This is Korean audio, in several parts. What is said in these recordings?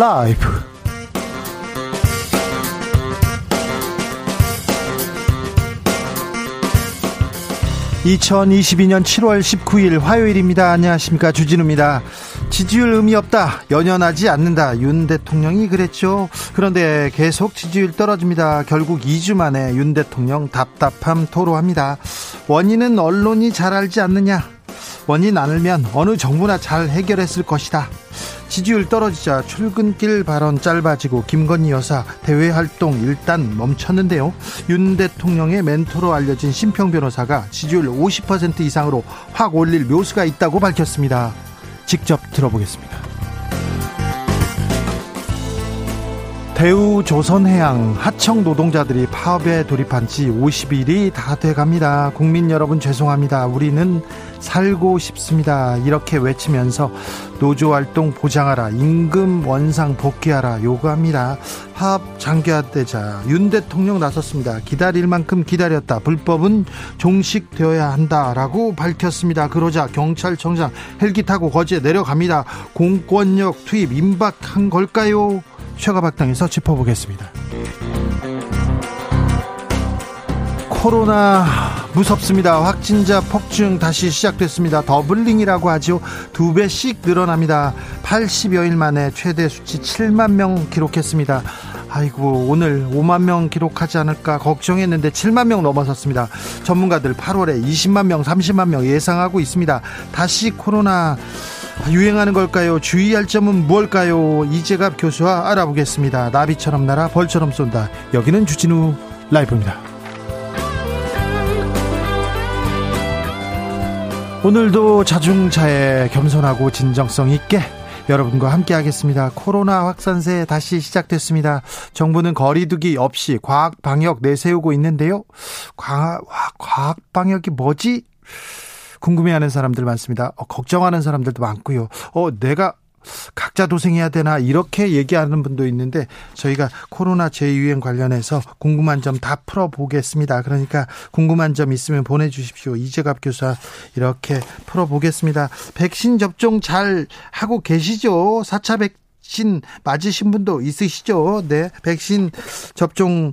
라이브. 2022년 7월 19일 화요일입니다. 안녕하십니까. 주진우입니다. 지지율 의미 없다. 연연하지 않는다. 윤 대통령이 그랬죠. 그런데 계속 지지율 떨어집니다. 결국 2주 만에 윤 대통령 답답함 토로합니다. 원인은 언론이 잘 알지 않느냐. 원인 알면 어느 정부나 잘 해결했을 것이다. 지지율 떨어지자 출근길 발언 짧아지고 김건희 여사 대외 활동 일단 멈췄는데요. 윤 대통령의 멘토로 알려진 심평 변호사가 지지율 50% 이상으로 확 올릴 묘수가 있다고 밝혔습니다. 직접 들어보겠습니다. 대우 조선해양 하청 노동자들이 파업에 돌입한 지 50일이 다 돼갑니다. 국민 여러분 죄송합니다. 우리는 살고 싶습니다. 이렇게 외치면서 노조 활동 보장하라, 임금 원상 복귀하라 요구합니다. 파업 장기화되자 윤 대통령 나섰습니다. 기다릴 만큼 기다렸다. 불법은 종식되어야 한다라고 밝혔습니다. 그러자 경찰청장 헬기 타고 거제에 내려갑니다. 공권력 투입 임박한 걸까요? 최가박당에서 짚어보겠습니다. 코로나 무섭습니다. 확진자 폭증 다시 시작됐습니다. doubling이라고 하죠. 두 배씩 늘어납니다. 80여일 만에 최대 수치 7만 명 기록했습니다. 아이고 오늘 5만 명 기록하지 않을까 걱정했는데 7만 명 넘어섰습니다. 전문가들 8월에 20만 명, 30만 명 예상하고 있습니다. 다시 코로나 유행하는 걸까요? 주의할 점은 무엇일까요? 이재갑 교수와 알아보겠습니다. 나비처럼 날아 벌처럼 쏜다. 여기는 주진우 라이브입니다. 오늘도 자중차에 겸손하고 진정성 있게 여러분과 함께 하겠습니다. 코로나 확산세 다시 시작됐습니다. 정부는 거리두기 없이 과학 방역 내세우고 있는데요. 과학, 과학 방역이 뭐지? 궁금해하는 사람들 많습니다. 어, 걱정하는 사람들도 많고요. 어, 내가 각자 도생해야 되나 이렇게 얘기하는 분도 있는데 저희가 코로나 재유행 관련해서 궁금한 점 다 풀어보겠습니다. 그러니까 궁금한 점 있으면 보내주십시오. 이재갑 교사 이렇게 풀어보겠습니다. 백신 접종 잘 하고 계시죠? 4차 백신 맞으신 분도 있으시죠? 네, 백신 접종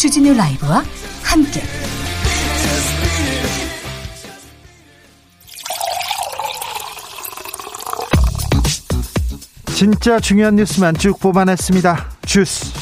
주진우 라이브와 함께. 진짜 중요한 뉴스만 쭉 뽑아냈습니다. 주스.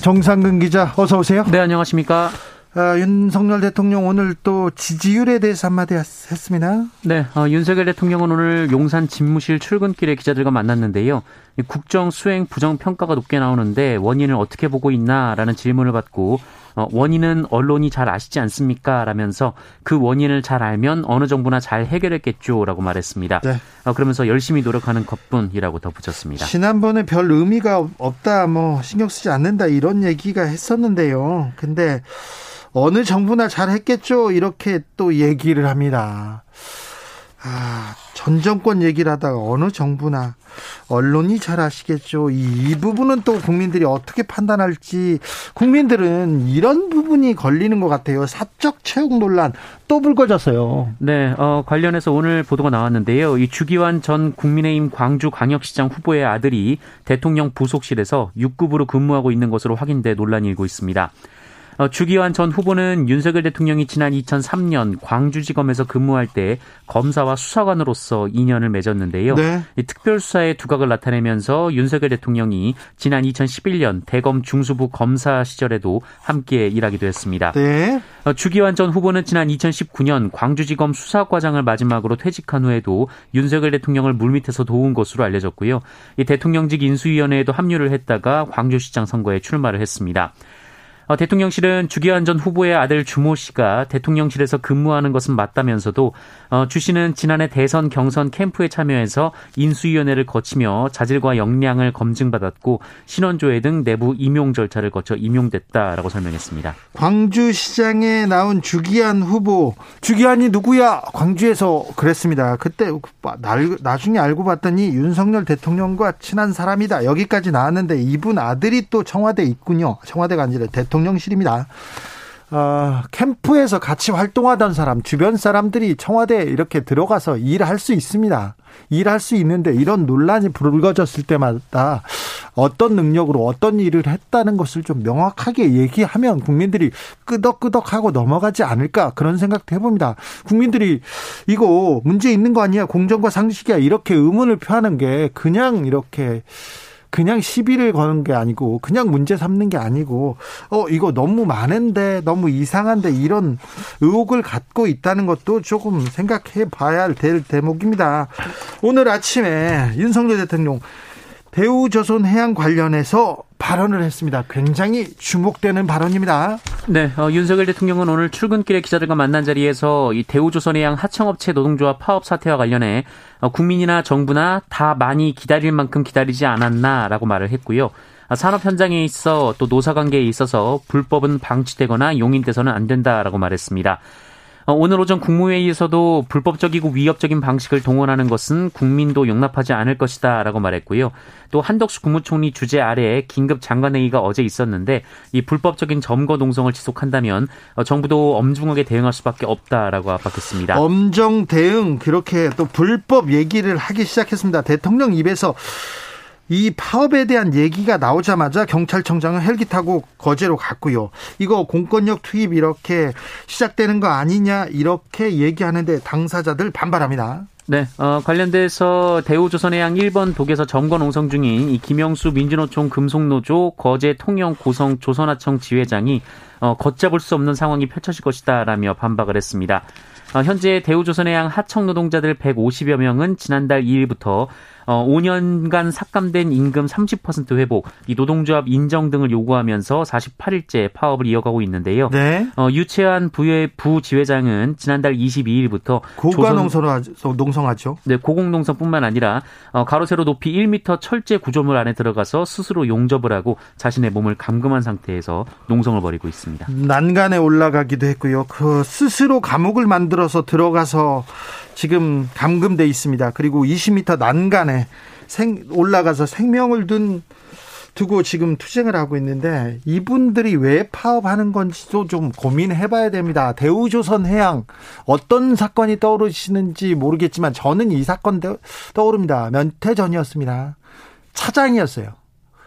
정상근 기자, 어서 오세요. 네, 안녕하십니까. 아, 윤석열 대통령 오늘 또 지지율에 대해서 한마디 했습니다. 네, 어, 윤석열 대통령은 오늘 용산 집무실 출근길에 기자들과 만났는데요. 국정 수행 부정 평가가 높게 나오는데 원인을 어떻게 보고 있나라는 질문을 받고 어, 원인은 언론이 잘 아시지 않습니까? 라면서 그 원인을 잘 알면 어느 정부나 잘 해결했겠죠라고 말했습니다. 네. 어, 그러면서 열심히 노력하는 것뿐이라고 덧붙였습니다. 지난번에 별 의미가 없다, 뭐 신경 쓰지 않는다 이런 얘기가 했었는데요. 근데 어느 정부나 잘 했겠죠. 이렇게 또 얘기를 합니다. 아, 전 정권 얘기를 하다가 어느 정부나 언론이 잘 아시겠죠. 이, 이, 부분은 또 국민들이 어떻게 판단할지 국민들은 이런 부분이 걸리는 것 같아요. 사적 채용 논란 또 불거졌어요. 네, 어, 관련해서 오늘 보도가 나왔는데요. 이 주기환 전 국민의힘 광주광역시장 후보의 아들이 대통령 부속실에서 6급으로 근무하고 있는 것으로 확인돼 논란이 일고 있습니다. 어, 주기환 전 후보는 윤석열 대통령이 지난 2003년 광주지검에서 근무할 때 검사와 수사관으로서 인연을 맺었는데요. 네. 특별수사의 두각을 나타내면서 윤석열 대통령이 지난 2011년 대검 중수부 검사 시절에도 함께 일하기도 했습니다. 네. 어, 주기환 전 후보는 지난 2019년 광주지검 수사과장을 마지막으로 퇴직한 후에도 윤석열 대통령을 물밑에서 도운 것으로 알려졌고요. 이 대통령직 인수위원회에도 합류를 했다가 광주시장 선거에 출마를 했습니다. 어, 대통령실은 주기환 전 후보의 아들 주모 씨가 대통령실에서 근무하는 것은 맞다면서도 어, 주 씨는 지난해 대선 경선 캠프에 참여해서 인수위원회를 거치며 자질과 역량을 검증받았고 신원조회 등 내부 임용 절차를 거쳐 임용됐다라고 설명했습니다. 광주시장에 나온 주기환 후보 주기환이 누구야? 광주에서 그랬습니다. 그때 나중에 알고 봤더니 윤석열 대통령과 친한 사람이다. 여기까지 나왔는데 이분 아들이 또 청와대 있군요. 청와대가 아니라 대통령 대통령실입니다. 어, 캠프에서 같이 활동하던 사람, 주변 사람들이 청와대에 이렇게 들어가서 일할 수 있습니다. 일할 수 있는데 이런 논란이 불거졌을 때마다 어떤 능력으로 어떤 일을 했다는 것을 좀 명확하게 얘기하면 국민들이 끄덕끄덕하고 넘어가지 않을까 그런 생각도 해봅니다. 국민들이 이거 문제 있는 거 아니야? 공정과 상식이야. 이렇게 의문을 표하는 게 그냥 이렇게 그냥 시비를 거는 게 아니고 그냥 문제 삼는 게 아니고 어 이거 너무 많은데 너무 이상한데 이런 의혹을 갖고 있다는 것도 조금 생각해 봐야 될 대목입니다. 오늘 아침에 윤석열 대통령 대우조선 해양 관련해서 발언을 했습니다. 굉장히 주목되는 발언입니다. 네, 어, 윤석열 대통령은 오늘 출근길에 기자들과 만난 자리에서 이 대우조선해양 하청업체 노동조합 파업 사태와 관련해 어, 국민이나 정부나 다 많이 기다릴 만큼 기다리지 않았나라고 말을 했고요. 아, 산업 현장에 있어 또 노사 관계에 있어서 불법은 방치되거나 용인돼서는 안 된다라고 말했습니다. 어, 오늘 오전 국무회의에서도 불법적이고 위협적인 방식을 동원하는 것은 국민도 용납하지 않을 것이다 라고 말했고요. 또 한덕수 국무총리 주재 아래에 긴급 장관회의가 어제 있었는데 이 불법적인 점거 농성을 지속한다면 어, 정부도 엄중하게 대응할 수밖에 없다라고 압박했습니다. 엄정 대응 그렇게 또 불법 얘기를 하기 시작했습니다. 대통령 입에서 이 파업에 대한 얘기가 나오자마자 경찰청장은 헬기 타고 거제로 갔고요. 이거 공권력 투입 이렇게 시작되는 거 아니냐 이렇게 얘기하는데 당사자들 반발합니다. 네, 어, 관련돼서 대우조선해양 1번 독에서 점거 농성 중인 이 김영수 민주노총 금속노조 거제 통영 고성 조선하청 지회장이 어, 걷잡을 수 없는 상황이 펼쳐질 것이다라며 반박을 했습니다. 어, 현재 대우조선해양 하청 노동자들 150여 명은 지난달 2일부터 어, 5년간 삭감된 임금 30% 회복, 이 노동조합 인정 등을 요구하면서 48일째 파업을 이어가고 있는데요. 네. 어, 유채한 부의 부지회장은 지난달 22일부터 고가 농성하죠. 네, 고공농성뿐만 아니라 어, 가로 세로 높이 1m 철제 구조물 안에 들어가서 스스로 용접을 하고 자신의 몸을 감금한 상태에서 농성을 벌이고 있습니다. 난간에 올라가기도 했고요. 그 스스로 감옥을 만들어서 들어가서 지금 감금돼 있습니다. 그리고 20m 난간에 생, 올라가서 생명을 둔 두고 지금 투쟁을 하고 있는데 이분들이 왜 파업하는 건지도 좀 고민해 봐야 됩니다. 대우조선 해양 어떤 사건이 떠오르시는지 모르겠지만 저는 이 사건 떠오릅니다. 면태 전이었습니다. 차장이었어요.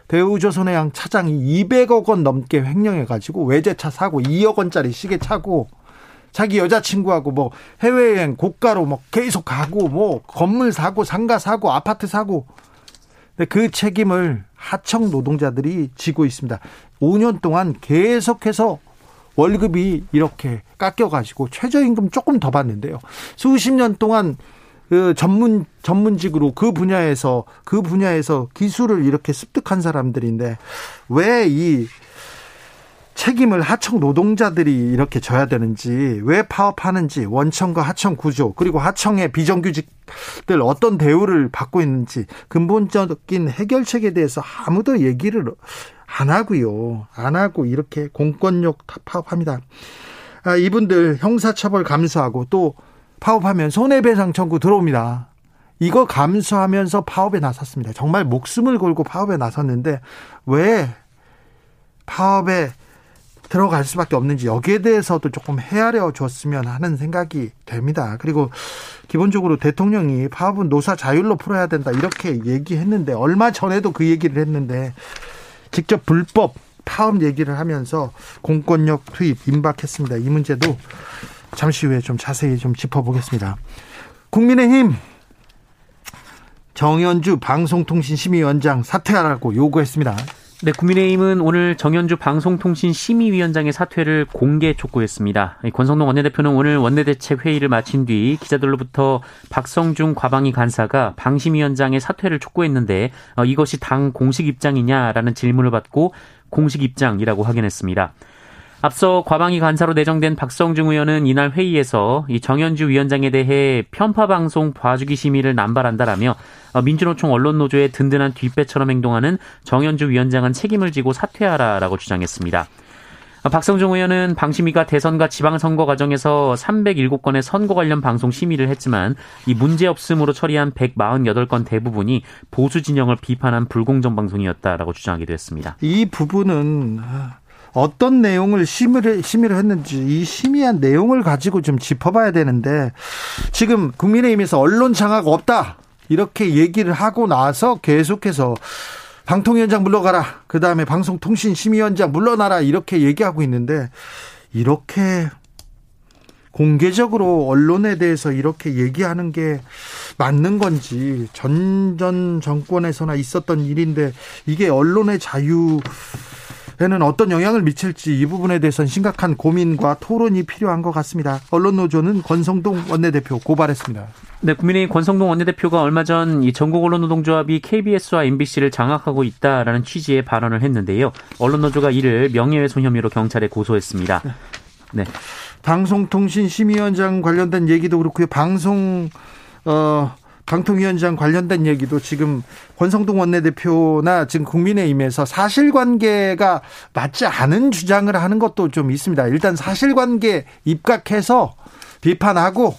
대우조선 해양 차장이 200억 원 넘게 횡령해 가지고 외제차 사고 2억 원짜리 시계 차고 자기 여자친구하고 뭐 해외여행 고가로 뭐 계속 가고 뭐 건물 사고 상가 사고 아파트 사고 그 책임을 하청 노동자들이 지고 있습니다. 5년 동안 계속해서 월급이 이렇게 깎여가지고 최저임금 조금 더 받는데요. 수십 년 동안 그 전문 전문직으로 그 분야에서 그 분야에서 기술을 이렇게 습득한 사람들인데 왜이 책임을 하청 노동자들이 이렇게 져야 되는지 왜 파업하는지 원청과 하청 구조 그리고 하청의 비정규직들 어떤 대우를 받고 있는지 근본적인 해결책에 대해서 아무도 얘기를 안 하고요. 안 하고 이렇게 공권력 파업합니다. 아, 이분들 형사처벌 감수하고 또 파업하면 손해배상 청구 들어옵니다. 이거 감수하면서 파업에 나섰습니다. 정말 목숨을 걸고 파업에 나섰는데 왜 파업에 들어갈 수밖에 없는지 여기에 대해서도 조금 헤아려 줬으면 하는 생각이 됩니다. 그리고 기본적으로 대통령이 파업은 노사 자율로 풀어야 된다 이렇게 얘기했는데 얼마 전에도 그 얘기를 했는데 직접 불법 파업 얘기를 하면서 공권력 투입 임박했습니다. 이 문제도 잠시 후에 좀 자세히 좀 짚어보겠습니다. 국민의힘 정현주 방송통신심의위원장 사퇴하라고 요구했습니다. 네, 국민의힘은 오늘 정현주 방송통신 심의위원장의 사퇴를 공개 촉구했습니다. 권성동 원내대표는 오늘 원내대책 회의를 마친 뒤 기자들로부터 박성중 과방위 간사가 방심위원장의 사퇴를 촉구했는데 어, 이것이 당 공식 입장이냐라는 질문을 받고 공식 입장이라고 확인했습니다. 앞서 과방위 간사로 내정된 박성중 의원은 이날 회의에서 이 정현주 위원장에 대해 편파 방송 봐주기 심의를 남발한다라며 어, 민주노총 언론노조의 든든한 뒷배처럼 행동하는 정현주 위원장은 책임을 지고 사퇴하라라고 주장했습니다. 어, 박성중 의원은 방심위가 대선과 지방선거 과정에서 307건의 선거 관련 방송 심의를 했지만 이 문제 없음으로 처리한 148건 대부분이 보수 진영을 비판한 불공정 방송이었다라고 주장하기도 했습니다. 이 부분은 어떤 내용을 심의를, 심의를 했는지 이 심의한 내용을 가지고 좀 짚어봐야 되는데 지금 국민의힘에서 언론 장악 없다 이렇게 얘기를 하고 나서 계속해서 방통위원장 물러가라 그 다음에 방송통신심의위원장 물러나라 이렇게 얘기하고 있는데 이렇게 공개적으로 언론에 대해서 이렇게 얘기하는 게 맞는 건지 전전 정권에서나 있었던 일인데 이게 언론의 자유 에는 어떤 영향을 미칠지 이 부분에 대해서는 심각한 고민과 토론이 필요한 것 같습니다. 언론노조는 권성동 원내대표 고발했습니다. 네, 국민의힘 권성동 원내대표가 얼마 전 이 전국 언론노동조합이 KBS와 MBC를 장악하고 있다라는 취지의 발언을 했는데요. 언론노조가 이를 명예훼손 혐의로 경찰에 고소했습니다. 네. 방송통신심의위원장 관련된 얘기도 그렇고요. 방송 어 방통위원장 관련된 얘기도 지금 권성동 원내대표나 지금 국민의힘에서 사실관계가 맞지 않은 주장을 하는 것도 좀 있습니다. 일단 사실관계 입각해서 비판하고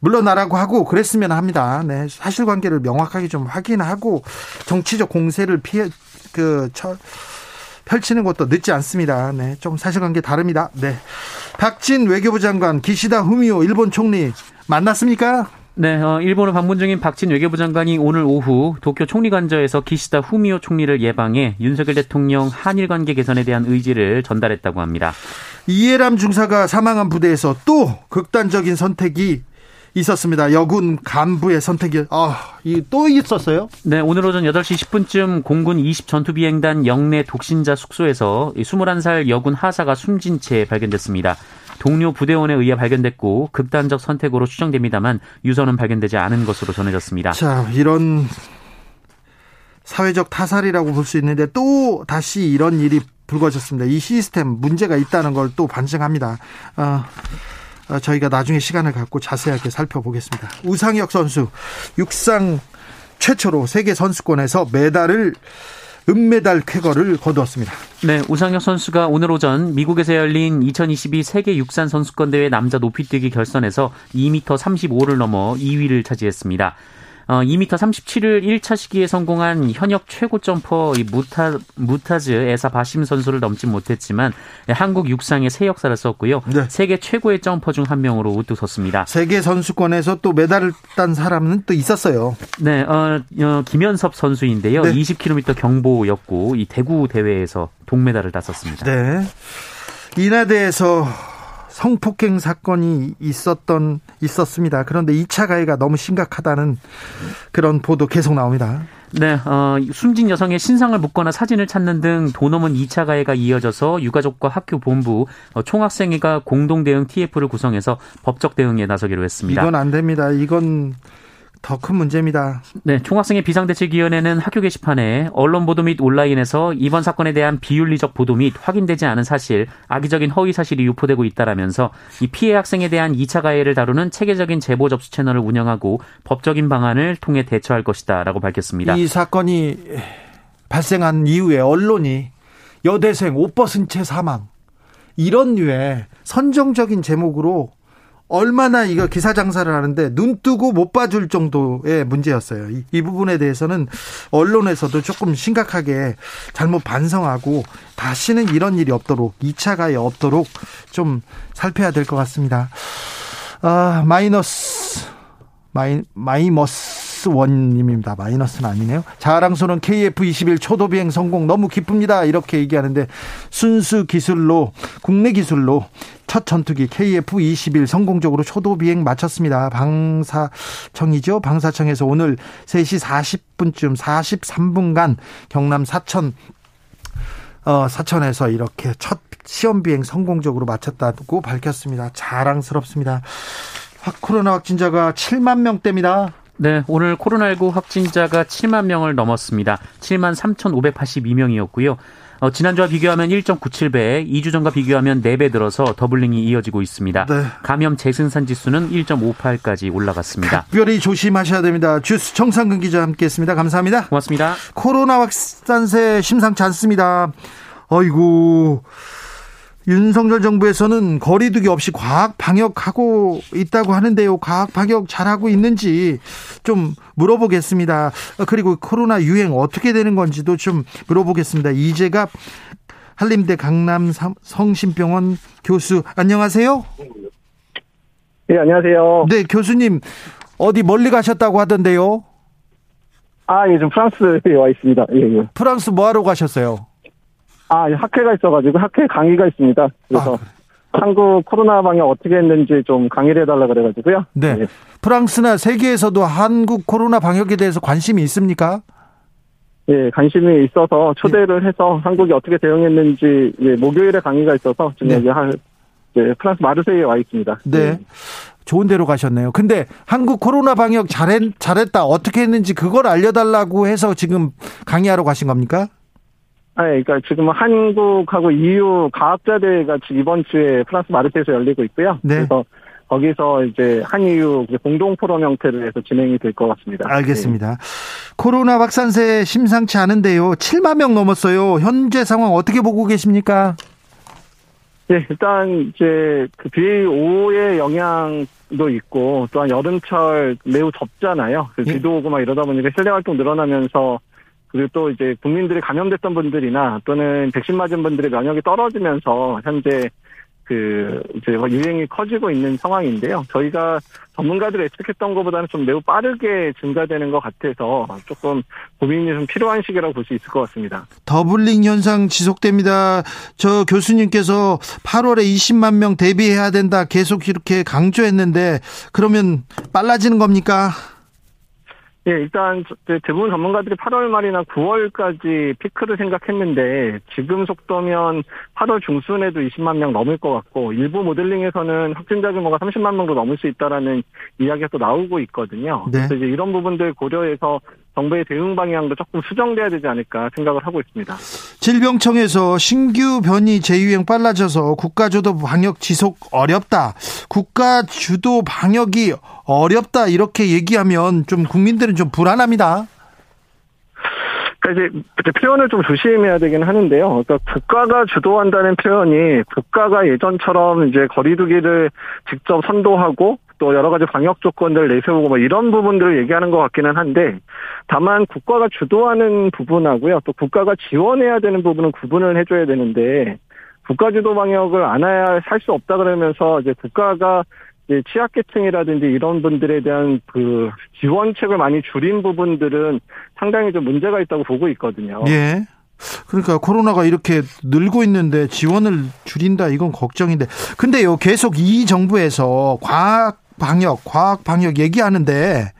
물러나라고 하고 그랬으면 합니다. 네, 사실관계를 명확하게 좀 확인하고 정치적 공세를 피해 그 처, 펼치는 것도 늦지 않습니다. 네, 좀 사실관계 다릅니다. 네, 박진 외교부 장관 기시다 후미오 일본 총리 만났습니까? 네, 어, 일본을 방문 중인 박진 외교부 장관이 오늘 오후 도쿄 총리관저에서 기시다 후미오 총리를 예방해 윤석열 대통령 한일 관계 개선에 대한 의지를 전달했다고 합니다. 이해람 중사가 사망한 부대에서 또 극단적인 선택이 있었습니다. 여군 간부의 선택이 아, 또 있었어요? 네, 오늘 오전 8시 10분쯤 공군 20 전투 비행단 영내 독신자 숙소에서 21살 여군 하사가 숨진 채 발견됐습니다. 동료 부대원에 의해 발견됐고 극단적 선택으로 추정됩니다만 유서는 발견되지 않은 것으로 전해졌습니다. 자, 이런 사회적 타살이라고 볼 수 있는데 또 다시 이런 일이 불거졌습니다. 이 시스템 문제가 있다는 걸 또 반증합니다. 어, 어, 저희가 나중에 시간을 갖고 자세하게 살펴보겠습니다. 우상혁 선수 육상 최초로 세계 선수권에서 메달을 은메달 쾌거를 거두었습니다. 네, 우상혁 선수가 오늘 오전 미국에서 열린 2022 세계 육산 선수권 대회 남자 높이뛰기 결선에서 2m 35를 넘어 2위를 차지했습니다. 어, 2m 37을 1차 시기에 성공한 현역 최고 점퍼 이 무타 무타즈 에사 바심 선수를 넘지 못했지만 한국 육상의 새 역사를 썼고요. 네. 세계 최고의 점퍼 중 한 명으로 우뚝 섰습니다. 세계 선수권에서 또 메달을 딴 사람은 또 있었어요. 네, 어, 어 김현섭 선수인데요. 네. 20km 경보였고 이 대구 대회에서 동메달을 땄었습니다. 네. 인하대에서 성폭행 사건이 있었던 있었습니다. 그런데 2차 가해가 너무 심각하다는 그런 보도 계속 나옵니다. 네, 어, 숨진 여성의 신상을 묻거나 사진을 찾는 등 도넘은 2차 가해가 이어져서 유가족과 학교 본부, 어, 총학생회가 공동 대응 TF를 구성해서 법적 대응에 나서기로 했습니다. 이건 안 됩니다. 이건 더 큰 문제입니다. 네, 총학생회 비상대책위원회는 학교 게시판에 언론 보도 및 온라인에서 이번 사건에 대한 비윤리적 보도 및 확인되지 않은 사실, 악의적인 허위 사실이 유포되고 있다라면서 이 피해 학생에 대한 2차 가해를 다루는 체계적인 제보 접수 채널을 운영하고 법적인 방안을 통해 대처할 것이다라고 밝혔습니다. 이 사건이 발생한 이후에 언론이 여대생 옷 벗은 채 사망 이런 류의 선정적인 제목으로 얼마나 이거 기사 장사를 하는데 눈 뜨고 못 봐줄 정도의 문제였어요. 이, 이, 부분에 대해서는 언론에서도 조금 심각하게 잘못 반성하고 다시는 이런 일이 없도록 2차 가해 없도록 좀 살펴야 될 것 같습니다. 아, 마이너스 마이 마이너스 원님입니다. 마이너스는 아니네요. 자랑스러운 KF21 초도 비행 성공 너무 기쁩니다. 이렇게 얘기하는데 순수 기술로 국내 기술로 첫 전투기 KF-21 성공적으로 초도 비행 마쳤습니다. 방사청이죠. 방사청에서 오늘 3시 40분쯤 43분간 경남 사천 어, 사천에서 이렇게 첫 시험 비행 성공적으로 마쳤다고 밝혔습니다. 자랑스럽습니다. 코로나 확진자가 7만 명대입니다. 네, 오늘 코로나19 확진자가 7만 명을 넘었습니다. 7만 3,582명이었고요. 어, 지난주와 비교하면 1.97배, 2주 전과 비교하면 4배 들어서 더블링이 이어지고 있습니다. 네. 감염 재생산 지수는 1.58까지 올라갔습니다. 특별히 조심하셔야 됩니다. 주스 정상근 기자 함께했습니다. 감사합니다. 고맙습니다. 코로나 확산세 심상치 않습니다. 어이구. 윤석열 정부에서는 거리두기 없이 과학 방역하고 있다고 하는데요. 과학 방역 잘하고 있는지 좀 물어보겠습니다. 그리고 코로나 유행 어떻게 되는 건지도 좀 물어보겠습니다. 이재갑 한림대 강남 성심병원 교수 안녕하세요. 네, 안녕하세요. 네, 교수님 어디 멀리 가셨다고 하던데요. 아, 예, 좀 프랑스에 와 있습니다. 예, 예. 프랑스 뭐 하러 가셨어요? 아, 학회가 있어가지고 학회 강의가 있습니다. 그래서 아, 그래. 한국 코로나 방역 어떻게 했는지 좀 강의를 해달라 그래가지고요. 네. 네. 프랑스나 세계에서도 한국 코로나 방역에 대해서 관심이 있습니까? 예, 관심이 있어서 초대를 예. 해서 한국이 어떻게 대응했는지 예, 목요일에 강의가 있어서 지금 네. 여기 한 예, 프랑스 마르세이에 와 있습니다. 네. 예. 좋은 데로 가셨네요. 근데 한국 코로나 방역 잘했, 잘했다. 어떻게 했는지 그걸 알려달라고 해서 지금 강의하러 가신 겁니까? 네, 그러니까 지금 한국하고 EU 과학자 대회가 이번 주에 프랑스 마르세에서 열리고 있고요. 네. 그래서 거기서 이제 한EU 공동 포럼 형태로 해서 진행이 될 것 같습니다. 알겠습니다. 네. 코로나 확산세 심상치 않은데요. 7만 명 넘었어요. 현재 상황 어떻게 보고 계십니까? 네, 일단 이제 그 BA5의 영향도 있고 또한 여름철 매우 덥잖아요. 그 예. 비도 오고 막 이러다 보니까 실내 활동 늘어나면서 그리고 또 이제 국민들이 감염됐던 분들이나 또는 백신 맞은 분들의 면역이 떨어지면서 현재 그 이제 뭐 유행이 커지고 있는 상황인데요. 저희가 전문가들이 예측했던 것보다는 좀 매우 빠르게 증가되는 것 같아서 조금 고민이 좀 필요한 시기라고 볼 수 있을 것 같습니다. 더블링 현상 지속됩니다. 저 교수님께서 8월에 20만 명 대비해야 된다 계속 이렇게 강조했는데 그러면 빨라지는 겁니까? 예, 일단 대부분 전문가들이 8월 말이나 9월까지 피크를 생각했는데 지금 속도면 8월 중순에도 20만 명 넘을 것 같고 일부 모델링에서는 확진자 규모가 30만 명도 넘을 수 있다라는 이야기가 또 나오고 있거든요. 네. 그래서 이제 이런 부분들 고려해서 정부의 대응 방향도 조금 수정돼야 되지 않을까 생각을 하고 있습니다. 질병청에서 신규 변이 재유행 빨라져서 국가 주도 방역 지속 어렵다. 국가 주도 방역이 어렵다 이렇게 얘기하면 좀 국민들은 좀 불안합니다. 그러니까 이제 표현을 좀 조심해야 되긴 하는데요. 그러니까 국가가 주도한다는 표현이 국가가 예전처럼 이제 거리두기를 직접 선도하고 또 여러 가지 방역 조건들을 내세우고 뭐 이런 부분들을 얘기하는 것 같기는 한데 다만 국가가 주도하는 부분하고요 또 국가가 지원해야 되는 부분은 구분을 해줘야 되는데 국가 주도 방역을 안 해야 살수 없다 그러면서 이제 국가가 취약계층이라든지 이런 분들에 대한 그 지원책을 많이 줄인 부분들은 상당히 좀 문제가 있다고 보고 있거든요. 예. 그러니까 코로나가 이렇게 늘고 있는데 지원을 줄인다 이건 걱정인데 근데요 계속 이 정부에서 과학 방역, 과학 방역 얘기하는데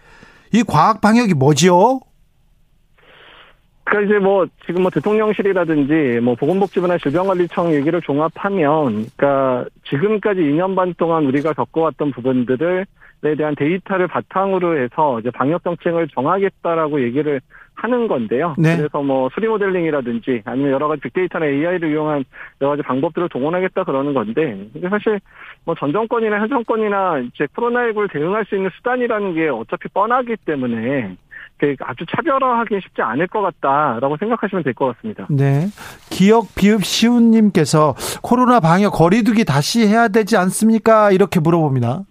이 과학 방역이 뭐지요? 그러니까 이제 뭐 지금 뭐 대통령실이라든지 뭐 보건복지부나 질병관리청 얘기를 종합하면 그러니까 지금까지 2년 반 동안 우리가 겪어왔던 부분들을 에 대한 데이터를 바탕으로 해서 이제 방역 정책을 정하겠다라고 얘기를 하는 건데요. 네. 그래서 뭐 수리 모델링이라든지 아니면 여러 가지 빅데이터나 AI를 이용한 여러 가지 방법들을 동원하겠다 그러는 건데 이게 사실 뭐 전 정권이나 현 정권이나 이제 코로나19를 대응할 수 있는 수단이라는 게 어차피 뻔하기 때문에 아주 차별화하기 쉽지 않을 것 같다라고 생각하시면 될 것 같습니다. 네. 기억 비읍 시훈님께서 코로나 방역 거리두기 다시 해야 되지 않습니까? 이렇게 물어봅니다.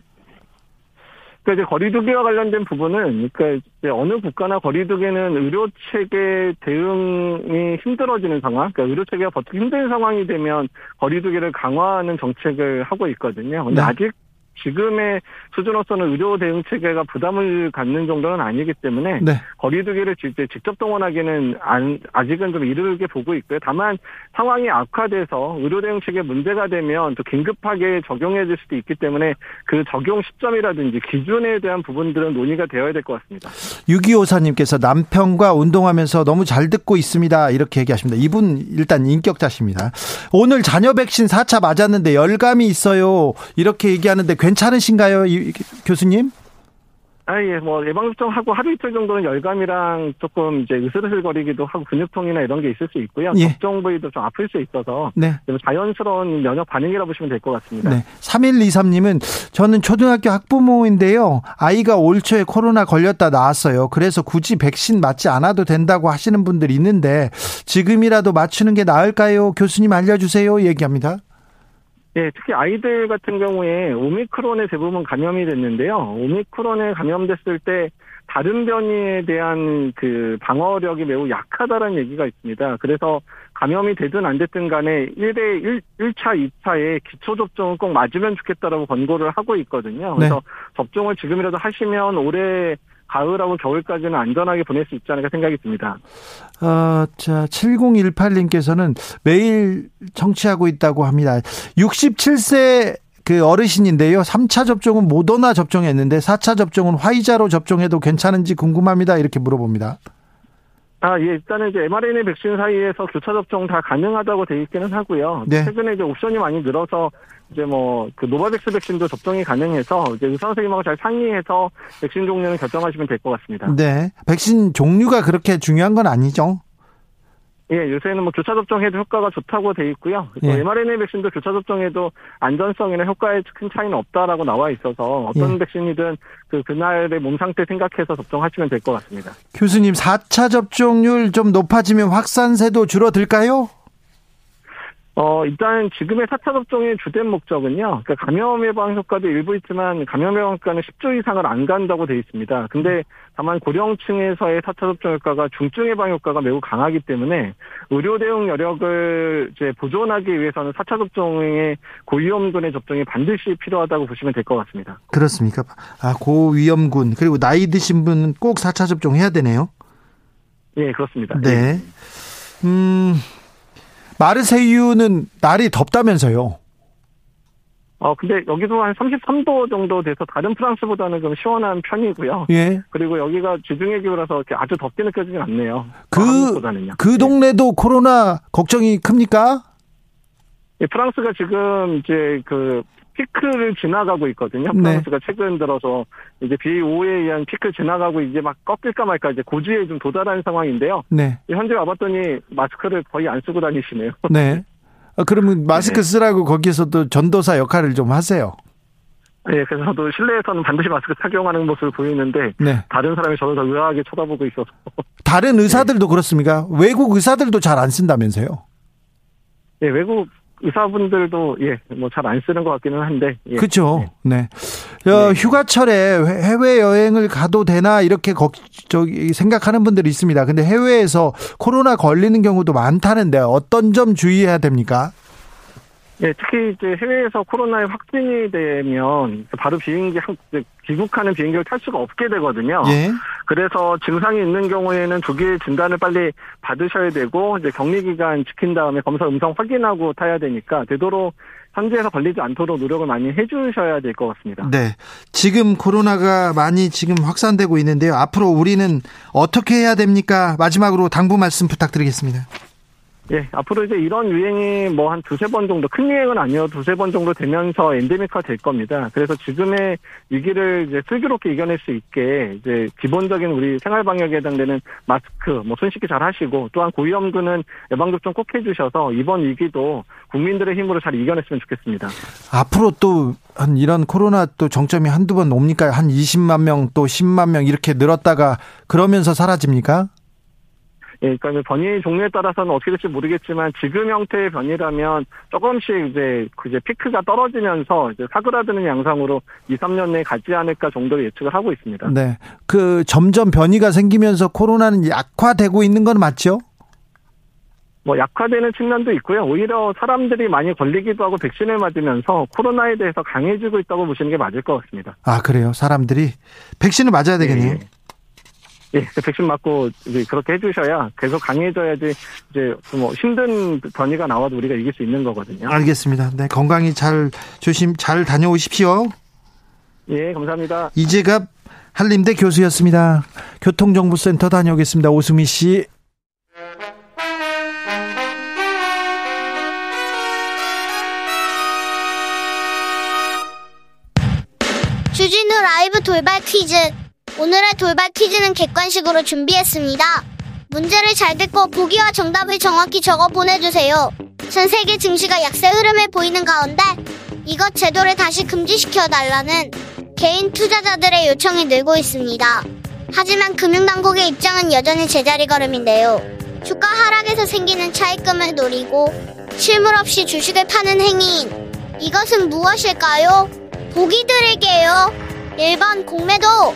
그러니까 이제 거리두기와 관련된 부분은 그러니까 이제 어느 국가나 거리두기는 의료 체계 대응이 힘들어지는 상황, 그러니까 의료 체계가 버티기 힘든 상황이 되면 거리두기를 강화하는 정책을 하고 있거든요. 근데 네. 아직 지금의 수준으로서는 의료 대응 체계가 부담을 갖는 정도는 아니기 때문에 네. 거리두기를 직접 동원하기는 안, 아직은 좀 이르게 보고 있고요. 다만 상황이 악화돼서 의료 대응 체계 문제가 되면 또 긴급하게 적용해질 수도 있기 때문에 그 적용 시점이라든지 기준에 대한 부분들은 논의가 되어야 될 것 같습니다. 6254님께서 남편과 운동하면서 너무 잘 듣고 있습니다. 이렇게 얘기하십니다. 이분 일단 인격자십니다. 오늘 자녀 백신 4차 맞았는데 열감이 있어요. 이렇게 얘기하는데 괜 찮으신가요, 이, 교수님? 아, 예, 뭐, 예방접종하고 하루 이틀 정도는 열감이랑 조금 이제 으슬으슬거리기도 하고 근육통이나 이런 게 있을 수 있고요. 예. 접종 부위도 좀 아플 수 있어서 네. 좀 자연스러운 면역 반응이라 보시면 될 것 같습니다. 네. 3123님은 저는 초등학교 학부모인데요. 아이가 올 초에 코로나 걸렸다 나왔어요. 그래서 굳이 백신 맞지 않아도 된다고 하시는 분들이 있는데 지금이라도 맞추는 게 나을까요? 교수님 알려주세요. 얘기합니다. 예, 특히 아이들 같은 경우에 오미크론에 대부분 감염이 됐는데요. 오미크론에 감염됐을 때 다른 변이에 대한 그 방어력이 매우 약하다는 얘기가 있습니다. 그래서 감염이 되든 안 됐든 간에 1회 1, 1차, 2차에 기초 접종을 꼭 맞으면 좋겠다라고 권고를 하하고 있거든요. 그래서 네. 접종을 지금이라도 하시면 올해 가을하고 겨울까지는 안전하게 보낼 수 있지 않을까 생각이 듭니다. 어, 자, 7018님께서는 매일 청취하고 있다고 합니다. 67세 그 어르신인데요. 3차 접종은 모더나 접종했는데 4차 접종은 화이자로 접종해도 괜찮은지 궁금합니다. 이렇게 물어봅니다. 아, 예, 일단은 이제 mRNA 백신 사이에서 교차 접종 다 가능하다고 돼 있기는 하고요. 네. 최근에 이제 옵션이 많이 늘어서 이제 뭐 그 노바백스 백신도 접종이 가능해서 이제 의사 선생님하고 잘 상의해서 백신 종류는 결정하시면 될 것 같습니다. 네. 백신 종류가 그렇게 중요한 건 아니죠. 예, 요새는 뭐 교차 접종해도 효과가 좋다고 돼 있고요. 또 예. mRNA 백신도 교차 접종해도 안전성이나 효과에 큰 차이는 없다라고 나와 있어서 어떤 예. 백신이든 그 그날의 몸 상태 생각해서 접종하시면 될 것 같습니다. 교수님, 4차 접종률 좀 높아지면 확산세도 줄어들까요? 어, 일단 지금의 4차 접종의 주된 목적은요. 그러니까 감염 예방 효과도 일부 있지만 감염 예방 효과는 10조 이상을 안 간다고 돼 있습니다. 근데 다만 고령층에서의 4차 접종 효과가 중증 예방 효과가 매우 강하기 때문에 의료 대응 여력을 이제 보존하기 위해서는 4차 접종의 고위험군의 접종이 반드시 필요하다고 보시면 될 것 같습니다. 그렇습니까? 아, 고위험군, 그리고 나이 드신 분은 꼭 4차 접종해야 되네요. 예, 그렇습니다. 네. 음, 마르세유는 날이 덥다면서요. 어, 근데 여기도 한 33도 정도 돼서 다른 프랑스보다는 좀 시원한 편이고요. 예. 그리고 여기가 지중해 기후라서 이렇게 아주 덥게 느껴지진 않네요. 그. 그 예. 동네도 코로나 걱정이 큽니까? 예, 프랑스가 지금 이제 그 피크를 지나가고 있거든요. 네. 프랑스가 최근 들어서 이제 B5에 의한 피크를 지나가고 이제 막 꺾일까 말까 이제 고지에 좀 도달한 상황인데요. 네. 현재 와봤더니 마스크를 거의 안 쓰고 다니시네요. 네. 아, 그러면 마스크 네. 쓰라고 거기서도 전도사 역할을 좀 하세요. 예, 그래서 저도 실내에서는 반드시 마스크 착용하는 모습을 보이는데 네. 다른 사람이 저를 더 의아하게 쳐다보고 있어서 다른 네. 의사들도 그렇습니까? 외국 의사들도 잘 안 쓴다면서요? 예, 외국 의사분들도 예, 뭐 잘 안 쓰는 것 같기는 한데 예. 그렇죠. 네. 어, 네. 휴가철에 해외 여행을 가도 되나 이렇게 걱, 저기 생각하는 분들이 있습니다. 근데 해외에서 코로나 걸리는 경우도 많다는데 어떤 점 주의해야 됩니까? 예, 특히 이제 해외에서 코로나에 확진이 되면 바로 비행기 귀국하는 비행기를 탈 수가 없게 되거든요. 예. 그래서 증상이 있는 경우에는 조기 진단을 빨리 받으셔야 되고 이제 격리 기간 지킨 다음에 검사 음성 확인하고 타야 되니까 되도록 현지에서 걸리지 않도록 노력을 많이 해주셔야 될 것 같습니다. 네. 지금 코로나가 많이 지금 확산되고 있는데요. 앞으로 우리는 어떻게 해야 됩니까? 마지막으로 당부 말씀 부탁드리겠습니다. 예, 앞으로 이제 이런 유행이 뭐 한 두세 번 정도, 큰 유행은 아니어도 두세 번 정도 되면서 엔데믹화 될 겁니다. 그래서 지금의 위기를 이제 슬기롭게 이겨낼 수 있게 이제 기본적인 우리 생활 방역에 해당되는 마스크, 뭐 손 씻기 잘 하시고 또한 고위험군은 예방접종 꼭 해주셔서 이번 위기도 국민들의 힘으로 잘 이겨냈으면 좋겠습니다. 앞으로 또 한 이런 코로나 또 정점이 한두 번 옵니까? 한 20만 명 또 10만 명 이렇게 늘었다가 그러면서 사라집니까? 예, 그러니까 변이 종류에 따라서는 어떻게 될지 모르겠지만 지금 형태의 변이라면 조금씩 이제 그 이제 피크가 떨어지면서 이제 사그라드는 양상으로 2, 3년 내에 가지 않을까 정도로 예측을 하고 있습니다. 네. 그 점점 변이가 생기면서 코로나는 약화되고 있는 건 맞죠? 뭐 약화되는 측면도 있고요. 오히려 사람들이 많이 걸리기도 하고 백신을 맞으면서 코로나에 대해서 강해지고 있다고 보시는 게 맞을 것 같습니다. 아, 그래요. 사람들이 백신을 맞아야 되겠네요. 예, 예, 그 백신 맞고 이제 그렇게 해주셔야 계속 강해져야지 이제 뭐 힘든 변이가 나와도 우리가 이길 수 있는 거거든요. 알겠습니다. 네, 건강히 잘 조심 잘 다녀오십시오. 예, 감사합니다. 이재갑 한림대 교수였습니다. 교통정보센터 다녀오겠습니다. 오수미 씨. 주진우 라이브 돌발 퀴즈. 오늘의 돌발 퀴즈는 객관식으로 준비했습니다. 문제를 잘 듣고 보기와 정답을 정확히 적어 보내주세요. 전 세계 증시가 약세 흐름에 보이는 가운데 이것 제도를 다시 금지시켜 달라는 개인 투자자들의 요청이 늘고 있습니다. 하지만 금융당국의 입장은 여전히 제자리 걸음인데요. 주가 하락에서 생기는 차익금을 노리고 실물 없이 주식을 파는 행위인 이것은 무엇일까요? 보기 드릴게요. 1번 공매도,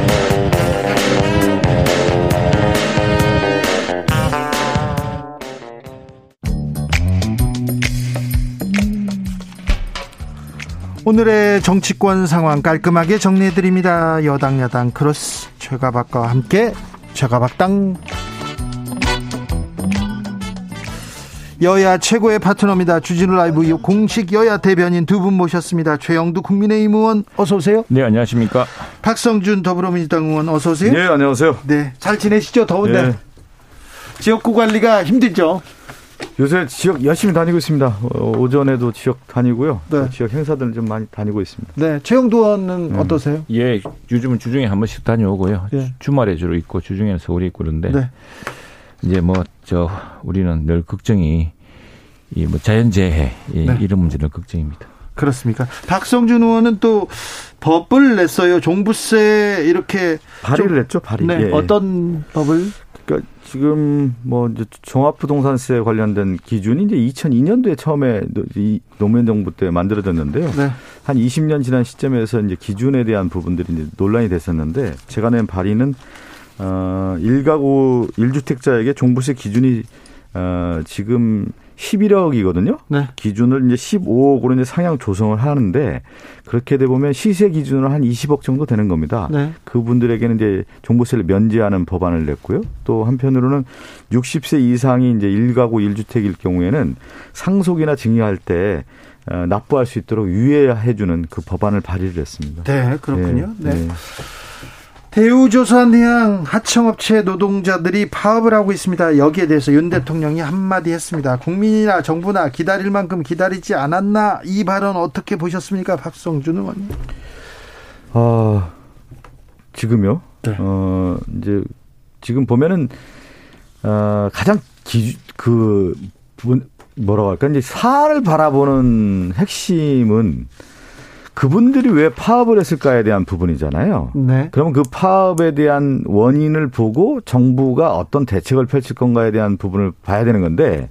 오늘의 정치권 상황 깔끔하게 정리해드립니다. 여당 야당 크로스 최가박과 함께 최가박당 여야 최고의 파트너입니다. 주진우 라이브 공식 여야 대변인 두 분 모셨습니다. 최형두 국민의힘 의원 어서 오세요. 네, 안녕하십니까. 박성준 더불어민주당 의원 어서 오세요. 네, 안녕하세요. 네, 잘 지내시죠? 더운데. 네. 지역구 관리가 힘들죠? 요새 지역 열심히 다니고 있습니다. 어, 오전에도 지역 다니고요. 네. 지역 행사들은 좀 많이 다니고 있습니다. 네, 최영두 의원은 어떠세요? 예, 요즘은 주중에 한 번씩 다녀오고요. 예. 주말에 주로 있고 주중에는 서울에 있고 그런데 네. 이제 뭐 저 우리는 늘 걱정이 이 뭐 자연재해 이 네. 이런 문제는 걱정입니다. 그렇습니까? 박성준 의원은 또 법을 냈어요. 종부세 이렇게 발의를 했죠, 발의. 네, 예. 어떤 법을? 그러니까 지금 뭐 이제 종합부동산세 관련된 기준이 이제 2002년도에 처음에 노- 이 노무현 정부 때 만들어졌는데요. 네. 한 20년 지난 시점에서 이제 기준에 대한 부분들이 이제 논란이 됐었는데 제가 낸 발의는 어 1가구 1주택자에게 종부세 기준이 어 지금 11억이거든요. 네. 기준을 이제 15억으로 이제 상향 조정을 하는데 그렇게 돼 보면 시세 기준으로 한 20억 정도 되는 겁니다. 네. 그분들에게는 이제 종부세를 면제하는 법안을 냈고요. 또 한편으로는 60세 이상이 이제 1가구 1주택일 경우에는 상속이나 증여할 때 어, 납부할 수 있도록 유예해 주는 그 법안을 발의를 했습니다. 네, 그렇군요. 예, 네. 예. 대우조선해양 하청업체 노동자들이 파업을 하고 있습니다. 여기에 대해서 윤 대통령이 한마디 했습니다. 국민이나 정부나 기다릴 만큼 기다리지 않았나 이 발언 어떻게 보셨습니까, 박성준 의원님? 아, 지금요? 네. 어, 이제, 지금 보면은, 어, 가장 기, 그, 분- 뭐라고 할까, 이제 사안을 바라보는 핵심은 그분들이 왜 파업을 했을까에 대한 부분이잖아요. 네. 그러면 그 파업에 대한 원인을 보고 정부가 어떤 대책을 펼칠 건가에 대한 부분을 봐야 되는 건데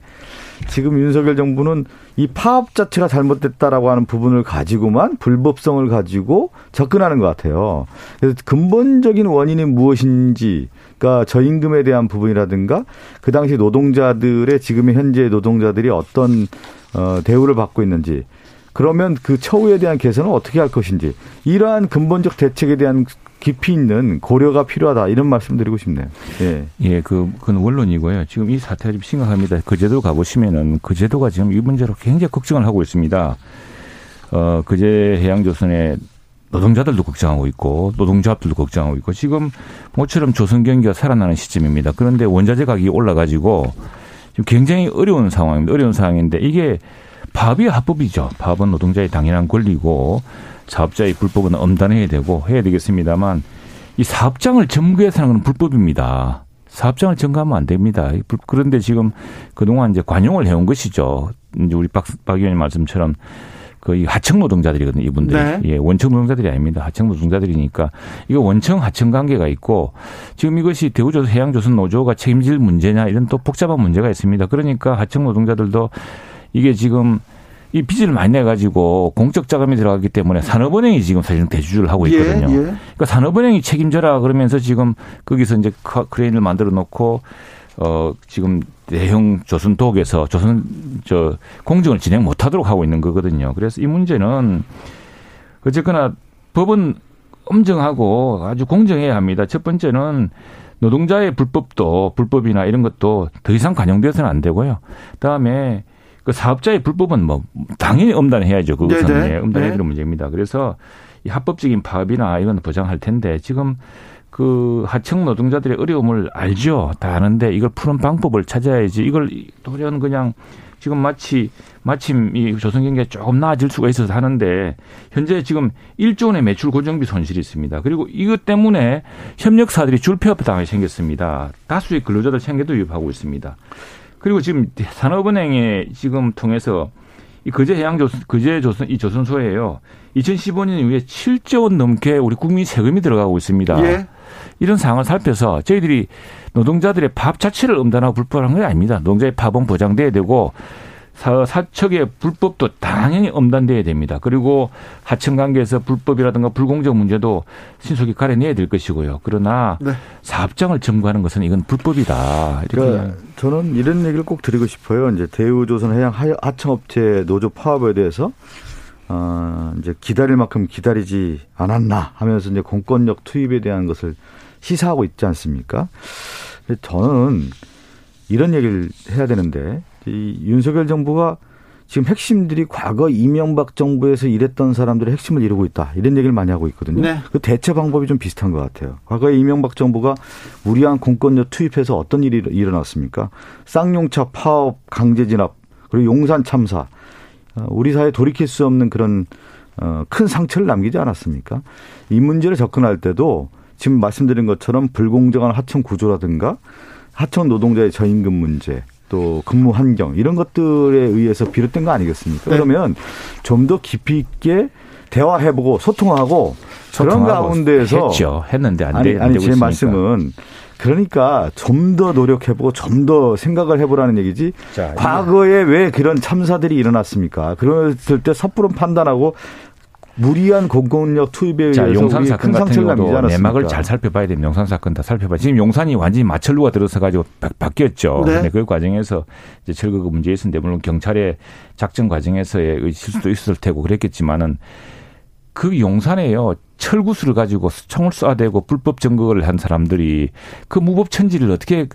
지금 윤석열 정부는 이 파업 자체가 잘못됐다라고 하는 부분을 가지고만 불법성을 가지고 접근하는 것 같아요. 그래서 근본적인 원인이 무엇인지, 그러니까 저임금에 대한 부분이라든가 그 당시 노동자들의 지금의 현재 노동자들이 어떤 어, 대우를 받고 있는지 그러면 그 처우에 대한 개선은 어떻게 할 것인지 이러한 근본적 대책에 대한 깊이 있는 고려가 필요하다 이런 말씀드리고 싶네요. 예. 예, 그, 그건 원론이고요. 지금 이 사태가 좀 심각합니다. 그 제도 가보시면은 그 제도가 지금 이 문제로 굉장히 걱정을 하고 있습니다. 어, 그제 해양조선의 노동자들도 걱정하고 있고 노동조합들도 걱정하고 있고 지금 모처럼 조선 경기가 살아나는 시점입니다. 그런데 원자재 가격이 올라가지고 지금 굉장히 어려운 상황입니다. 어려운 상황인데 이게 파업이 합법이죠. 파업은 노동자의 당연한 권리고 사업자의 불법은 엄단해야 되고 해야 되겠습니다만 이 사업장을 점거해서 하는 건 불법입니다. 사업장을 점거하면 안 됩니다. 그런데 지금 그동안 이제 관용을 해온 것이죠. 이제 우리 박, 박 의원님 말씀처럼 거의 하청 노동자들이거든요, 이분들이. 네. 예, 원청 노동자들이 아닙니다. 하청 노동자들이니까 이거 원청 하청 관계가 있고 지금 이것이 대우조선 해양조선 노조가 책임질 문제냐 이런 또 복잡한 문제가 있습니다. 그러니까 하청 노동자들도 이게 지금 이 빚을 많이 내 가지고 공적 자금이 들어가기 때문에 산업은행이 지금 사실은 대주주를 하고 있거든요. 예, 예. 그러니까 산업은행이 책임져라 그러면서 지금 거기서 이제 카- 크레인을 만들어 놓고 어 지금 대형 조선 독에서 조선 저 공정을 진행 못 하도록 하고 있는 거거든요. 그래서 이 문제는 어쨌거나 법은 엄정하고 아주 공정해야 합니다. 첫 번째는 노동자의 불법도 불법이나 이런 것도 더 이상 관용되어서는 안 되고요. 그다음에 그 사업자의 불법은 뭐 당연히 엄단해야죠. 그것은. 예, 엄단해야 네. 되는 문제입니다. 그래서 이 합법적인 파업이나 이런 보장할 텐데 지금 그 하청 노동자들의 어려움을 알죠. 다 아는데 이걸 푸는 방법을 찾아야지. 이걸 도련 그냥 지금 마치 마침 이 조선 경기가 조금 나아질 수가 있어서 하는데 현재 지금 1조 원의 매출 고정비 손실이 있습니다. 그리고 이것 때문에 협력사들이 줄폐업 당하게 생겼습니다. 다수의 근로자들 생계도 위협하고 있습니다. 그리고 지금 산업은행에 지금 통해서 이 거제 해양 조선, 거제 조선, 이 조선소에요. 2015년 이후에 7조 원 넘게 우리 국민 세금이 들어가고 있습니다. 예. 이런 상황을 살펴서 저희들이 노동자들의 밥 자체를 엄단하고 불법한 게 아닙니다. 노동자의 밥은 보장돼야 되고 사, 사척의 불법도 당연히 엄단돼야 됩니다. 그리고 하청 관계에서 불법이라든가 불공정 문제도 신속히 가려내야 될 것이고요. 그러나 네. 사업장을 점거하는 것은 이건 불법이다. 이렇게 그러니까 저는 이런 얘기를 꼭 드리고 싶어요. 이제 대우조선 해양 하- 하청업체 노조 파업에 대해서 어, 이제 기다릴 만큼 기다리지 않았나 하면서 이제 공권력 투입에 대한 것을 시사하고 있지 않습니까? 저는 이런 얘기를 해야 되는데 이 윤석열 정부가 지금 핵심들이 과거 이명박 정부에서 일했던 사람들의 핵심을 이루고 있다. 이런 얘기를 많이 하고 있거든요. 네. 그 대처 방법이 좀 비슷한 것 같아요. 과거에 이명박 정부가 무리한 공권력 투입해서 어떤 일이 일어났습니까? 쌍용차 파업, 강제 진압, 그리고 용산 참사. 어, 우리 사회에 돌이킬 수 없는 그런 어, 큰 상처를 남기지 않았습니까? 이 문제를 접근할 때도 지금 말씀드린 것처럼 불공정한 하청 구조라든가 하청 노동자의 저임금 문제 또 근무 환경 이런 것들에 의해서 비롯된 거 아니겠습니까? 네. 그러면 좀 더 깊이 있게 대화해보고 소통하고 그런 가운데에서 했죠. 했는데 안, 아니, 되, 아니 제 있으니까. 말씀은 그러니까 좀 더 노력해보고 좀 더 생각을 해보라는 얘기지. 자, 과거에 왜 그런 참사들이 일어났습니까? 그랬을 때 섣부른 판단하고 무리한 공권력 투입에 자, 의해서 용산 우리 사건 큰 같은 경우도 않았습니까? 내막을 잘 살펴봐야 됩니다. 용산 사건 다 살펴봐. 지금 용산이 완전히 마철루가 들어서 가지고 바, 뀌었죠 네. 근데 그 과정에서 이제 철거가 문제 있었는데 물론 경찰의 작전 과정에서의 실수도 있었을 테고 그랬겠지만은 그 용산에요. 철구수를 가지고 총을 쏴대고 불법 점거를 한 사람들이 그 무법 천지를 어떻게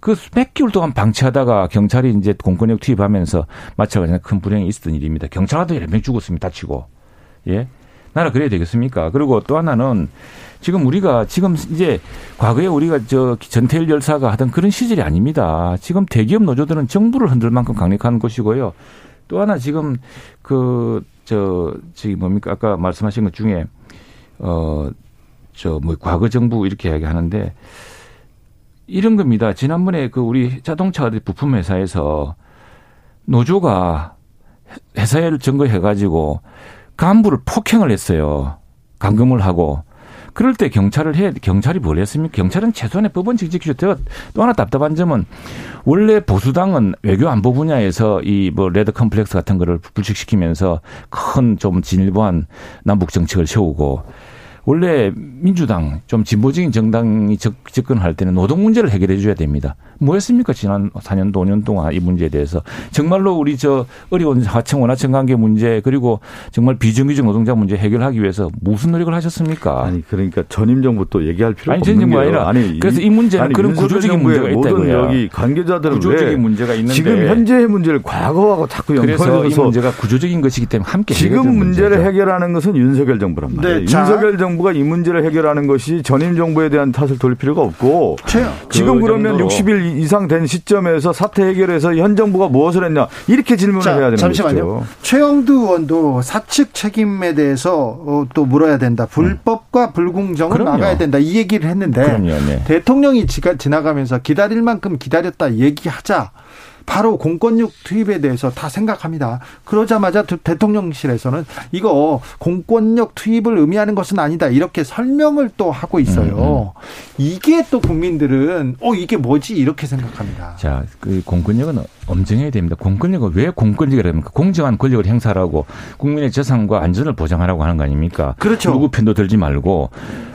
그 몇 개월 동안 방치하다가 경찰이 이제 공권력 투입하면서 마찬가지로 큰 불행이 있었던 일입니다. 경찰한테 몇명 죽었습니다. 다치고. 예. 나라 그래야 되겠습니까? 그리고 또 하나는 지금 우리가 지금 이제 과거에 우리가 저 전태일 열사가 하던 그런 시절이 아닙니다. 지금 대기업 노조들은 정부를 흔들 만큼 강력한 것이고요. 또 하나 지금 그저 저기 뭡니까 아까 말씀하신 것 중에 어 저 뭐 과거 정부 이렇게 이야기하는데 이런 겁니다. 지난번에 그 우리 자동차 부품 회사에서 노조가 회사를 점거해 가지고 간부를 폭행을 했어요. 감금을 하고. 그럴 때 경찰을 해, 경찰이 뭘 했습니까? 경찰은 최소한의 법원직 지키죠. 또 하나 답답한 점은 원래 보수당은 외교 안보 분야에서 이 뭐 레드 컴플렉스 같은 거를 불식시키면서 큰 좀 진일보한 남북 정책을 세우고 원래 민주당 좀 진보적인 정당이 접, 접근할 때는 노동 문제를 해결해 줘야 됩니다. 뭐 했습니까? 지난 4년, 5년 동안 이 문제에 대해서. 정말로 우리 저 어려운 하청 원하청 관계 문제 그리고 정말 비정규직 노동자 문제 해결하기 위해서 무슨 노력을 하셨습니까? 아니 그러니까 전임 정부 또 얘기할 필요가 아니, 없는 전임 정부 게요. 아니라 아니 그래서 이 문제는 그런 윤석열 구조적인 문제가 있다 모든 이거야. 여기 관계자들은 구조적인 왜 문제가 있는데 지금 현재의 문제를 과거하고 자꾸 그래서 이 연결해서 문제가 구조적인 것이기 때문에 함께 지금 문제를 문제죠. 해결하는 것은 윤석열 정부란 말이에요. 네, 자. 윤석열 정부 가 이 문제를 해결하는 것이 전임 정부에 대한 탓을 돌릴 필요가 없고 최, 지금 그 그러면 정도로. 60일 이상 된 시점에서 사태 해결해서 현 정부가 무엇을 했냐 이렇게 질문을 자, 해야 되는 잠시만요. 거죠. 최영두 의원도 사측 책임에 대해서 어, 또 물어야 된다. 불법과 불공정을 그럼요. 막아야 된다. 이 얘기를 했는데 그럼요, 네. 대통령이 지가 지나가면서 기다릴 만큼 기다렸다 얘기하자. 바로 공권력 투입에 대해서 다 생각합니다. 그러자마자 대- 대통령실에서는 이거 공권력 투입을 의미하는 것은 아니다. 이렇게 설명을 또 하고 있어요. 이게 또 국민들은 어 이게 뭐지 이렇게 생각합니다. 자, 그 공권력은 엄정해야 됩니다. 공권력은 왜 공권력이랍니까? 공정한 권력을 행사하라고 국민의 재산과 안전을 보장하라고 하는 거 아닙니까? 그렇죠. 누구 편도 들지 말고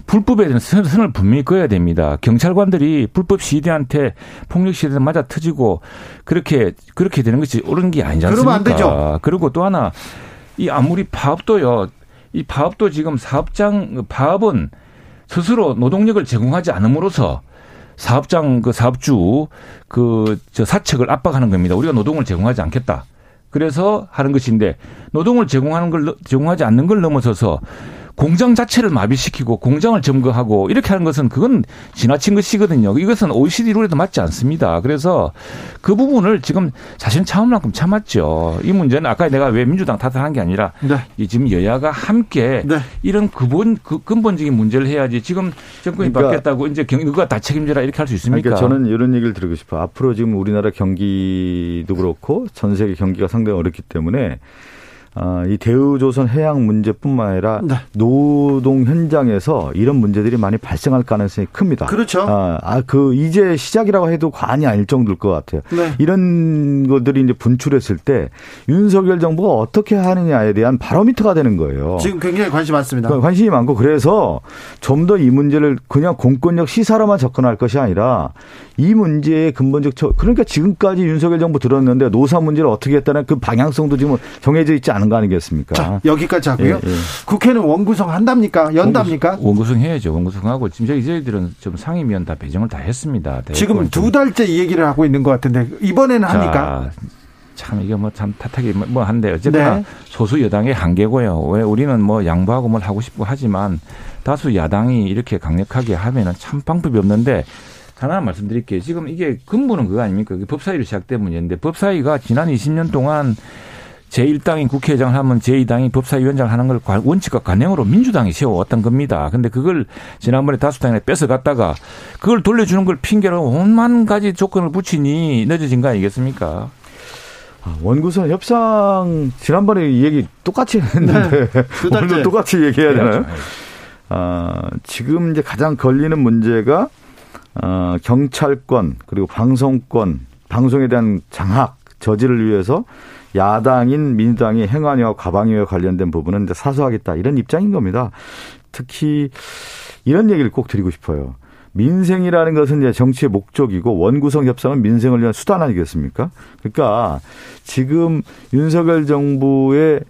불법에 대한 선- 선을 분명히 그어야 됩니다. 경찰관들이 불법 시대한테 폭력 시대 맞아 터지고 그 렇게 그렇게 되는 것이 옳은 게 아니지 않습니까? 그러면 안 되죠. 그리고 또 하나 이 아무리 파업도요. 이 파업도 지금 사업장 파업은 스스로 노동력을 제공하지 않음으로써 사업장 그 사업주 그 저 사측을 압박하는 겁니다. 우리가 노동을 제공하지 않겠다. 그래서 하는 것인데 노동을 제공하는 걸 제공하지 않는 걸 넘어서서 공장 자체를 마비시키고 공장을 점거하고 이렇게 하는 것은 그건 지나친 것이거든요. 이것은 OECD 룰에도 맞지 않습니다. 그래서 그 부분을 지금 사실 참을 만큼 참았죠. 이 문제는 아까 내가 왜 민주당 탓을 한 게 아니라 네. 지금 여야가 함께 네. 이런 근본 그 근본적인 문제를 해야지 지금 정권이 그러니까 바뀌었다고 이제 누가 다 책임져라 이렇게 할 수 있습니까? 그러니까 저는 이런 얘기를 드리고 싶어요. 앞으로 지금 우리나라 경기도 그렇고 전 세계 경기가 상당히 어렵기 때문에 아, 이 대우조선 해양 문제뿐만 아니라 네. 노동 현장에서 이런 문제들이 많이 발생할 가능성이 큽니다. 그렇죠. 아, 아, 그 이제 시작이라고 해도 과언이 아닐 정도일 것 같아요. 네. 이런 것들이 이제 분출했을 때 윤석열 정부가 어떻게 하느냐에 대한 바로미터가 되는 거예요. 지금 굉장히 관심 많습니다. 관심이 많고 그래서 좀 더 이 문제를 그냥 공권력 시사로만 접근할 것이 아니라 이 문제의 근본적 처 그러니까 지금까지 윤석열 정부 들었는데 노사 문제를 어떻게 했다는 그 방향성도 지금 정해져 있지 않은 거 아니겠습니까? 자, 여기까지 하고요. 예, 예. 국회는 원구성 한답니까? 연답니까? 원구성, 해야죠. 원구성하고 지금 저희 저희들은 좀 상임위원 다 배정을 다 했습니다. 지금 두 달째 이 얘기를 하고 있는 것 같은데 이번에는 자, 합니까? 참 이게 뭐 참 탓하기 뭐, 뭐 한데 어쨌거나 네. 소수 여당의 한계고요. 왜 우리는 뭐 양보하고 뭘 하고 싶고 하지만 다수 야당이 이렇게 강력하게 하면은 참 방법이 없는데 하나 말씀드릴게요. 지금 이게 근본은 그거 아닙니까? 법사위로 시작된 문제인데 법사위가 지난 20년 동안 제1당인 국회의장을 하면 제2당이 법사위원장을 하는 걸 원칙과 관행으로 민주당이 세워왔던 겁니다. 근데 그걸 지난번에 다수당에 뺏어갔다가 그걸 돌려주는 걸 핑계로 온만 가지 조건을 붙이니 늦어진 거 아니겠습니까? 아, 원구성 협상 지난번에 얘기 똑같이 했는데 네, 오늘도 똑같이 얘기해야 되나요? 아, 지금 이제 가장 걸리는 문제가 어, 경찰권 그리고 방송권 방송에 대한 장악 저지를 위해서 야당인 민주당이 행안위와 과방위와 관련된 부분은 이제 사소하겠다 이런 입장인 겁니다. 특히 이런 얘기를 꼭 드리고 싶어요. 민생이라는 것은 이제 정치의 목적이고 원구성 협상은 민생을 위한 수단 아니겠습니까? 그러니까 지금 윤석열 정부의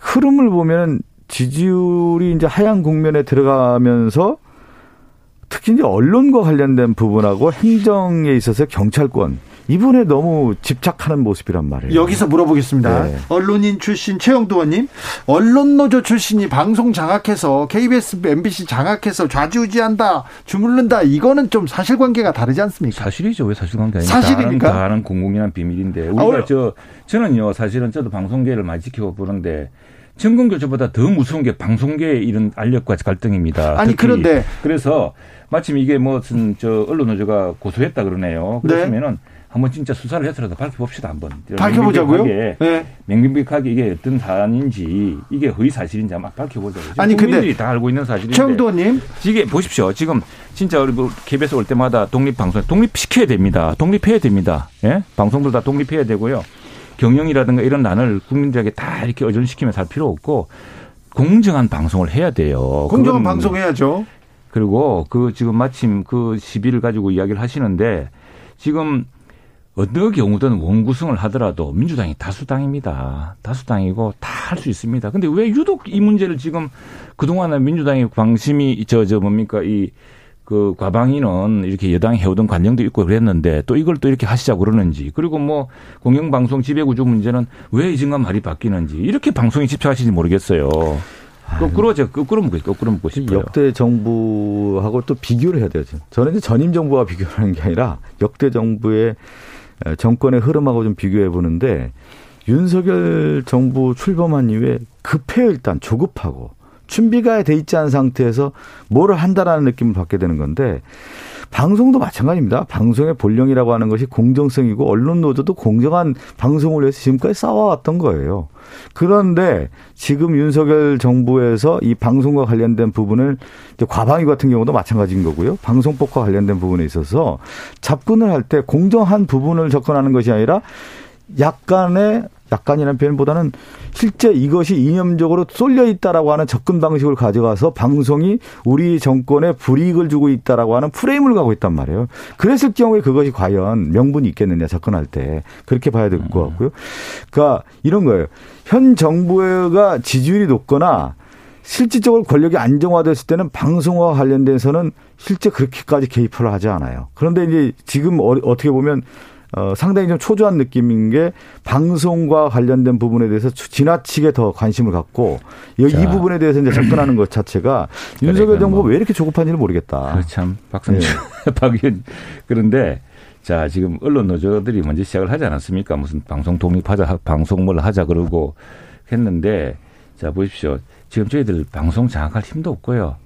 흐름을 보면 지지율이 이제 하향 국면에 들어가면서 특히 이제 언론과 관련된 부분하고 행정에 있어서 경찰권 이분에 너무 집착하는 모습이란 말이에요. 여기서 물어보겠습니다. 네. 언론인 출신 최영도 의원님, 언론노조 출신이 방송 장악해서 KBS, MBC 장악해서 좌지우지한다, 주물른다. 이거는 좀 사실관계가 다르지 않습니까? 사실이죠. 왜 사실관계 아니까 사실입니까? 다 아는 공공연한 비밀인데 우리가 아, 저 저는요 사실은 저도 방송계를 많이 지켜보는데. 고보 정권교체보다 더 무서운 게 방송계의 이런 알력과 갈등입니다. 아니 그런데 그래서 마침 이게 무슨 저 언론노조가 고소했다 그러네요. 그러면은 네. 한번 진짜 수사를 해서라도 밝혀봅시다 한번. 밝혀보자고요? 네. 명백하게 이게 어떤 사안인지 이게 허위 사실인지 한번 밝혀보자고요. 아니 근데 다 알고 있는 사실인데. 최영도님 이게 보십시오. 지금 진짜 우리 뭐 KBS 올 때마다 독립 방송 독립시켜야 됩니다. 독립해야 됩니다. 예? 방송들 다 독립해야 되고요. 경영이라든가 이런 난을 국민들에게 다 이렇게 의존시키면서 할 필요 없고 공정한 방송을 해야 돼요. 공정한 방송해야죠. 그리고 그 지금 마침 그 시비를 가지고 이야기를 하시는데 지금 어느 경우든 원구성을 하더라도 민주당이 다수당입니다. 다수당이고 다 할 수 있습니다. 근데 왜 유독 이 문제를 지금 그동안은 민주당의 관심이 저, 저 뭡니까 이 그 과방위는 이렇게 여당이 해오던 관념도 있고 그랬는데 또 이걸 또 이렇게 하시자고 그러는지 그리고 뭐 공영방송 지배구조 문제는 왜 이전과 말이 바뀌는지 이렇게 방송에 집착하시는지 모르겠어요. 거꾸로 제가 거꾸로 묻고 거꾸로 묻고 싶어요. 역대 정부하고 또 비교를 해야 돼요. 저는 이제 전임 정부와 비교하는 게 아니라 역대 정부의 정권의 흐름하고 좀 비교해 보는데 윤석열 정부 출범한 이후에 급해요 일단 조급하고 준비가 돼 있지 않은 상태에서 뭐를 한다라는 느낌을 받게 되는 건데 방송도 마찬가지입니다. 방송의 본령이라고 하는 것이 공정성이고 언론 노조도 공정한 방송을 위해서 지금까지 싸워왔던 거예요. 그런데 지금 윤석열 정부에서 이 방송과 관련된 부분을 과방위 같은 경우도 마찬가지인 거고요. 방송법과 관련된 부분에 있어서 접근을 할 때 공정한 부분을 접근하는 것이 아니라 약간의 약간이라는 표현보다는 실제 이것이 이념적으로 쏠려 있다라고 하는 접근 방식을 가져가서 방송이 우리 정권에 불이익을 주고 있다라고 하는 프레임을 가고 있단 말이에요. 그랬을 경우에 그것이 과연 명분이 있겠느냐 접근할 때 그렇게 봐야 될 것 같고요. 그러니까 이런 거예요. 현 정부가 지지율이 높거나 실질적으로 권력이 안정화됐을 때는 방송과 관련돼서는 실제 그렇게까지 개입을 하지 않아요. 그런데 이제 지금 어, 어떻게 보면 어, 상당히 좀 초조한 느낌인 게 방송과 관련된 부분에 대해서 지나치게 더 관심을 갖고 이, 이 부분에 대해서 이제 접근하는 것 자체가 그래, 윤석열 정부가 뭐. 왜 이렇게 조급한지를 모르겠다. 참 박성준 네. 박의원 그런데 자 지금 언론 노조들이 먼저 시작을 하지 않았습니까? 무슨 방송 독립하자 방송 뭘 하자 그러고 했는데 자 보십시오. 지금 저희들 방송 장악할 힘도 없고요.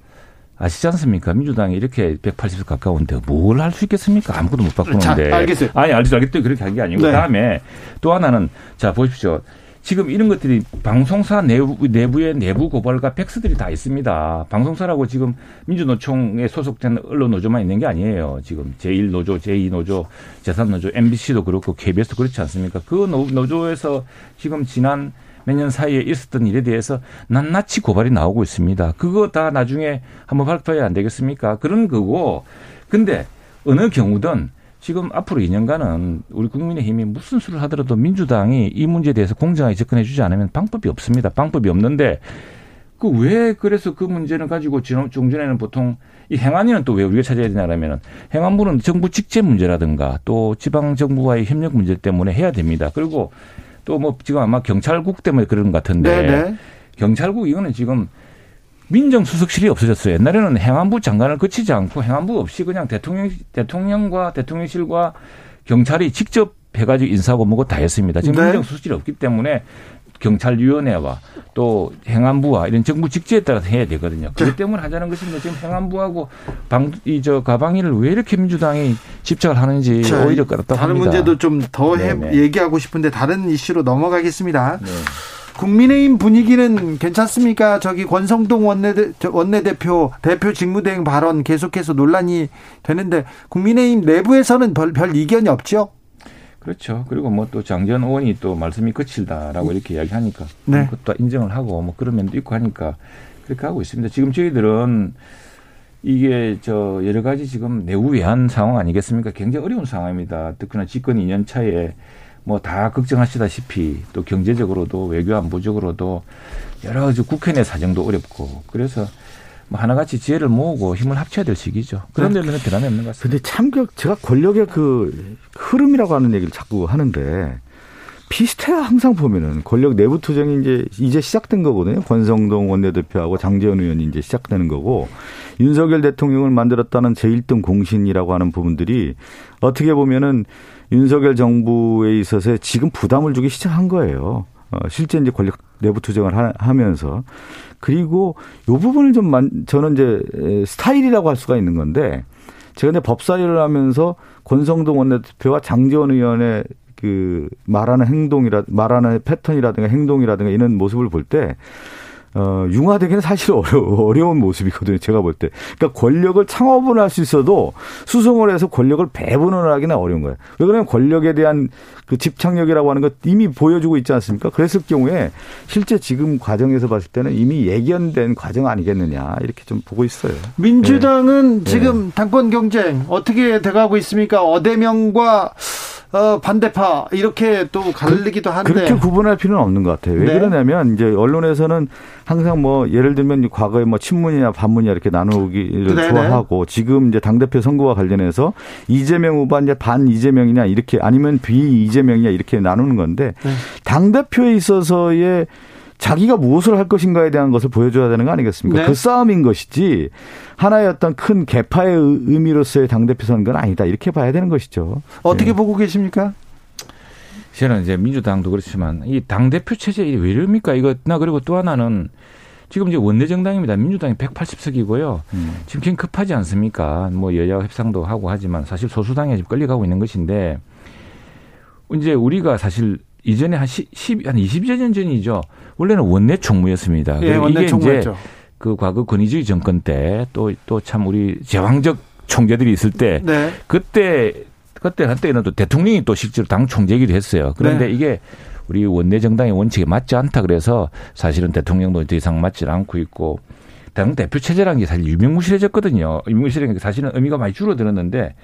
아시지 않습니까? 민주당이 이렇게 180석 가까운데 뭘 할 수 있겠습니까? 아무것도 못 바꾸는데. 자, 알겠어요. 아니, 알겠어요. 알겠어요. 그렇게 한 게 아니고. 네. 그다음에 또 하나는 자, 보십시오. 지금 이런 것들이 방송사 내부, 내부의 내부 고발과 팩스들이 다 있습니다. 방송사라고 지금 민주노총에 소속된 언론 노조만 있는 게 아니에요. 지금 제1노조, 제2노조, 제3노조, MBC도 그렇고 KBS도 그렇지 않습니까? 그 노조에서 지금 지난 몇 년 사이에 있었던 일에 대해서 낱낱이 고발이 나오고 있습니다. 그거 다 나중에 한번 발표해야 안 되겠습니까? 그런 거고. 근데 어느 경우든 지금 앞으로 2년간은 우리 국민의힘이 무슨 수를 하더라도 민주당이 이 문제에 대해서 공정하게 접근해 주지 않으면 방법이 없습니다. 방법이 없는데 그 왜 그래서 그 문제는 가지고 중전에는 보통 이 행안위는 또 왜 우리가 찾아야 되냐라면은 행안부는 정부 직제 문제라든가 또 지방 정부와의 협력 문제 때문에 해야 됩니다. 그리고 또 뭐 지금 아마 경찰국 때문에 그런 것 같은데 네네. 네. 경찰국 이거는 지금 민정수석실이 없어졌어요. 옛날에는 행안부 장관을 거치지 않고 행안부 없이 그냥 대통령 대통령과 대통령실과 경찰이 직접 해가지고 인사하고 뭐고 다 했습니다. 지금 네. 민정수석실이 없기 때문에 경찰위원회와 또 행안부와 이런 정부 직제에 따라서 해야 되거든요. 그렇기 때문에 하자는 것입니다. 지금 행안부하고 방, 이, 저, 가방위를 왜 이렇게 민주당이 집착을 하는지 자, 오히려 그렇다고 다른 합니다. 문제도 좀 더 얘기하고 싶은데 다른 이슈로 넘어가겠습니다. 네. 국민의힘 분위기는 괜찮습니까? 저기 권성동 원내 원내대표 대표 직무대행 발언 계속해서 논란이 되는데 국민의힘 내부에서는 별, 별 이견이 없죠? 그렇죠. 그리고 뭐 또 장전 의원이 또 말씀이 거칠다라고 이렇게 이야기하니까 네. 그것도 인정을 하고 뭐 그런 면도 있고 하니까 그렇게 하고 있습니다. 지금 저희들은 이게 저 여러 가지 지금 내우외한 상황 아니겠습니까? 굉장히 어려운 상황입니다. 특히나 집권 2년 차에 뭐 다 걱정하시다시피 또 경제적으로도 외교 안보적으로도 여러 가지 국회 내 사정도 어렵고 그래서 뭐 하나같이 지혜를 모으고 힘을 합쳐야 될 시기죠. 그런 네. 데는 변함이 없는 것 같습니다. 근데 참 제가 권력의 그 흐름이라고 하는 얘기를 자꾸 하는데 비슷해요. 항상 보면은 권력 내부 투쟁이 이제 이제 시작된 거거든요. 권성동 원내대표하고 장재원 의원이 이제 시작되는 거고 윤석열 대통령을 만들었다는 제1등 공신이라고 하는 부분들이 어떻게 보면은 윤석열 정부에 있어서 지금 부담을 주기 시작한 거예요. 어, 실제 이제 권력 내부 투쟁을 하, 면서 그리고 요 부분을 좀 만, 저는 이제 스타일이라고 할 수가 있는 건데 제가 이제 법사위를 하면서 권성동 원내대표와 장재원 의원의 그 말하는 행동이라 말하는 패턴이라든가 행동이라든가 이런 모습을 볼 때 어, 융화되기는 사실 어려, 어려운 모습이거든요. 제가 볼 때. 그러니까 권력을 창업을 할수 있어도 수송을 해서 권력을 배분을 하기는 어려운 거예요. 왜 그러면 권력에 대한 그 집착력이라고 하는 것 이미 보여주고 있지 않습니까? 그랬을 경우에 실제 지금 과정에서 봤을 때는 이미 예견된 과정 아니겠느냐 이렇게 좀 보고 있어요. 민주당은 네. 지금 네. 당권 경쟁 어떻게 돼가고 있습니까? 어대명과 어, 반대파 이렇게 또 갈리기도 하는데 그렇게 구분할 필요는 없는 것 같아요. 왜 네. 그러냐면 이제 언론에서는 항상 뭐 예를 들면 과거에 뭐 친문이냐 반문이냐 이렇게 나누기를 네네. 좋아하고 지금 이제 당 대표 선거와 관련해서 이재명 후보 이제 반 이재명이냐 이렇게 아니면 비 이재명이냐 이렇게 나누는 건데 네. 당 대표에 있어서의 자기가 무엇을 할 것인가에 대한 것을 보여줘야 되는 거 아니겠습니까? 네. 그 싸움인 것이지 하나의 어떤 큰 개파의 의미로서의 당대표 선거는 아니다. 이렇게 봐야 되는 것이죠. 어떻게 네. 보고 계십니까? 저는 이제 민주당도 그렇지만 이 당대표 체제 왜 이럽니까? 이거, 나 그리고 또 하나는 지금 이제 원내정당입니다. 민주당이 180석이고요. 음. 지금 굉장히 급하지 않습니까? 뭐 여야 협상도 하고 하지만 사실 소수당에 지금 끌려가고 있는 것인데 이제 우리가 사실 이전에 한 10, 10, 한 20여 년 전이죠. 원래는 원내 총무였습니다. 예, 원내 총무였죠. 그 과거 권위주의 정권 때 또 또 참 우리 제왕적 총재들이 있을 때 네. 그때 그때 한때는 또 대통령이 또 실제로 당 총재이기도 했어요. 그런데 네. 이게 우리 원내 정당의 원칙에 맞지 않다 그래서 사실은 대통령도 더 이상 맞지 않고 있고 당 대표 체제라는 게 사실 유명무실해졌거든요. 유명무실한 게 사실은 의미가 많이 줄어들었는데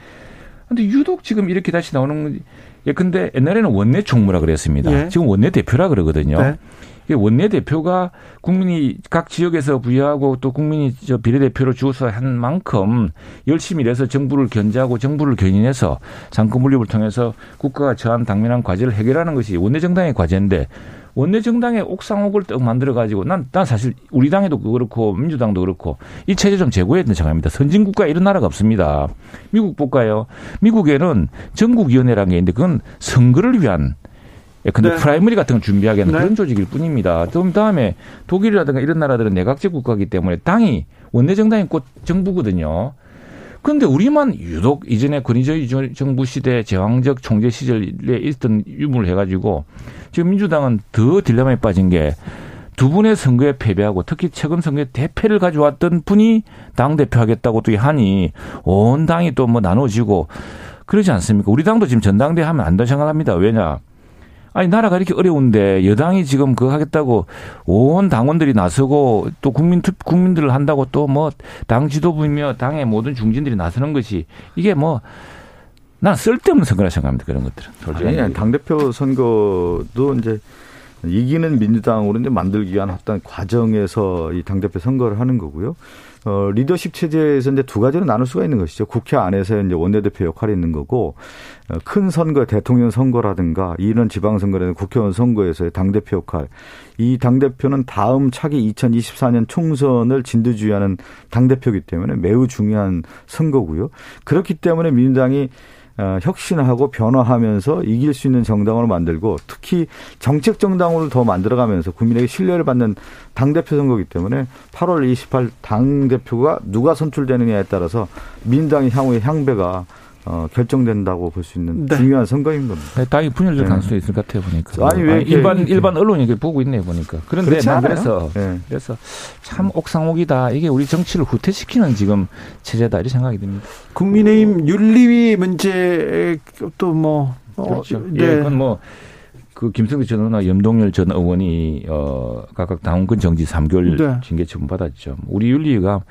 근데 유독 지금 이렇게 다시 나오는 예 근데 옛날에는 원내 총무라 그랬습니다. 예. 지금 원내 대표라 그러거든요. 네. 원내 대표가 국민이 각 지역에서 부여하고 또 국민이 저 비례대표로 주어서 한 만큼 열심히 일해서 정부를 견제하고 정부를 견인해서 삼권 분립을 통해서 국가가 처한 당면한 과제를 해결하는 것이 원내 정당의 과제인데 원내 정당의 옥상옥을 떡 만들어 가지고 난, 난 사실 우리 당에도 그렇고 민주당도 그렇고 이 체제 좀 재고해야 된다고 생각합니다. 선진 국가에 이런 나라가 없습니다. 미국 볼까요? 미국에는 전국위원회라는 게 있는데 그건 선거를 위한 근데 네. primary 같은 걸 준비하게 하는 네. 그런 조직일 뿐입니다. 그 다음에 독일이라든가 이런 나라들은 내각제 국가이기 때문에 당이 원내 정당이 곧 정부거든요. 그런데 우리만 유독 이전에 권위주의 정부 시대 제왕적 총재 시절에 있던 유무를 해가지고 지금 민주당은 더 딜레마에 빠진 게 두 분의 선거에 패배하고 특히 최근 선거에 대패를 가져왔던 분이 당 대표 하겠다고 또 하니 온 당이 또 뭐 나눠지고 그러지 않습니까? 우리 당도 지금 전당대회 하면 안 된다고 생각합니다. 왜냐? 아니 나라가 이렇게 어려운데 여당이 지금 그거 하겠다고 온 당원들이 나서고 또 국민 투 국민들을 한다고 또 뭐 당 지도부이며 당의 모든 중진들이 나서는 것이 이게 뭐 난 쓸데없는 선거라 생각합니다. 그런 것들은. 아니, 아니 당 대표 선거도 이제 이기는 민주당으로 이제 만들기 위한 어떤 과정에서 이 당 대표 선거를 하는 거고요. 어, 리더십 체제에서 이제 두 가지로 나눌 수가 있는 것이죠. 국회 안에서 이제 원내대표 역할이 있는 거고, 어, 큰 선거, 대통령 선거라든가, 이런 지방선거라든가 국회의원 선거에서의 당대표 역할. 이 당대표는 다음 차기 2024년 총선을 진두지휘하는 당대표이기 때문에 매우 중요한 선거고요. 그렇기 때문에 민주당이 어, 혁신하고 변화하면서 이길 수 있는 정당으로 만들고 특히 정책 정당으로 더 만들어가면서 국민에게 신뢰를 받는 당 대표 선거기 때문에 8월 28당 대표가 누가 선출되느냐에 따라서 민당의 향후의 향배가 어, 결정된다고 볼 수 있는 네. 중요한 선거인 겁니다. 네, 당이 분열될 네. 가능성이 있을 것 같아요 보니까. 아니 왜 일반 이렇게. 일반 언론이 이렇게 보고 있네요 보니까. 그런데 난 그래서 네. 그래서 참 옥상옥이다. 이게 우리 정치를 후퇴시키는 지금 체제다 이렇게 생각이 듭니다. 국민의힘 윤리위 문제 또뭐 어, 그렇죠. 네. 예, 그건 뭐. 그 김성태 전 의원과 염동열 전 의원이 어 각각 당원권 정지 3개월 네. 징계 처분 받았죠. 우리 윤리위가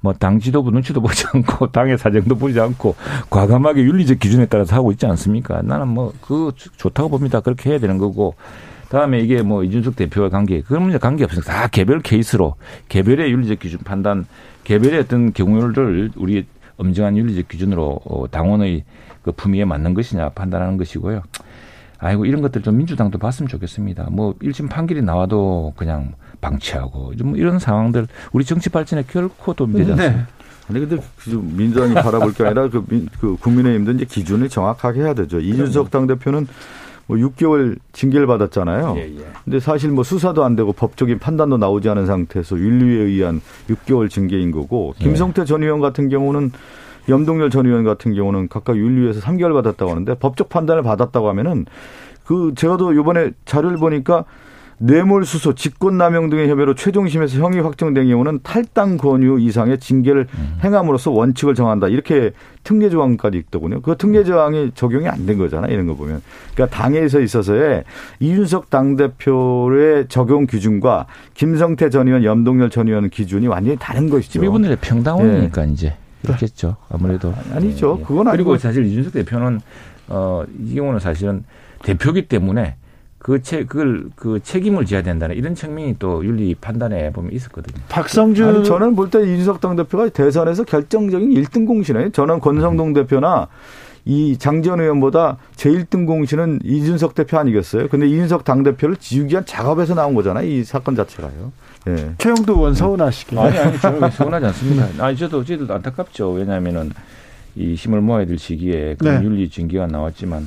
뭐 당 지도부 눈치도 보지 않고 당의 사정도 보지 않고 과감하게 윤리적 기준에 따라서 하고 있지 않습니까? 나는 뭐 그 좋다고 봅니다. 그렇게 해야 되는 거고. 다음에 이게 뭐 이준석 대표와 관계 그런 문제 관계 없으니까 다 개별 케이스로 개별의 윤리적 기준 판단 개별의 어떤 경우를 우리 엄정한 윤리적 기준으로 어, 당원의 그 품위에 맞는 것이냐 판단하는 것이고요. 아이고 이런 것들 좀 민주당도 봤으면 좋겠습니다. 뭐 1심 판결이 나와도 그냥 방치하고 좀 이런 상황들 우리 정치 발전에 결코 도움이 되지 네. 않습니다. 네. 아니 근데 민주당이 바라볼 게 아니라 그, 민, 그 국민의힘도 이제 기준을 정확하게 해야 되죠. 이준석 당 대표는 뭐 6개월 징계를 받았잖아요. 예, 예. 근데 사실 뭐 수사도 안 되고 법적인 판단도 나오지 않은 상태에서 윤리에 의한 6개월 징계인 거고 예. 김성태 예. 전 의원 같은 경우는 염동열 전 의원 같은 경우는 각각 윤리위에서 3개월 받았다고 하는데 법적 판단을 받았다고 하면은 그 제가 도 이번에 자료를 보니까 뇌물수수, 직권남용 등의 혐의로 최종심에서 형이 확정된 경우는 탈당 권유 이상의 징계를 음. 행함으로써 원칙을 정한다. 이렇게 특례 조항까지 있더군요. 그 특례 조항이 적용이 안 된 거잖아요. 이런 거 보면. 그러니까 당에서 있어서의 이준석 당대표의 적용 기준과 김성태 전 의원, 염동열 전 의원 기준이 완전히 다른 것이죠. 이분들의 평당원이니까 네. 이제 그렇겠죠. 아무래도. 아니죠. 네. 그건 아니고. 그리고 사실 이준석 대표는 어, 이 경우는 사실은 대표기 때문에 그 책, 그걸, 그 책임을 져야 된다는 이런 측면이 또 윤리 판단에 보면 있었거든요. 박성준. 아니, 저는 볼 때 이준석 당대표가 대선에서 결정적인 1등 공신에 저는 권성동 음. 대표나 이 장지원 의원보다 제1등 공신은 이준석 대표 아니겠어요? 근데 이준석 당대표를 지우기 위한 작업에서 나온 거잖아요. 이 사건 자체가요. 예. 최영도 의원 서운하시길. 아니, 아니, 저는 서운하지 않습니다. 아니, 저도, 저도 안타깝죠. 왜냐하면은 이 힘을 모아야 될 시기에 그런 네. 윤리 징계가 나왔지만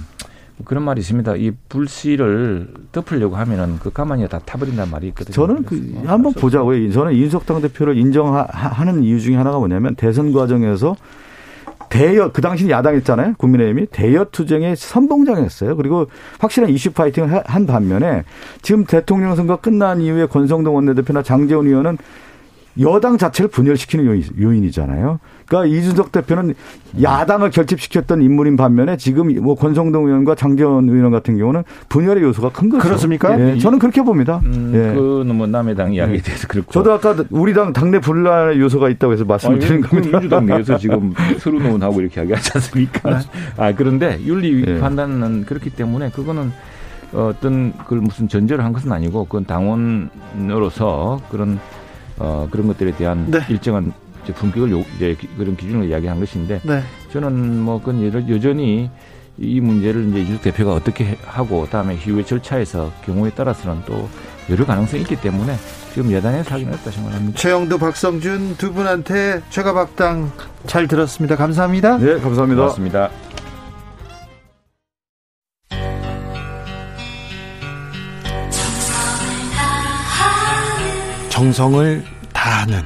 그런 말이 있습니다. 이 불씨를 덮으려고 하면은 그 가만히 다 타버린다는 말이 있거든요. 저는 그뭐 한번 보자고요. 저는 이준석 당 대표를 인정하는 이유 중에 하나가 뭐냐면 대선 과정에서 대여 그 당시 야당했잖아요. 국민의힘이 대여 투쟁에 선봉장했어요. 그리고 확실한 이슈 파이팅을 한 반면에 지금 대통령 선거 끝난 이후에 권성동 원내대표나 장재원 의원은 여당 자체를 분열시키는 요인이잖아요. 그러니까 이준석 대표는 야당을 결집시켰던 인물인 반면에 지금 뭐 권성동 의원과 장재원 의원 같은 경우는 분열의 요소가 큰 거죠. 그렇습니까? 예, 저는 그렇게 봅니다. 음, 예. 그는 뭐 남의 당 이야기에 네. 대해서 그렇고. 저도 아까 우리 당 당내 분란의 요소가 있다고 해서 말씀을 드린 겁니다. 민주당 내에서 지금 서로 논하고 이렇게 이야기하지 않습니까? 아 그런데 윤리 예. 판단은 그렇기 때문에 그거는 어떤 그걸 무슨 전제를 한 것은 아니고 그건 당원으로서 그런 어 그런 것들에 대한 네. 일정한 이제 품격을 요, 이제 기- 그런 기준을 이야기한 것인데 네. 저는 뭐 그건 여- 여전히 이 문제를 이제 이준석 대표가 어떻게 해- 하고 다음에 이후의 절차에서 경우에 따라서는 또 여러 가능성이 있기 때문에 지금 여단에서 하기는 어렵다 생각합니다. 최영도 박성준 두 분한테 최가박당 잘 들었습니다. 감사합니다. 네, 감사합니다. 고맙습니다. 정성을 다하는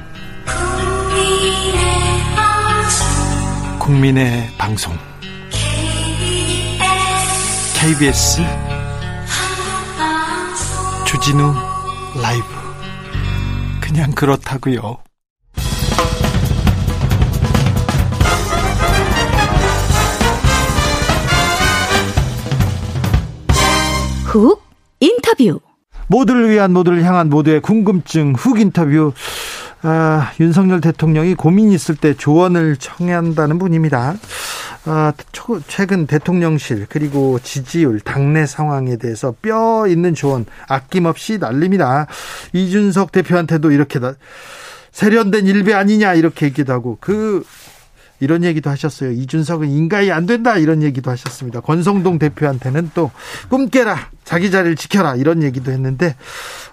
국민의 방송 KBS 주진우 라이브 그냥 그렇다고요. 훅 인터뷰. 모두를 위한 모두를 향한 모두의 궁금증 훅 인터뷰. 아, 윤석열 대통령이 고민 있을 때 조언을 청한다는 분입니다. 아, 초- 최근 대통령실 그리고 지지율 당내 상황에 대해서 뼈 있는 조언 아낌없이 날립니다. 이준석 대표한테도 이렇게 나- 세련된 일배 아니냐 이렇게 얘기도 하고 그 이런 얘기도 하셨어요. 이준석은 인가이 안 된다 이런 얘기도 하셨습니다. 권성동 대표한테는 또 꿈깨라 자기 자리를 지켜라 이런 얘기도 했는데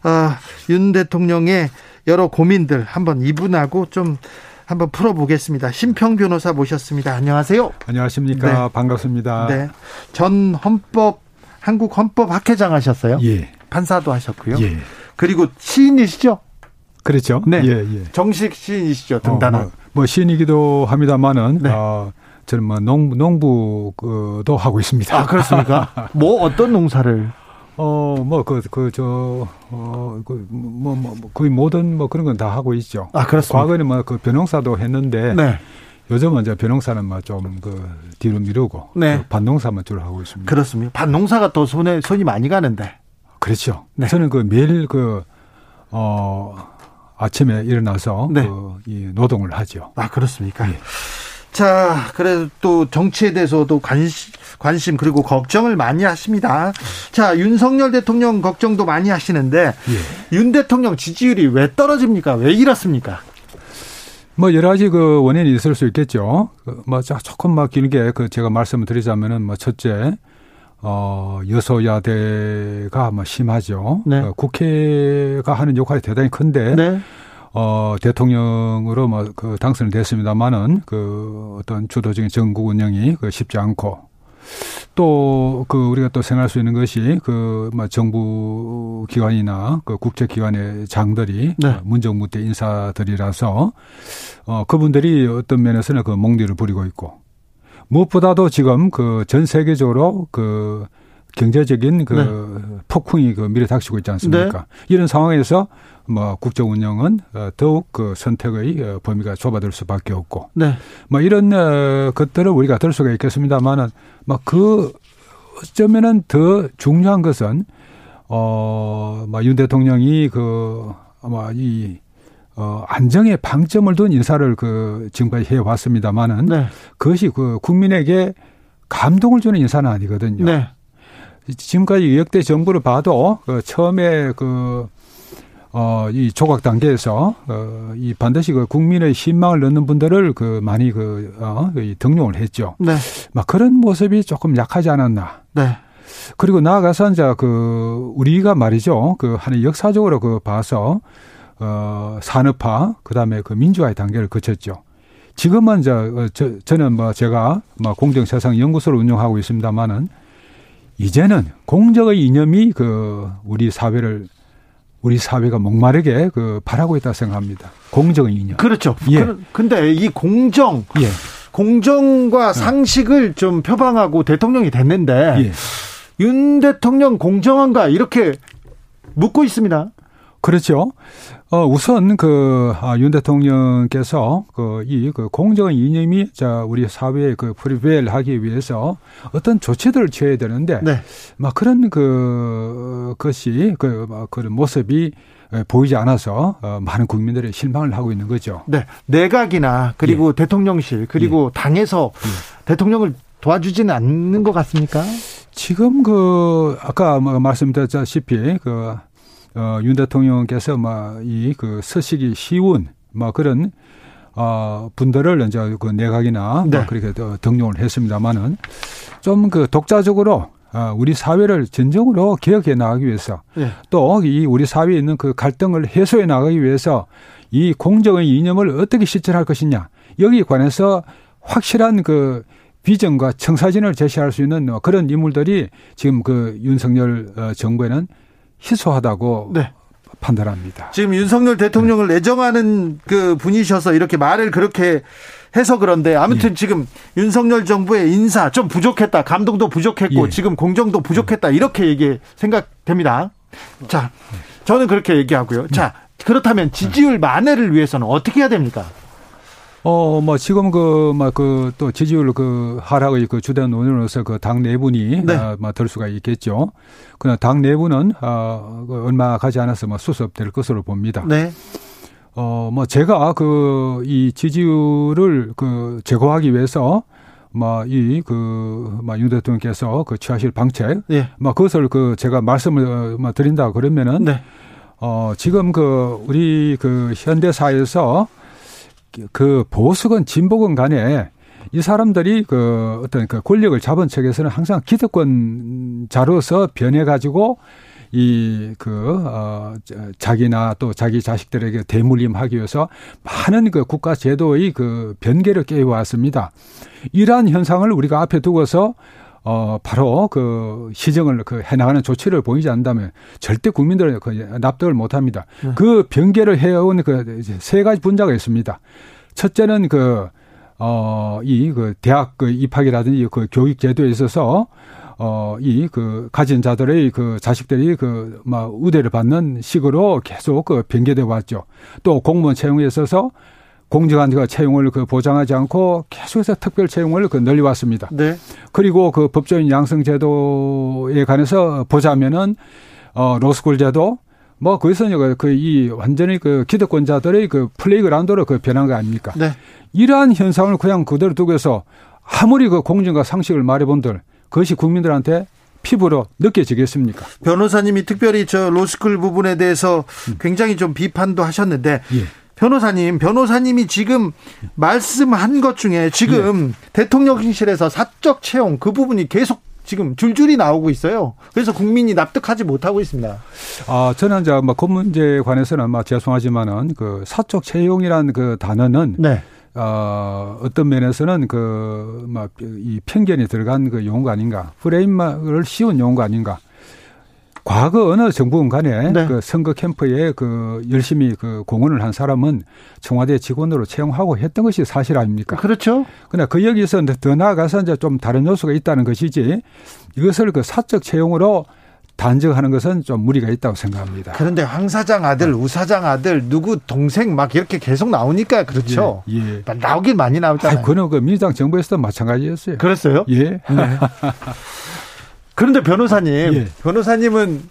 아, 윤 대통령의 여러 고민들 한번 이분하고 좀 한번 풀어보겠습니다. 심평 변호사 모셨습니다. 안녕하세요. 안녕하십니까 네. 반갑습니다. 네, 전 헌법 한국 헌법 학회장 하셨어요. 예, 판사도 하셨고요. 예, 그리고 시인이시죠? 그렇죠. 네. 예, 예. 정식 시인이시죠. 등단한. 어, 뭐, 뭐 시인이기도 합니다만은 네. 어, 저는 뭐 농, 농부도 하고 있습니다. 아 그렇습니까? 뭐 어떤 농사를? 어, 뭐 그 그 저 어, 그, 뭐, 뭐, 뭐 거의 모든 뭐 그런 건 다 하고 있죠. 아 그렇습니까? 과거에는 뭐 그 변농사도 했는데 네. 요즘은 이제 변농사는 뭐좀그 뒤로 미루고 네. 그 반농사만 주로 하고 있습니다. 그렇습니다. 밭농사가 또 손에 손이 많이 가는데. 그렇죠. 네. 저는 그 매일 그, 어, 아침에 일어나서 네. 그, 이 노동을 하죠. 아 그렇습니까? 예. 자, 그래도 또 정치에 대해서도 관심, 관심 그리고 걱정을 많이 하십니다. 자, 윤석열 대통령 걱정도 많이 하시는데 예. 윤 대통령 지지율이 왜 떨어집니까? 왜 이렇습니까? 뭐 여러 가지 그 원인이 있을 수 있겠죠. 그뭐 자- 조금 막 길게 그 제가 말씀을 드리자면은 뭐 첫째, 어, 여소야대가 뭐 심하죠. 네. 어, 국회가 하는 역할이 대단히 큰데, 네. 어, 대통령으로 뭐 그 당선이 됐습니다만은 그 어떤 주도적인 정국 운영이 그 쉽지 않고 또 그 우리가 또 생각할 수 있는 것이 그 뭐 정부 기관이나 그 국제 기관의 장들이 네. 어, 문정부 때 인사들이라서 어 그분들이 어떤 면에서는 그 몽디를 부리고 있고 무엇보다도 지금 그 전 세계적으로 그 경제적인 그 폭풍이 그 미래 닥치고 있지 않습니까? 이런 상황에서 뭐 국정 운영은 어, 더욱 그 선택의 어, 범위가 좁아들 수밖에 없고 네. 뭐 이런 어, 것들을 우리가 들 수가 있겠습니다만은 뭐그 어쩌면은 더 중요한 것은 어뭐윤 대통령이 그 아마 이 어, 안정의 방점을 둔 인사를 그 지금까지 해 왔습니다만은 네. 그것이 그 국민에게 감동을 주는 인사는 아니거든요. 네. 지금까지 역대 정부를 봐도 그 처음에 그 어, 이 조각 단계에서, 어, 이 반드시 그 국민의 신망을 넣는 분들을 그 많이 그, 어, 이 등용을 했죠. 네. 막 그런 모습이 조금 약하지 않았나. 네. 그리고 나아가서 이제 그, 우리가 말이죠. 그, 하는 역사적으로 그 봐서, 어, 산업화, 그 다음에 그 민주화의 단계를 거쳤죠. 지금은 이제, 어, 저, 저는 뭐 제가 뭐 공정세상 연구소를 운영하고 있습니다만은 이제는 공정의 이념이 그, 우리 사회를 우리 사회가 목마르게 그 바라고 있다 생각합니다. 공정의 이념. 그렇죠. 예. 그, 근데 이 공정, 예. 공정과 상식을 좀 표방하고 대통령이 됐는데 예. 윤 대통령 공정한가 이렇게 묻고 있습니다. 그렇죠. 어, 우선 그, 아, 윤 대통령께서 그, 이, 그, 공정의 이념이 자, 우리 사회에 그, 프리벨 하기 위해서 어떤 조치들을 취해야 되는데, 네. 막 그런 그, 것이, 그, 막 그런 모습이 에, 보이지 않아서 어, 많은 국민들이 실망을 하고 있는 거죠. 네. 내각이나 그리고 예. 대통령실 그리고 당에서 대통령을 도와주지는 않는 것 같습니까? 지금 그 아까 뭐 말씀드렸다시피 그 어, 윤 대통령께서 뭐이그 서식이 쉬운 뭐 그런 어, 분들을 이제 그 내각이나 네. 뭐 그렇게 등용을 했습니다만은 좀 그 독자적으로 어, 우리 사회를 진정으로 개혁해 나가기 위해서 네. 또이 우리 사회에 있는 그 갈등을 해소해 나가기 위해서 이 공정의 이념을 어떻게 실천할 것이냐 여기에 관해서 확실한 그 비전과 청사진을 제시할 수 있는 그런 인물들이 지금 그 윤석열 어, 정부에는 희소하다고 네. 판단합니다. 지금 윤석열 대통령을 네. 애정하는 그 분이셔서 이렇게 말을 그렇게 해서 그런데 아무튼 예. 지금 윤석열 정부의 인사 좀 부족했다. 감동도 부족했고 예. 지금 공정도 부족했다. 이렇게 얘기 생각됩니다. 자, 저는 그렇게 얘기하고요. 자, 그렇다면 지지율 만회를 위해서는 어떻게 해야 됩니까? 어, 뭐, 지금 그, 막, 그, 또 지지율 그 하락의 그 주된 원인으로서 그 당 내분이, 네. 어, 뭐, 될 수가 있겠죠. 그러나 당 내분은, 어, 그 얼마 가지 않아서 뭐 수습될 것으로 봅니다. 네. 어, 뭐, 제가 그, 이 지지율을 그 제거하기 위해서 뭐, 이, 그, 뭐, 윤 대통령께서 그 취하실 방책, 네. 뭐, 그것을 그 제가 말씀을 뭐 드린다 그러면은, 네. 어, 지금 그, 우리 그 현대사에서 그 보수건 진보건 간에 이 사람들이 그 어떤 그 권력을 잡은 측에서는 항상 기득권자로서 변해가지고 이, 그, 어, 자기나 또 자기 자식들에게 대물림하기 위해서 많은 그 국가 제도의 그 변개를 깨워왔습니다. 이러한 현상을 우리가 앞에 두고서 어, 바로 그 시정을 그 해나가는 조치를 보이지 않는다면 절대 국민들은 그 납득을 못 합니다. 네. 그 변개를 해온 그 세 가지 분자가 있습니다. 첫째는 그, 어, 이 그 대학 그 입학이라든지 그 교육 제도에 있어서 어, 이 그 가진 자들의 그 자식들이 그, 막 우대를 받는 식으로 계속 그 변개돼 왔죠. 또 공무원 채용에 있어서 공정한 그 채용을 그 보장하지 않고 계속해서 특별 채용을 그 늘려왔습니다. 네. 그리고 그 법조인 양성 제도에 관해서 보자면은 어 로스쿨 제도 뭐 그것은 그이 완전히 그 기득권자들의 그 playground로 그 변한 거 아닙니까? 네. 이러한 현상을 그냥 그대로 두고서 아무리 그 공정과 상식을 말해본들 그것이 국민들한테 피부로 느껴지겠습니까? 변호사님이 특별히 저 로스쿨 부분에 대해서 음. 굉장히 좀 비판도 하셨는데 예. 변호사님, 변호사님이 지금 말씀한 것 중에 지금 네. 대통령실에서 사적 채용 그 부분이 계속 지금 줄줄이 나오고 있어요. 그래서 국민이 납득하지 못하고 있습니다. 아, 저는 이제 뭐그 문제에 관해서는 아마 죄송하지만은 그 사적 채용이라는 그 단어는 네. 어, 어떤 면에서는 그, 막, 이 편견이 들어간 그 용어가 아닌가. 프레임을 씌운 용어가 아닌가. 과거 어느 정부건 간에 네. 그 선거 캠프에 그 열심히 그 공헌을 한 사람은 청와대 직원으로 채용하고 했던 것이 사실 아닙니까? 그렇죠. 그러나 그 여기서 더 나아가서 이제 좀 다른 요소가 있다는 것이지 이것을 그 사적 채용으로 단정하는 것은 좀 무리가 있다고 생각합니다. 그런데 황 사장 아들, 우 사장 아들, 누구 동생 막 이렇게 계속 나오니까 그렇죠. 예. 예. 나오긴 많이 나오잖아요. 그는 그 민주당 정부에서도 마찬가지였어요. 그랬어요? 예. 네. 그런데 변호사님, 예. 변호사님은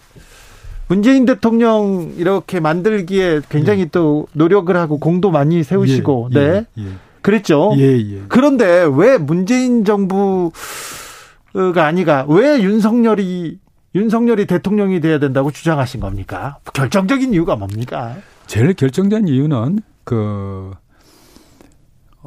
문재인 대통령 이렇게 만들기에 굉장히 예. 또 노력을 하고 공도 많이 세우시고, 예. 네. 예. 예. 그랬죠. 예, 그런데 왜 문재인 정부가 아니가 왜 윤석열이 윤석열이 대통령이 돼야 된다고 주장하신 겁니까? 결정적인 이유가 뭡니까? 제일 결정적인 이유는 그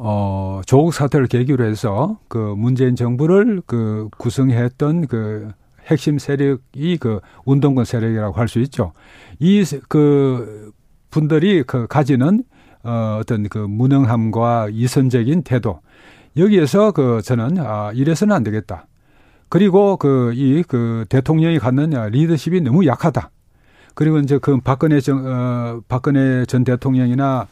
어, 조국 사태를 계기로 해서 그 문재인 정부를 그 구성했던 그 핵심 세력이 그 운동권 세력이라고 할 수 있죠. 이 그 분들이 그 가지는 어, 어떤 그 무능함과 이선적인 태도 여기에서 그 저는 아, 이래서는 안 되겠다. 그리고 그 이그 그 대통령이 갖는 리더십이 너무 약하다. 그리고 이제 그 박근혜 정, 어, 박근혜 전 대통령이나 어,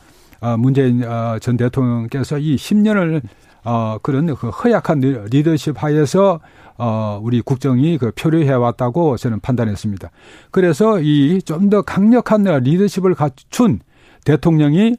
문재인 어, 전 대통령께서 이 10년을 어, 그런 그 허약한 리더십 하에서 어, 우리 국정이 그 표류해 왔다고 저는 판단했습니다. 그래서 이 좀 더 강력한 리더십을 갖춘 대통령이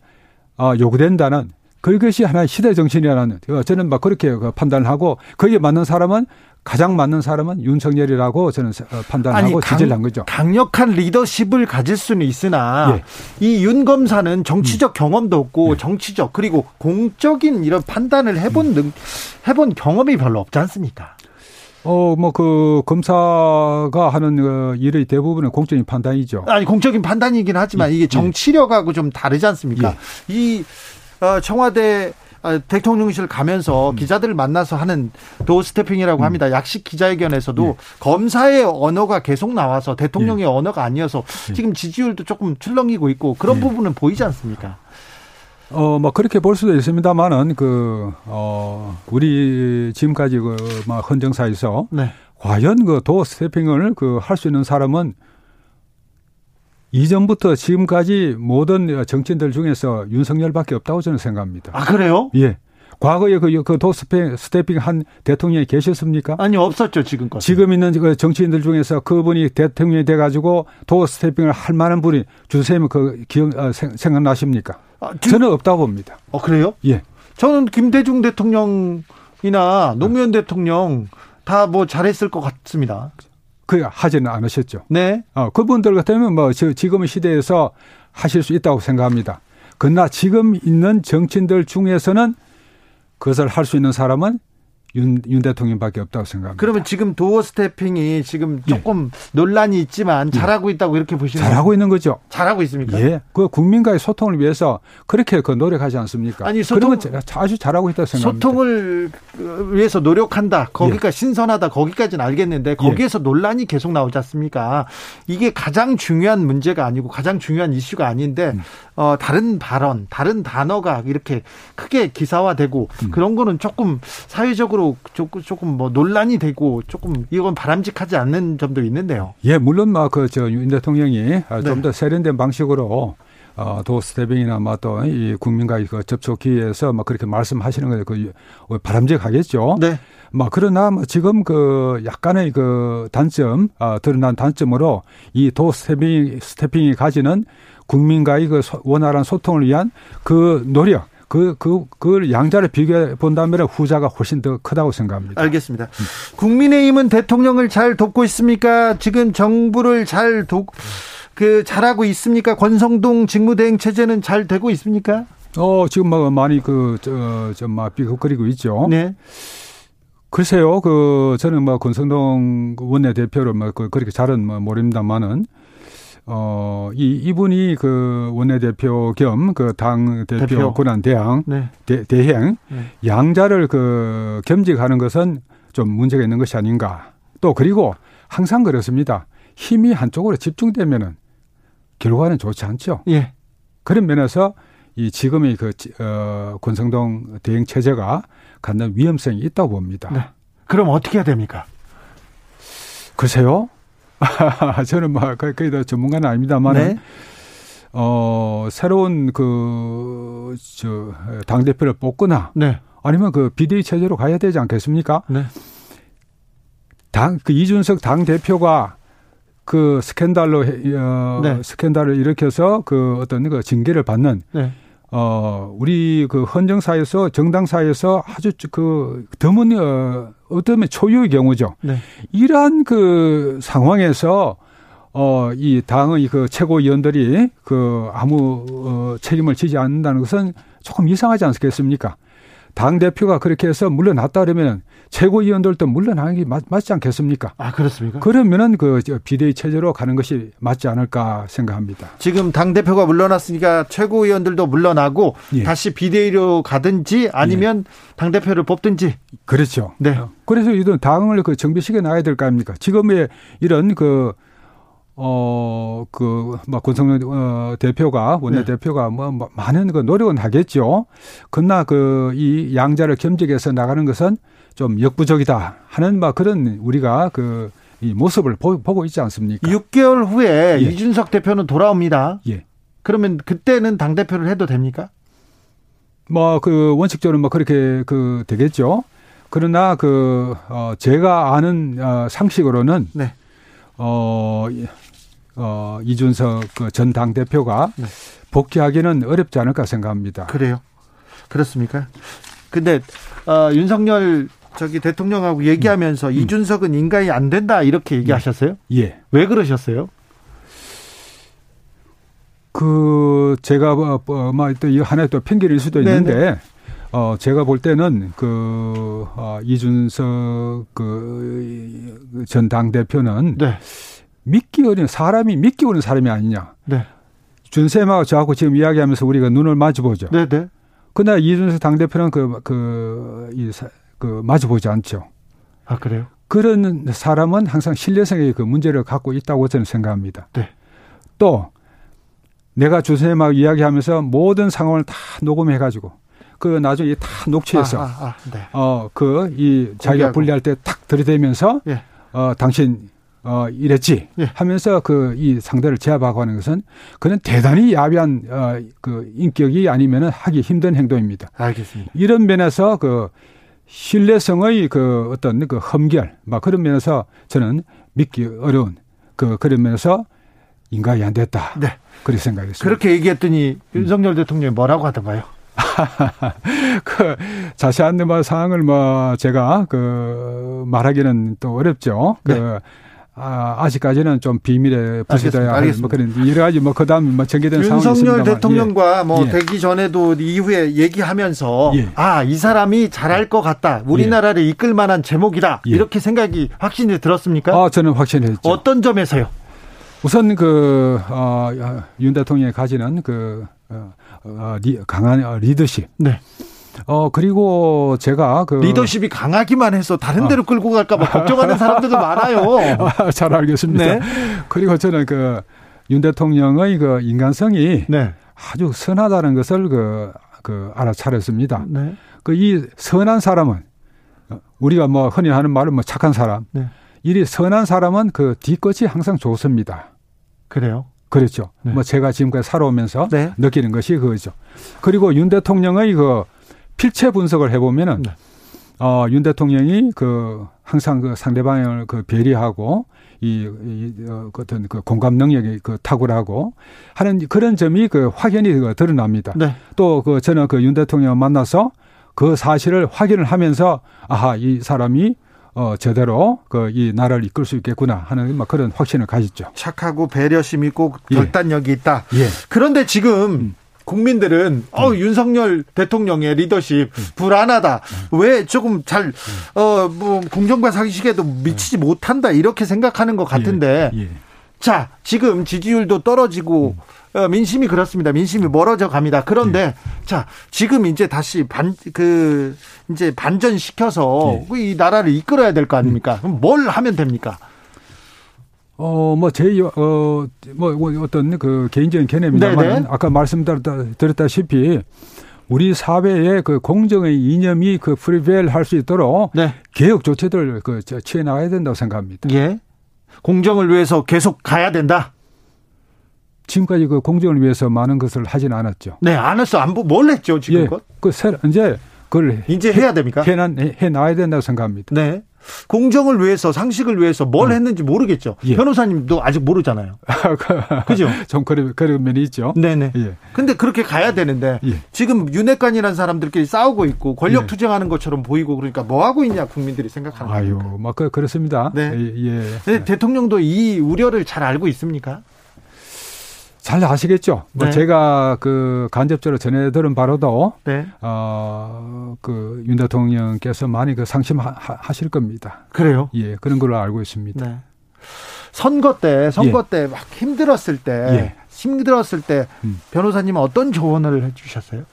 어, 요구된다는 그것이 하나의 시대 정신이라는 저는 막 그렇게 그 판단을 하고 거기에 맞는 사람은 가장 맞는 사람은 윤석열이라고 저는 어, 판단하고 지지를 한 거죠. 강력한 리더십을 가질 수는 있으나 예. 이윤 검사는 정치적 음. 경험도 없고 예. 정치적 그리고 공적인 이런 판단을 해본 음. 능, 해본 경험이 별로 없지 않습니까? 어, 뭐, 그, 검사가 하는 어, 일의 대부분은 공적인 판단이죠. 아니, 공적인 판단이긴 하지만 예, 이게 정치력하고 좀 다르지 않습니까? 이, 어, 청와대 아, 대통령실 가면서 음. 기자들 을 만나서 하는 도어 스태핑이라고 합니다. 약식 기자회견에서도 예. 검사의 언어가 계속 나와서 대통령의 언어가 아니어서 지금 지지율도 조금 출렁이고 있고 그런 예. 부분은 보이지 않습니까? 어, 뭐, 그렇게 볼 수도 있습니다만은, 그, 어, 우리 지금까지 그, 막, 헌정사에서 네. 과연 그 door stepping을 그 할 수 있는 사람은 이전부터 지금까지 모든 정치인들 중에서 윤석열밖에 없다고 저는 생각합니다. 아, 그래요? 예. 과거에 그, 그 door stepping, stepping 한 대통령이 계셨습니까? 아니, 없었죠, 지금까지. 지금 있는 그 정치인들 중에서 그분이 대통령이 돼가지고 도어 스태핑을 할 만한 분이 주세님 그 기억, 어, 생, 생각나십니까? 아, 지- 저는 없다고 봅니다. 어, 그래요? 예. 저는 김대중 대통령이나 노무현 대통령 다 뭐 잘했을 것 같습니다. 그 하지는 않으셨죠. 네. 어, 그분들 같으면 뭐 저- 지금의 시대에서 하실 수 있다고 생각합니다. 그러나 지금 있는 정치인들 중에서는 그것을 할 수 있는 사람은 윤, 윤 대통령밖에 없다고 생각합니다. 그러면 지금 도어 스태핑이 지금 예. 조금 논란이 있지만 잘하고 있다고 이렇게 보시는 잘하고 있는 거죠. 잘하고 있습니까? 예. 그 국민과의 소통을 위해서 그렇게 그 노력하지 않습니까? 아니, 소통- 자- 아주 잘하고 있다고 생각합니다. 소통을 그, 위해서 노력한다. 거기가 신선하다. 거기까지는 알겠는데 거기에서 논란이 계속 나오지 않습니까? 이게 가장 중요한 문제가 아니고 가장 중요한 이슈가 아닌데 음. 어, 다른 발언, 다른 단어가 이렇게 크게 기사화되고 음. 그런 거는 조금 사회적으로 조금, 조금 뭐 논란이 되고 조금 이건 바람직하지 않는 점도 있는데요. 예, 물론 막 그 저 윤 대통령이 아, 네. 좀더 세련된 방식으로 어, 도 스태핑이나 뭐또이 국민과의 그 접촉 기회에서 막 그렇게 말씀하시는 거그 바람직하겠죠. 네. 뭐 그러나 뭐 지금 그 약간의 그 단점, 아, 드러난 단점으로 이 도 스태핑 스태핑이 가지는 국민과의 그 소- 원활한 소통을 위한 그 노력. 그, 그, 그 양자를 비교해 본다면 후자가 훨씬 더 크다고 생각합니다. 알겠습니다. 국민의힘은 대통령을 잘 돕고 있습니까? 지금 정부를 잘 돕, 그, 잘하고 있습니까? 권성동 직무대행 체제는 잘 되고 있습니까? 어, 지금 뭐 많이 그, 저, 좀, 막 비극거리고 있죠. 네. 글쎄요, 그, 저는 뭐, 권성동 원내대표를 뭐, 그, 그렇게 잘은 뭐 모릅니다만은, 어, 이, 이분이 그 원내대표 겸 그 당 대표 대표. 권한 대항, 네. 대, 대행, 네. 양자를 그 겸직하는 것은 좀 문제가 있는 것이 아닌가. 또 그리고 항상 그렇습니다. 힘이 한쪽으로 집중되면은 결과는 좋지 않죠. 예. 그런 면에서 이 지금의 그, 지- 어, 권성동 대행 체제가 갖는 위험성이 있다고 봅니다. 네. 그럼 어떻게 해야 됩니까? 글쎄요. 저는 뭐, 거의, 다 전문가는 아닙니다만, 네. 어, 새로운 그, 저, 당대표를 뽑거나, 네. 아니면 그 비대위 체제로 가야 되지 않겠습니까? 네. 당, 그 이준석 당대표가 그 스캔들로, 해- 어, 네. 스캔들을 일으켜서 그 어떤 그 징계를 받는 네. 어, 우리 그 헌정사에서 정당사에서 아주 그 드문 어, 어쩌면 초유의 경우죠. 네. 이러한 그 상황에서 어, 이 당의 그 최고위원들이 그 아무 어, 책임을 지지 않는다는 것은 조금 이상하지 않겠습니까? 당 대표가 그렇게 해서 물러났다 그러면 최고위원들도 물러나는 게 맞, 맞지 않겠습니까? 아, 그렇습니까? 그러면은 그저 비대위 체제로 가는 것이 맞지 않을까 생각합니다. 지금 당대표가 물러났으니까 최고위원들도 물러나고 예. 다시 비대위로 가든지 아니면 당대표를 뽑든지. 그렇죠. 네. 그래서 이런 당을 그 정비시켜 놔야 될 거 아닙니까? 지금의 이런 그, 어, 그, 뭐, 권성동 어, 대표가, 원내대표가 뭐, 뭐 많은 그 노력은 하겠죠. 그러나 그, 이 양자를 겸직해서 나가는 것은 좀 역부족이다 하는 막 그런 우리가 그, 이 모습을 보, 고 있지 않습니까? 6개월 후에 예. 이준석 대표는 돌아옵니다. 예. 그러면 그때는 당 대표를 해도 됩니까? 뭐, 그, 원칙적으로 뭐 그렇게 그 되겠죠. 그러나 그, 어, 제가 아는 어, 상식으로는 네. 어, 이- 어, 이준석 그 전 당 대표가 네. 복귀하기는 어렵지 않을까 생각합니다. 그래요. 그렇습니까? 근데 어, 윤석열 저기 대통령하고 얘기하면서 이준석은 인간이 안 된다 이렇게 얘기하셨어요? 예. 왜 그러셨어요? 그, 제가 뭐, 뭐, 뭐, 또, 이 하나의 또 편견일 수도 네네. 있는데, 어, 제가 볼 때는 그, 어, 이준석 그, 전 당 대표는 네. 믿기 어려운 사람이 믿기 어려운 사람이 아니냐. 네. 준쌤하고 저하고 지금 이야기하면서 우리가 눈을 마주보죠. 네, 네. 그러나 이준석 당대표는 그, 그, 이, 사- 그, 마주보지 않죠. 아, 그래요? 그런 사람은 항상 신뢰성의 그 문제를 갖고 있다고 저는 생각합니다. 네. 또 내가 주선생님하고 이야기하면서 모든 상황을 다 녹음해 가지고 그 나중에 다 녹취해서 아, 아, 아, 네. 어그 이 자기가. 분리할 때 탁 들이대면서 예. 어 당신 어 이랬지 예. 하면서 그 이 상대를 제압하고 하는 것은 그는 대단히 야비한 어그 인격이 아니면은 하기 힘든 행동입니다. 알겠습니다. 이런 면에서 그 신뢰성의 그 어떤 그 험결, 막 그런 면에서 저는 믿기 어려운 그 그런 면에서 인가이 안 됐다. 네. 그렇게 생각했습니다. 그렇게 얘기했더니 윤석열 대통령이 뭐라고 하던가요? 그 자세한 뭐 사항을 뭐 제가 그 말하기는 또 어렵죠. 네. 그 아, 아직까지는 좀 비밀에 부수돼야 할 알겠습니다. 뭐 그런 여러 가지 뭐 그다음 뭐 전개된 상황이 윤석열 있습니다만 대통령과 뭐 예. 되기 전에도 이후에 얘기하면서 예. 아, 이 사람이 잘할 것 같다. 우리나라를 이끌 만한 제목이다. 예. 이렇게 생각이 확신이 들었습니까? 아, 저는 확신했죠. 어떤 점에서요? 우선 그, 어, 윤 대통령이 가지는 그, 어, 어, 리, 강한 어, 리더십. 네. 어, 그리고 제가 그. 리더십이 강하기만 해서 다른 데로 끌고 갈까봐 걱정하는 사람들도 많아요. 아, 잘 알겠습니다. 네. 그리고 저는 그, 윤 대통령의 그 인간성이 네. 아주 선하다는 것을 그, 그 알아차렸습니다. 네. 그이 선한 사람은 어, 우리가 뭐 흔히 하는 말은 뭐 착한 사람. 네. 이 선한 사람은 그 뒤끝이 항상 좋습니다. 그래요. 그렇죠. 네. 뭐 제가 지금까지 살아오면서 네. 느끼는 것이 그거죠. 그리고 윤 대통령의 그 필체 분석을 해보면은 네. 어, 윤 대통령이 그 항상 그 상대방을 그 배려하고 이, 이 어, 그 어떤 그 공감 능력이 그 탁월하고 하는 그런 점이 그 확연히 그 드러납니다. 네. 또그 저는 그 윤 대통령 만나서 그 사실을 확인을 하면서 아하 이 사람이 어 제대로 그 이 나라를 이끌 수 있겠구나 하는 막 그런 확신을 가졌죠. 착하고 배려심 있고 예. 결단력이 있다. 예. 그런데 지금 음. 국민들은 어 윤석열 대통령의 리더십 음. 불안하다. 왜 조금 잘 어 뭐 공정과 상식에도 미치지 못한다 이렇게 생각하는 것 같은데 예. 예. 자 지금 지지율도 떨어지고 어, 민심이 그렇습니다. 민심이 멀어져 갑니다. 그런데 자 지금 이제 다시 반 그 이제 반전 시켜서 예. 이 나라를 이끌어야 될 거 아닙니까? 그럼 뭘 하면 됩니까? 어, 뭐, 제, 어, 뭐, 뭐 어떤 그 개인적인 개념입니다만, 네네. 아까 말씀드렸다시피, 우리 사회의 그 공정의 이념이 그 프리벨 할 수 있도록 네. 개혁 조치들을 그 저- 취해 나가야 된다고 생각합니다. 예. 공정을 위해서 계속 가야 된다. 지금까지 그 공정을 위해서 많은 것을 하진 않았죠. 네, 안 했어. 안, 보- 뭘 했죠, 예. 지금껏? 그, 새, 이제 그걸 이제 해야 됩니까? 해, 해, 해 나가야 된다고 생각합니다. 네. 공정을 위해서, 상식을 위해서 뭘 했는지 모르겠죠. 예. 변호사님도 아직 모르잖아요. 그죠? 좀 그런, 그런 면이 있죠. 네네. 예. 근데 그렇게 가야 되는데, 예. 지금 윤핵관이라는 사람들끼리 싸우고 있고, 권력 예. 투쟁하는 것처럼 보이고, 그러니까 뭐 하고 있냐, 국민들이 생각하는 아유, 거니까. 뭐, 그, 그렇습니다. 네. 예. 예. 대통령도 이 우려를 잘 알고 있습니까? 잘 아시겠죠? 뭐 네. 제가 그 간접적으로 전해 들은 바로도 네. 어, 그윤 대통령께서 많이 그 상심하실 겁니다. 그래요? 예, 그런 걸로 알고 있습니다. 네. 선거 때, 선거 때막 힘들었을 때, 예. 힘들었을 때, 음. 변호사님은 어떤 조언을 해주셨어요?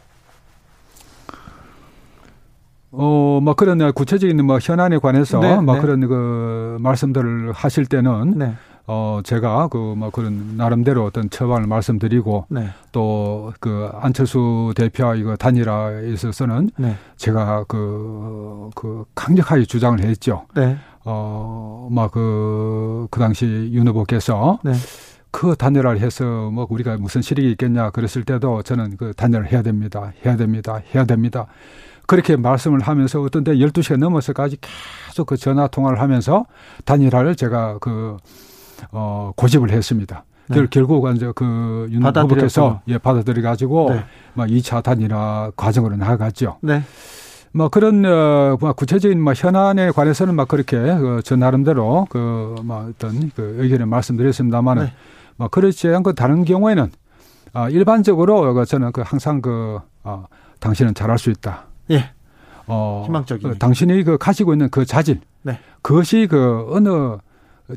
어, 뭐 그런 구체적인 뭐 현안에 관해서 네, 뭐 네. 그런 그 말씀들을 하실 때는 네. 어, 제가 그 뭐 그런 나름대로 어떤 처방을 말씀드리고 네. 또그 안철수 대표와 이거 단일화에 있어서는 네. 제가 그, 그 강력하게 주장을 했죠. 네. 어, 막 그, 그 당시 윤 후보께서 네. 그 단열을 해서 뭐 우리가 무슨 실익이 있겠냐 그랬을 때도 저는 그 단열을 해야 됩니다. 해야 됩니다. 해야 됩니다. 그렇게 말씀을 하면서 어떤 때 12시가 넘어서까지 계속 그 전화 통화를 하면서 단일화를 제가 그, 어, 고집을 했습니다. 네. 결- 결국은 이제 그윤. 후보께서 예, 받아들여 가지고 네. 막 2차 단일화 과정으로 나아갔죠. 네. 뭐 그런 어, 뭐 구체적인 뭐 현안에 관해서는 막 그렇게 그, 저 나름대로 그뭐 어떤 그 의견을 말씀드렸습니다만은 네. 뭐 그렇지 않고 다른 경우에는 아 일반적으로 그 저는 그 항상 그 어, 당신은 잘할 수 있다. 예. 어, 희망적인. 어, 당신이 그 가지고 있는 그 자질, 네. 그것이 그 어느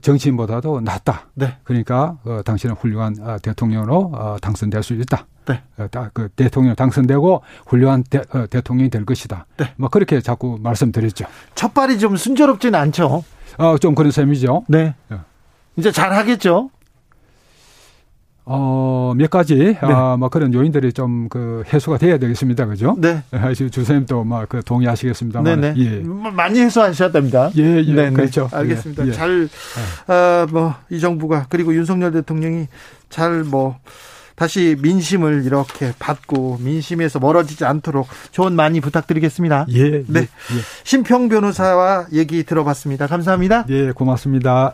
정치인보다도 낫다. 네. 그러니까 어, 당신은 훌륭한 어, 대통령으로 어, 당선될 수 있다. 네. 어, 다- 그 대통령 당선되고 훌륭한 대, 어, 대통령이 될 것이다. 네. 뭐 그렇게 자꾸 말씀드렸죠. 첫 발이 좀 순조롭지는 않죠. 어, 좀 그런 셈이죠. 네. 예. 이제 잘 하겠죠. 어, 몇 가지, 아, 뭐 그런 요인들이 좀 그 해소가 돼야 되겠습니다. 그죠? 네. 아, 주- 주선생님도 막 그 동의하시겠습니다만. 네네. 예. 뭐 많이 해소하셔야 됩니다. 예, 예. 네네. 그렇죠. 알겠습니다. 예, 예. 잘, 어, 뭐, 이 정부가, 그리고 윤석열 대통령이 잘 뭐, 다시 민심을 이렇게 받고 민심에서 멀어지지 않도록 조언 많이 부탁드리겠습니다. 예, 네. 예, 심평 변호사와 얘기 들어봤습니다. 감사합니다. 예, 예, 고맙습니다.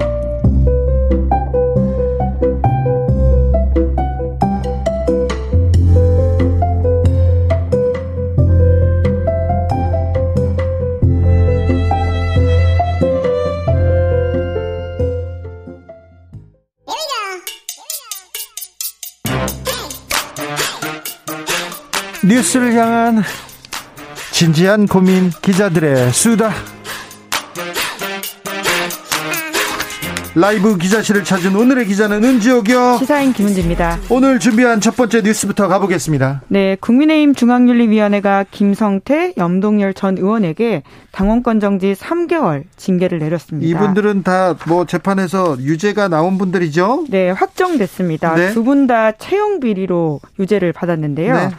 뉴스를 향한 진지한 고민 기자들의 수다. 라이브 기자실을 찾은 오늘의 기자는 은지옥이요. 시사인 김은지입니다. 오늘 준비한 첫 번째 뉴스부터 가보겠습니다. 네, 국민의힘 중앙윤리위원회가 김성태, 염동열 전 의원에게 당원권 정지 3개월 징계를 내렸습니다. 이분들은 다 뭐 재판에서 유죄가 나온 분들이죠. 네, 확정됐습니다. 네. 두분 다 채용 비리로 유죄를 받았는데요. 네.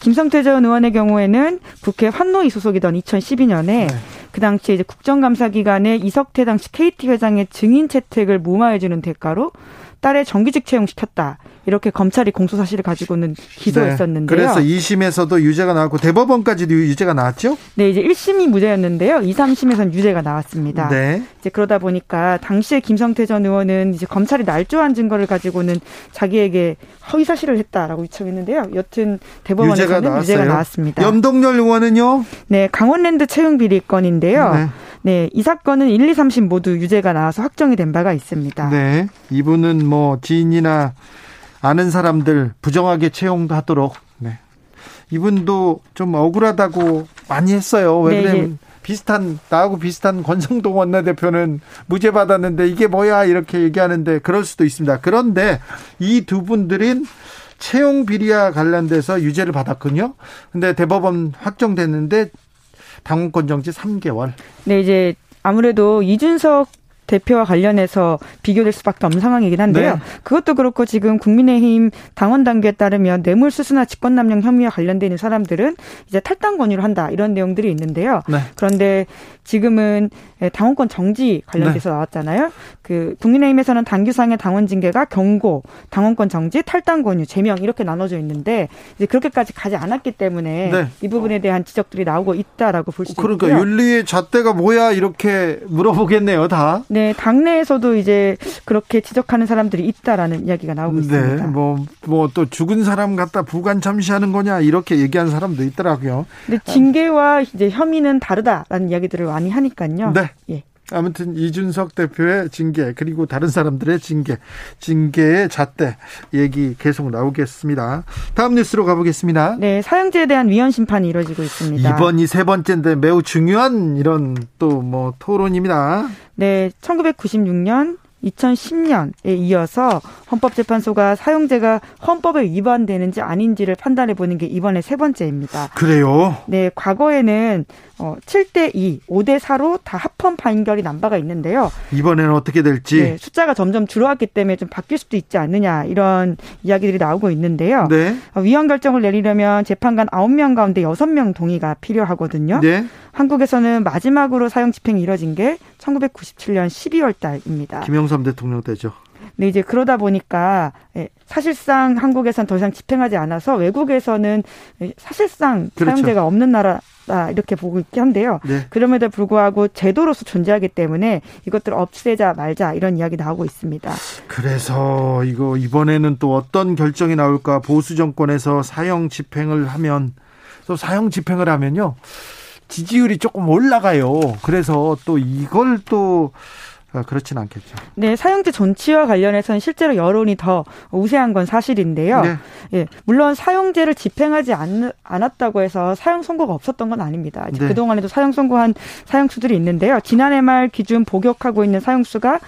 김성태 전 의원의 경우에는 국회 환노위 소속이던 2012년에 네. 그 당시에 이제 국정감사 기간에 이석태 당시 KT 회장의 증인 채택을 무마해주는 대가로 딸의 정규직 채용시켰다. 이렇게 검찰이 공소 사실을 가지고는 기소했었는데요. 네. 그래서 2심에서도 유죄가 나왔고 대법원까지도 유죄가 나왔죠. 네, 이제 1심이 무죄였는데요. 2, 3심에서는 유죄가 나왔습니다. 네. 이제 그러다 보니까 당시에 김성태 전 의원은 이제 검찰이 날조한 증거를 가지고는 자기에게 허위 사실을 했다라고 유청했는데요. 여튼 유죄가 대법원에서는 나왔어요. 유죄가 나왔습니다. 염동열 의원은요. 네, 강원랜드 채용 비리 건인데요. 네. 네. 이 사건은 1, 2, 3심 모두 유죄가 나와서 확정이 된 바가 있습니다. 네. 이분은 뭐 지인이나 아는 사람들 부정하게 채용도 하도록. 네. 이분도 좀 억울하다고 많이 했어요. 왜 네, 그러면 비슷한 나하고 비슷한 권성동 원내대표는 무죄 받았는데 이게 뭐야 이렇게 얘기하는데 그럴 수도 있습니다. 그런데 이 두 분들은 채용 비리와 관련돼서 유죄를 받았군요. 근데 대법원 확정됐는데 당원권 정지 3개월. 네, 이제 아무래도 이준석 대표와 관련해서 비교될 수밖에 없는 상황이긴 한데요. 네. 그것도 그렇고 지금 국민의힘 당원 당규에 따르면 뇌물 수수나 직권남용 혐의와 관련돼 있는 사람들은 이제 탈당 권유를 한다 이런 내용들이 있는데요. 네. 그런데 지금은 당원권 정지 관련돼서 나왔잖아요. 그 국민의힘에서는 당규상의 당원 징계가 경고, 당원권 정지, 탈당 권유, 제명 이렇게 나눠져 있는데 이제 그렇게까지 가지 않았기 때문에 네. 이 부분에 대한 지적들이 나오고 있다라고 볼수 그러니까 있고요. 윤리의 잣대가 뭐야 이렇게 물어보겠네요, 다. 네, 당내에서도 이제 그렇게 지적하는 사람들이 있다라는 이야기가 나오고 네, 있습니다. 뭐, 뭐 또 죽은 사람 갖다 부관 참시하는 거냐, 이렇게 얘기하는 사람도 있더라고요. 근데 징계와 이제 혐의는 다르다라는 이야기들을 많이 하니까요. 네. 예. 아무튼 이준석 대표의 징계, 그리고 다른 사람들의 징계, 징계의 잣대 얘기 계속 나오겠습니다. 다음 뉴스로 가보겠습니다. 네, 사형제에 대한 위헌 심판이 이뤄지고 있습니다. 이번이 세 번째인데 매우 중요한 이런 또 뭐 토론입니다. 네, 1996년 2010년에 이어서 헌법재판소가 사용제가 헌법에 위반되는지 아닌지를 판단해 보는 게 이번에 세 번째입니다. 그래요. 네, 과거에는 어, 7대 2, 5대 4로 다 합헌 판결이 난 바가 있는데요. 이번에는 어떻게 될지. 네, 숫자가 점점 줄어왔기 때문에 좀 바뀔 수도 있지 않느냐 이런 이야기들이 나오고 있는데요. 네. 어, 위헌 결정을 내리려면 재판관 9명 가운데 6명 동의가 필요하거든요. 네. 한국에서는 마지막으로 사형 집행이 이뤄진 게 1997년 12월 달입니다. 김영삼 대통령 때죠. 근데 이제 그러다 보니까 예, 사실상 한국에선 더 이상 집행하지 않아서 외국에서는 사실상 그렇죠. 사용제가 없는 나라 다 이렇게 보고 있긴 한데요. 네. 그럼에도 불구하고 제도로서 존재하기 때문에 이것들 없애자 말자 이런 이야기 나오고 있습니다. 그래서 이거 이번에는 또 어떤 결정이 나올까 보수 정권에서 사형 집행을 하면 또 사형 집행을 하면요 지지율이 조금 올라가요. 그래서 또 이걸 또 아, 그렇진 않겠죠. 네, 사용제 존치와 관련해서는 실제로 여론이 더 우세한 건 사실인데요. 네. 예, 물론 사용제를 집행하지 않, 않았다고 해서 사용 선고가 없었던 건 아닙니다. 네. 그동안에도 사용 선고한 사용수들이 있는데요. 지난해 말 기준 복역하고 있는 사용수가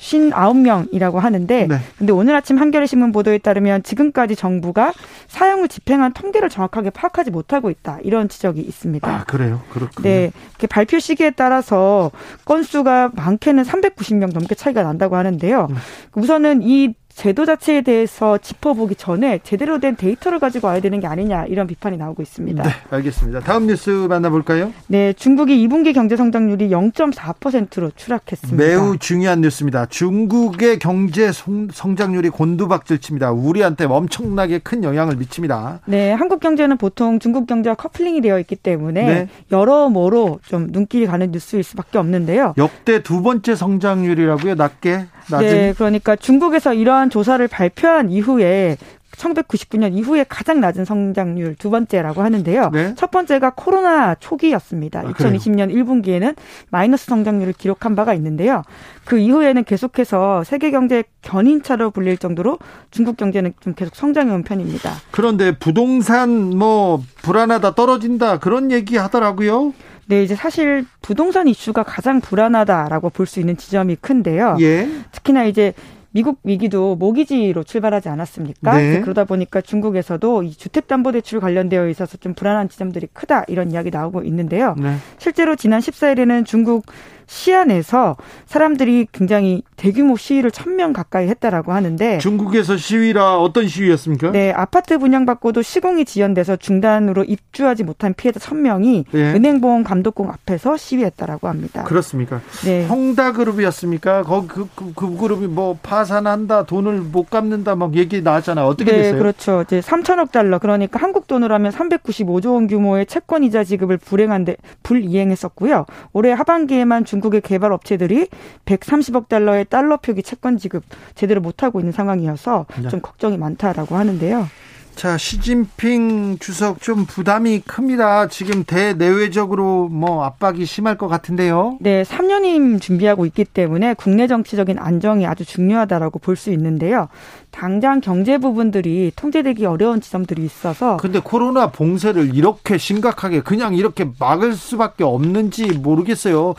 59명이라고 하는데 네. 근데 오늘 아침 한겨레 신문 보도에 따르면 지금까지 정부가 사용을 집행한 통계를 정확하게 파악하지 못하고 있다. 이런 지적이 있습니다. 아, 그래요? 그렇군요. 네. 발표 시기에 따라서 건수가 많게는 300 390명 넘게 차이가 난다고 하는데요. 음. 우선은 이 제도 자체에 대해서 짚어보기 전에 제대로 된 데이터를 가지고 와야 되는 게 아니냐 이런 비판이 나오고 있습니다. 네, 알겠습니다. 다음 뉴스 만나볼까요? 네, 중국이 2분기 경제 성장률이 0.4%로 추락했습니다. 매우 중요한 뉴스입니다. 중국의 경제 성장률이 곤두박질 칩니다. 우리한테 엄청나게 큰 영향을 미칩니다. 네, 한국 경제는 보통 중국 경제와 커플링이 되어 있기 때문에 네. 여러모로 좀 눈길이 가는 뉴스일 수밖에 없는데요. 역대 두 번째 성장률이라고요, 낮게? 낮은? 네, 그러니까 중국에서 이러한 조사를 발표한 이후에 1999년 이후에 가장 낮은 성장률 두 번째라고 하는데요. 네? 첫 번째가 코로나 초기였습니다. 아, 2020년 1분기에는 마이너스 성장률을 기록한 바가 있는데요. 그 이후에는 계속해서 세계 경제 견인차로 불릴 정도로 중국 경제는 좀 계속 성장해 온 편입니다. 그런데 부동산 뭐 불안하다 떨어진다 그런 얘기 하더라고요. 네, 이제 사실 부동산 이슈가 가장 불안하다라고 볼 수 있는 지점이 큰데요. 예. 특히나 이제 미국 위기도 모기지로 출발하지 않았습니까? 네. 그러다 보니까 중국에서도 이 주택담보대출 관련되어 있어서 좀 불안한 지점들이 크다 이런 이야기 나오고 있는데요. 네. 실제로 지난 14일에는 중국 시안에서 사람들이 굉장히 대규모 시위를 천 명 가까이 했다라고 하는데 중국에서 시위라 어떤 시위였습니까? 네, 아파트 분양받고도 시공이 지연돼서 중단으로 입주하지 못한 피해자 천명이 네. 은행보험 감독공 앞에서 시위했다라고 합니다. 그렇습니까? 네. 형다그룹이었습니까? 그, 그, 그, 그 그룹이 뭐 파산한다, 돈을 못 갚는다 막 얘기 나왔잖아요. 어떻게 네, 됐어요? 그렇죠. 이제 3천억 달러 그러니까 한국 돈으로 하면 395조 원 규모의 채권 이자 지급을 불행한데 불이행했었고요. 올해 하반기에만 중 중국의 개발 업체들이 130억 달러의 달러 표기 채권 지급 제대로 못하고 있는 상황이어서 네. 좀 걱정이 많다라고 하는데요. 자, 시진핑 주석 좀 부담이 큽니다. 지금 대내외적으로 뭐 압박이 심할 것 같은데요. 네, 3년임 준비하고 있기 때문에 국내 정치적인 안정이 아주 중요하다라고 볼 수 있는데요. 당장 경제 부분들이 통제되기 어려운 지점들이 있어서 근데 코로나 봉쇄를 이렇게 심각하게 그냥 이렇게 막을 수밖에 없는지 모르겠어요.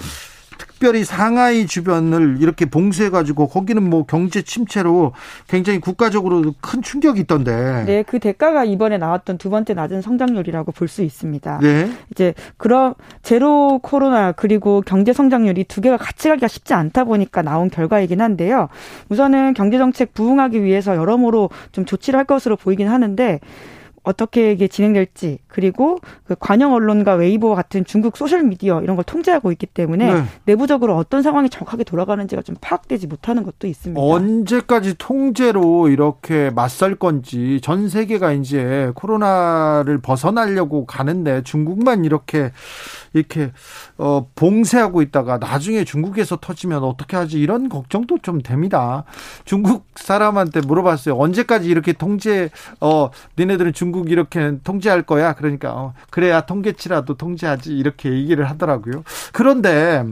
특별히 상하이 주변을 이렇게 봉쇄해가지고 거기는 뭐 경제 침체로 굉장히 국가적으로 큰 충격이 있던데. 네, 그 대가가 이번에 나왔던 두 번째 낮은 성장률이라고 볼 수 있습니다. 네. 이제 그런 제로 코로나 그리고 경제 성장률이 두 개가 같이 가기가 쉽지 않다 보니까 나온 결과이긴 한데요. 우선은 경제 정책 부응하기 위해서 여러모로 좀 조치를 할 것으로 보이긴 하는데 어떻게 이게 진행될지 그리고 그 관영 언론과 웨이보 같은 중국 소셜 미디어 이런 걸 통제하고 있기 때문에 네. 내부적으로 어떤 상황이 정확하게 돌아가는지가 좀 파악되지 못하는 것도 있습니다. 언제까지 통제로 이렇게 맞설 건지 전 세계가 이제 코로나를 벗어나려고 가는데 중국만 이렇게 이렇게 어 봉쇄하고 있다가 나중에 중국에서 터지면 어떻게 하지 이런 걱정도 좀 됩니다. 중국 사람한테 물어봤어요. 언제까지 이렇게 통제 어 니네들은 중국 이렇게 통제할 거야. 그러니까 어, 그래야 통계치라도 통제하지 이렇게 얘기를 하더라고요. 그런데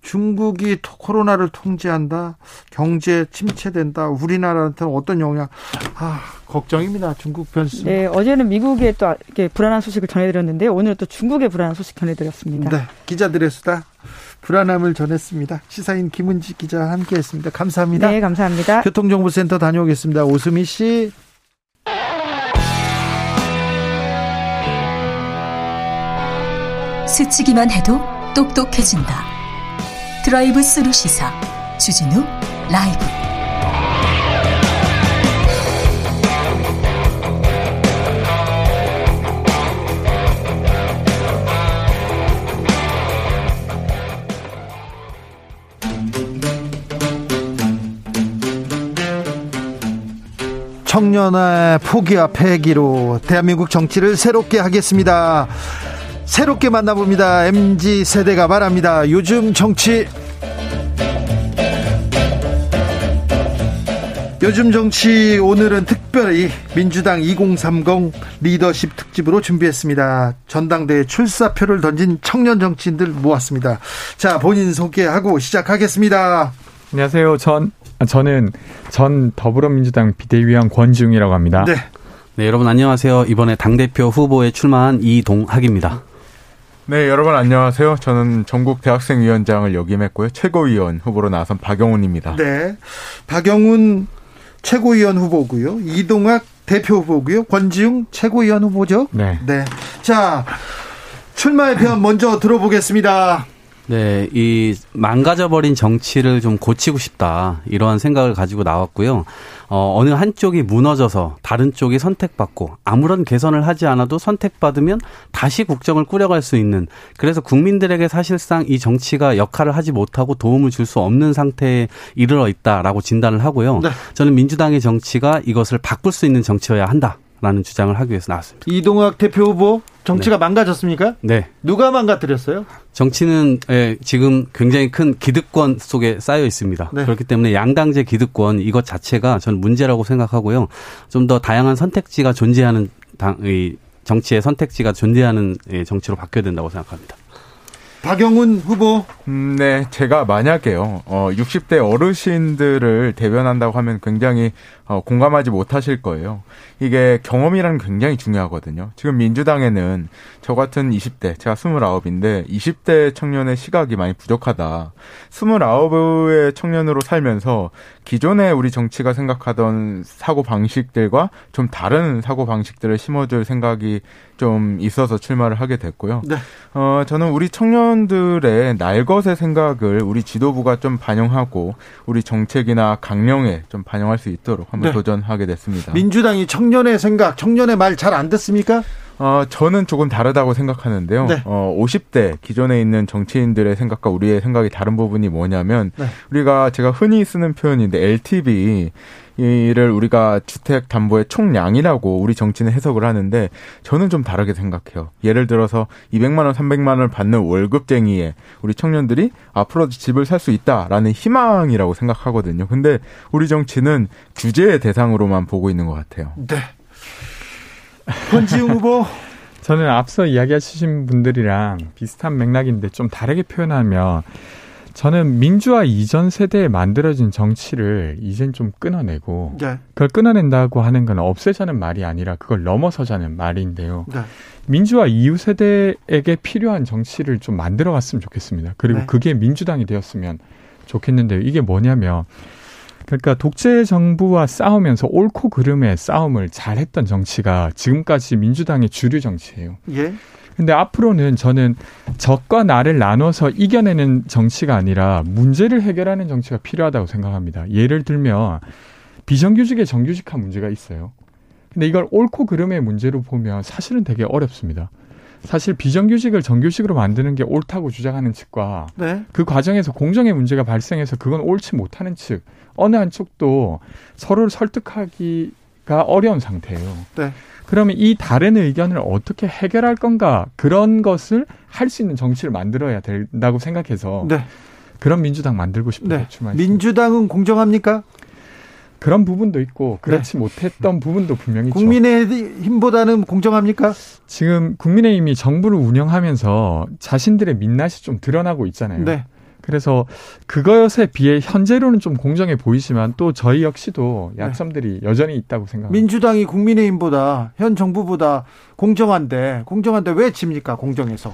중국이 코로나를 통제한다, 경제 침체된다, 우리나라한테는 어떤 영향? 아, 걱정입니다. 중국 변수. 네, 어제는 미국의 또 이렇게 불안한 소식을 전해드렸는데 오늘 또 중국의 불안한 소식 전해드렸습니다. 네, 기자들의 수다. 불안함을 전했습니다. 시사인 김은지 기자와 함께했습니다. 감사합니다. 네, 감사합니다. 교통정보센터 다녀오겠습니다. 오수미 씨. 스치기만 해도 똑똑해진다. 드라이브 스루 시사 주진우 라이브. 청년의 포기와 폐기로 대한민국 정치를 새롭게 하겠습니다. 새롭게 만나봅니다. MG 세대가 말합니다. 요즘 정치 요즘 정치 오늘은 특별히 민주당 2030 리더십 특집으로 준비했습니다. 전당대회 출사표를 던진 청년 정치인들 모았습니다. 자, 본인 소개하고 시작하겠습니다. 안녕하세요. 전 저는 전 더불어민주당 비대위원 권지웅이라고 합니다. 네. 네, 여러분 안녕하세요. 이번에 당대표 후보에 출마한 이동학입니다. 네, 여러분 안녕하세요. 저는 전국 대학생 위원장을 역임했고요. 최고위원 후보로 나선 박영훈입니다. 네. 박영훈 최고위원 후보고요. 이동학 대표 후보고요. 권지웅 최고위원 후보죠. 네. 네. 자, 출마의 편 먼저 들어보겠습니다. 네, 이 망가져버린 정치를 좀 고치고 싶다 이러한 생각을 가지고 나왔고요. 어, 어느 한쪽이 무너져서 다른 쪽이 선택받고 아무런 개선을 하지 않아도 선택받으면 다시 국정을 꾸려갈 수 있는 그래서 국민들에게 사실상 이 정치가 역할을 하지 못하고 도움을 줄 수 없는 상태에 이르러 있다라고 진단을 하고요. 네. 저는 민주당의 정치가 이것을 바꿀 수 있는 정치여야 한다. 라는 주장을 하기 위해서 나왔습니다. 이동학 대표 후보 정치가 망가졌습니까? 네. 누가 망가뜨렸어요? 정치는 예, 지금 굉장히 큰 기득권 속에 쌓여 있습니다. 네. 그렇기 때문에 양당제 기득권 이것 자체가 저는 문제라고 생각하고요. 좀 더 다양한 선택지가 존재하는 당, 이 정치의 선택지가 존재하는 예, 정치로 바뀌어야 된다고 생각합니다. 박영훈 후보. 음, 네, 제가 만약에요, 어, 60대 어르신들을 대변한다고 하면 굉장히 어, 공감하지 못하실 거예요. 이게 경험이라는 게 굉장히 중요하거든요. 지금 민주당에는 저 같은 20대, 제가 29인데 20대 청년의 시각이 많이 부족하다. 29의 청년으로 살면서 기존에 우리 정치가 생각하던 사고 방식들과 좀 다른 사고 방식들을 심어줄 생각이 좀 있어서 출마를 하게 됐고요. 네. 어, 저는 우리 청년들의 날것의 생각을 우리 지도부가 좀 반영하고 우리 정책이나 강령에 좀 반영할 수 있도록 한번 네. 도전하게 됐습니다. 민주당이 청년의 생각, 청년의 말 잘 안 듣습니까? 어, 저는 조금 다르다고 생각하는데요. 네. 어, 50대 기존에 있는 정치인들의 생각과 우리의 생각이 다른 부분이 뭐냐면 네. 우리가 제가 흔히 쓰는 표현인데 LTV 이를 우리가 주택 담보의 총량이라고 우리 정치는 해석을 하는데 저는 좀 다르게 생각해요. 예를 들어서 200만 원, 300만 원을 받는 월급쟁이에 우리 청년들이 앞으로도 집을 살 수 있다라는 희망이라고 생각하거든요. 근데 우리 정치는 규제의 대상으로만 보고 있는 것 같아요. 네. 권지웅 후보. 저는 앞서 이야기하신 분들이랑 비슷한 맥락인데 좀 다르게 표현하면 저는 민주화 이전 세대에 만들어진 정치를 이젠 좀 끊어내고 네. 그걸 끊어낸다고 하는 건 없애자는 말이 아니라 그걸 넘어서자는 말인데요. 네. 민주화 이후 세대에게 필요한 정치를 좀 만들어 갔으면 좋겠습니다. 그리고 네. 그게 민주당이 되었으면 좋겠는데요. 이게 뭐냐면 그러니까 독재 정부와 싸우면서 옳고 그름의 싸움을 잘했던 정치가 지금까지 민주당의 주류 정치예요. 예. 근데 앞으로는 저는 적과 나를 나눠서 이겨내는 정치가 아니라 문제를 해결하는 정치가 필요하다고 생각합니다. 예를 들면 비정규직의 정규직화 문제가 있어요. 근데 이걸 옳고 그름의 문제로 보면 사실은 되게 어렵습니다. 사실 비정규직을 정규직으로 만드는 게 옳다고 주장하는 측과 네. 그 과정에서 공정의 문제가 발생해서 그건 옳지 못하는 측 어느 한쪽도 서로를 설득하기가 어려운 상태예요. 네. 그러면 이 다른 의견을 어떻게 해결할 건가 그런 것을 할 수 있는 정치를 만들어야 된다고 생각해서 네. 그런 민주당 만들고 싶어서 네. 출마했습니다. 민주당은 공정합니까? 그런 부분도 있고 그렇지 못했던 부분도 분명히. 국민의힘보다는 공정합니까? 지금 국민의힘이 정부를 운영하면서 자신들의 민낯이 좀 드러나고 있잖아요. 네. 그래서 그것에 비해 현재로는 좀 공정해 보이지만 또 저희 역시도 네. 약점들이 여전히 있다고 생각합니다. 민주당이 국민의힘보다 현 정부보다 공정한데 공정한데 왜 집니까 공정해서?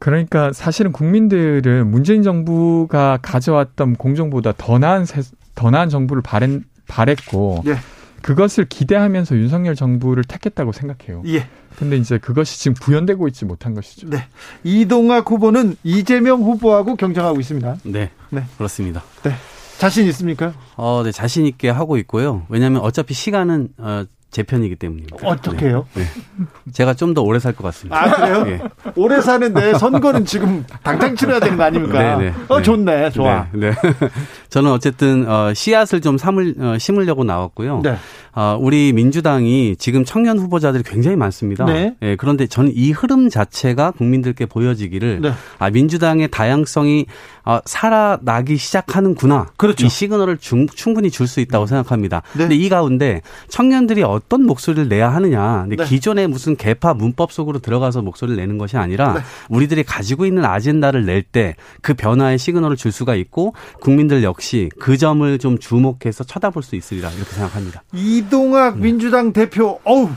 그러니까 사실은 국민들은 문재인 정부가 가져왔던 공정보다 더 나은 세- 더 나은 정부를 바랬, 바랬고 예. 그것을 기대하면서 윤석열 정부를 택했다고 생각해요. 예. 근데 이제 그것이 지금 구현되고 있지 못한 것이죠. 네. 이동학 후보는 이재명 후보하고 경쟁하고 있습니다. 네, 네. 그렇습니다. 네. 자신 있습니까? 어, 네, 자신 있게 하고 있고요. 왜냐하면 어차피 시간은 어, 제 편이기 때문입니다. 어떻게요? 네. 네. 제가 좀 더 오래 살 것 같습니다. 아 그래요? 네. 오래 사는데 선거는 지금 당장 치러야 되는 거 아닙니까? 네, 네. 어 좋네, 좋아. 네, 저는 어쨌든 어, 씨앗을 좀 삼을 어, 심으려고 나왔고요. 네. 어, 우리 민주당이 지금 청년 후보자들이 굉장히 많습니다. 네. 예, 그런데 저는 이 흐름 자체가 국민들께 보여지기를 네. 아, 민주당의 다양성이 어, 살아나기 시작하는구나. 그렇죠. 이 시그널을 중, 충분히 줄 수 있다고 생각합니다. 네. 근데 이 가운데 청년들이 어떤 목소리를 내야 하느냐. 네. 기존의 무슨 개파 문법 속으로 들어가서 목소리를 내는 것이 아니라 네. 우리들이 가지고 있는 아젠다를 낼 때 그 변화의 시그널을 줄 수가 있고 국민들 역시 그 점을 좀 주목해서 쳐다볼 수 있으리라 이렇게 생각합니다. 이동학 음. 민주당 대표, 어우.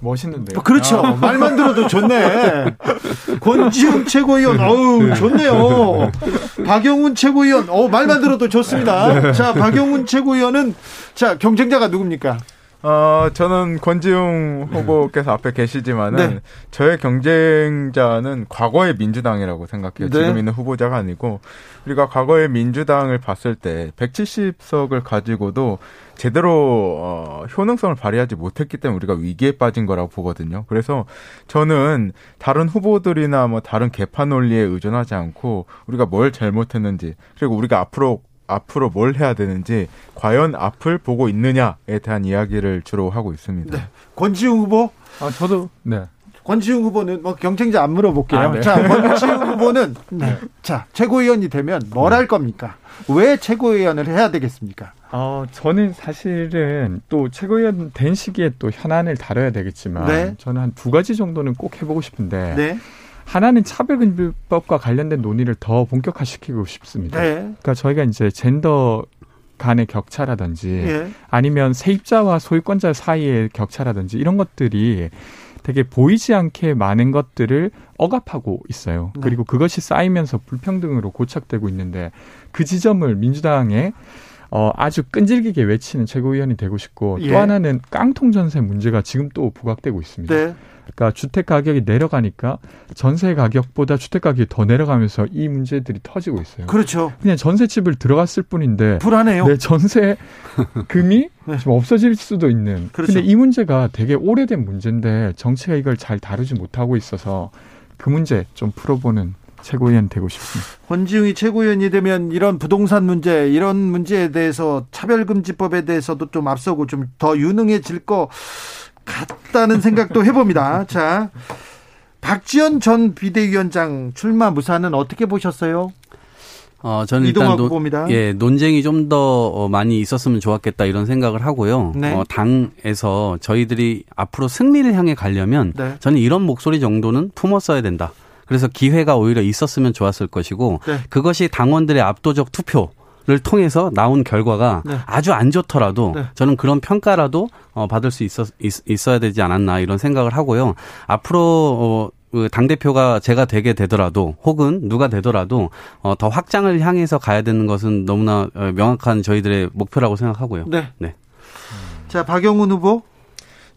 멋있는데요. 그렇죠. 아. 말만 들어도 좋네. 권지훈 최고위원, 어우, 네. 좋네요. 박영훈 최고위원, 어 말만 들어도 좋습니다. 네. 자, 박영훈 최고위원은, 자, 경쟁자가 누굽니까? 어, 저는 권지웅 후보께서 앞에 계시지만은 네. 저의 경쟁자는 과거의 민주당이라고 생각해요. 네. 지금 있는 후보자가 아니고 우리가 과거의 민주당을 봤을 때 170석을 가지고도 제대로 어, 효능성을 발휘하지 못했기 때문에 우리가 위기에 빠진 거라고 보거든요. 그래서 저는 다른 후보들이나 뭐 다른 개파 논리에 의존하지 않고 우리가 뭘 잘못했는지 그리고 우리가 앞으로 앞으로 뭘 해야 되는지 과연 앞을 보고 있느냐에 대한 이야기를 주로 하고 있습니다. 네. 권지웅 후보? 아 저도 네. 권지웅 후보는 뭐 경쟁자 안 물어볼게요. 아, 네. 자, 권지웅 후보는 네. 자 최고위원이 되면 뭘 할 겁니까? 왜 최고위원을 해야 되겠습니까? 어, 저는 사실은 또 최고위원 된 시기에 또 현안을 다뤄야 되겠지만 네. 저는 한 두 가지 정도는 꼭 해보고 싶은데 네. 하나는 차별금지법과 관련된 논의를 더 본격화시키고 싶습니다. 네. 그러니까 저희가 이제 젠더 간의 격차라든지 예. 아니면 세입자와 소유권자 사이의 격차라든지 이런 것들이 되게 보이지 않게 많은 것들을 억압하고 있어요. 네. 그리고 그것이 쌓이면서 불평등으로 고착되고 있는데 그 지점을 민주당에 어, 아주 끈질기게 외치는 최고위원이 되고 싶고 예. 또 하나는 깡통 전세 문제가 지금 또 부각되고 있습니다. 네. 그러니까 주택 가격이 내려가니까 전세 가격보다 주택 가격이 더 내려가면서 이 문제들이 터지고 있어요. 그렇죠. 그냥 전세집을 들어갔을 뿐인데 불안해요. 내 전세 금이 네. 좀 없어질 수도 있는. 그렇죠. 근데 이 문제가 되게 오래된 문제인데 정치가 이걸 잘 다루지 못하고 있어서 그 문제 좀 풀어보는 최고위원 되고 싶습니다. 권지웅이 최고위원이 되면 이런 부동산 문제, 이런 문제에 대해서 차별금지법에 대해서도 좀 앞서고 좀 더 유능해질 것 같다는 생각도 해봅니다. 자, 박지원 전 비대위원장 출마 무사는 어떻게 보셨어요? 어, 저는 일단 노, 예, 논쟁이 좀더 어, 많이 있었으면 좋았겠다 이런 생각을 하고요. 네. 어, 당에서 저희들이 앞으로 승리를 향해 가려면 네. 저는 이런 목소리 정도는 품었어야 된다. 그래서 기회가 오히려 있었으면 좋았을 것이고 네. 그것이 당원들의 압도적 투표 를 통해서 나온 결과가 네. 아주 안 좋더라도 네. 저는 그런 평가라도 어, 받을 수 있었, 있, 어야 되지 않았나 이런 생각을 하고요. 앞으로 어, 그 당대표가 제가 되게 되더라도 혹은 누가 되더라도 어, 더 확장을 향해서 가야 되는 것은 너무나 어, 명확한 저희들의 목표라고 생각하고요. 네. 네. 자, 박영훈 후보.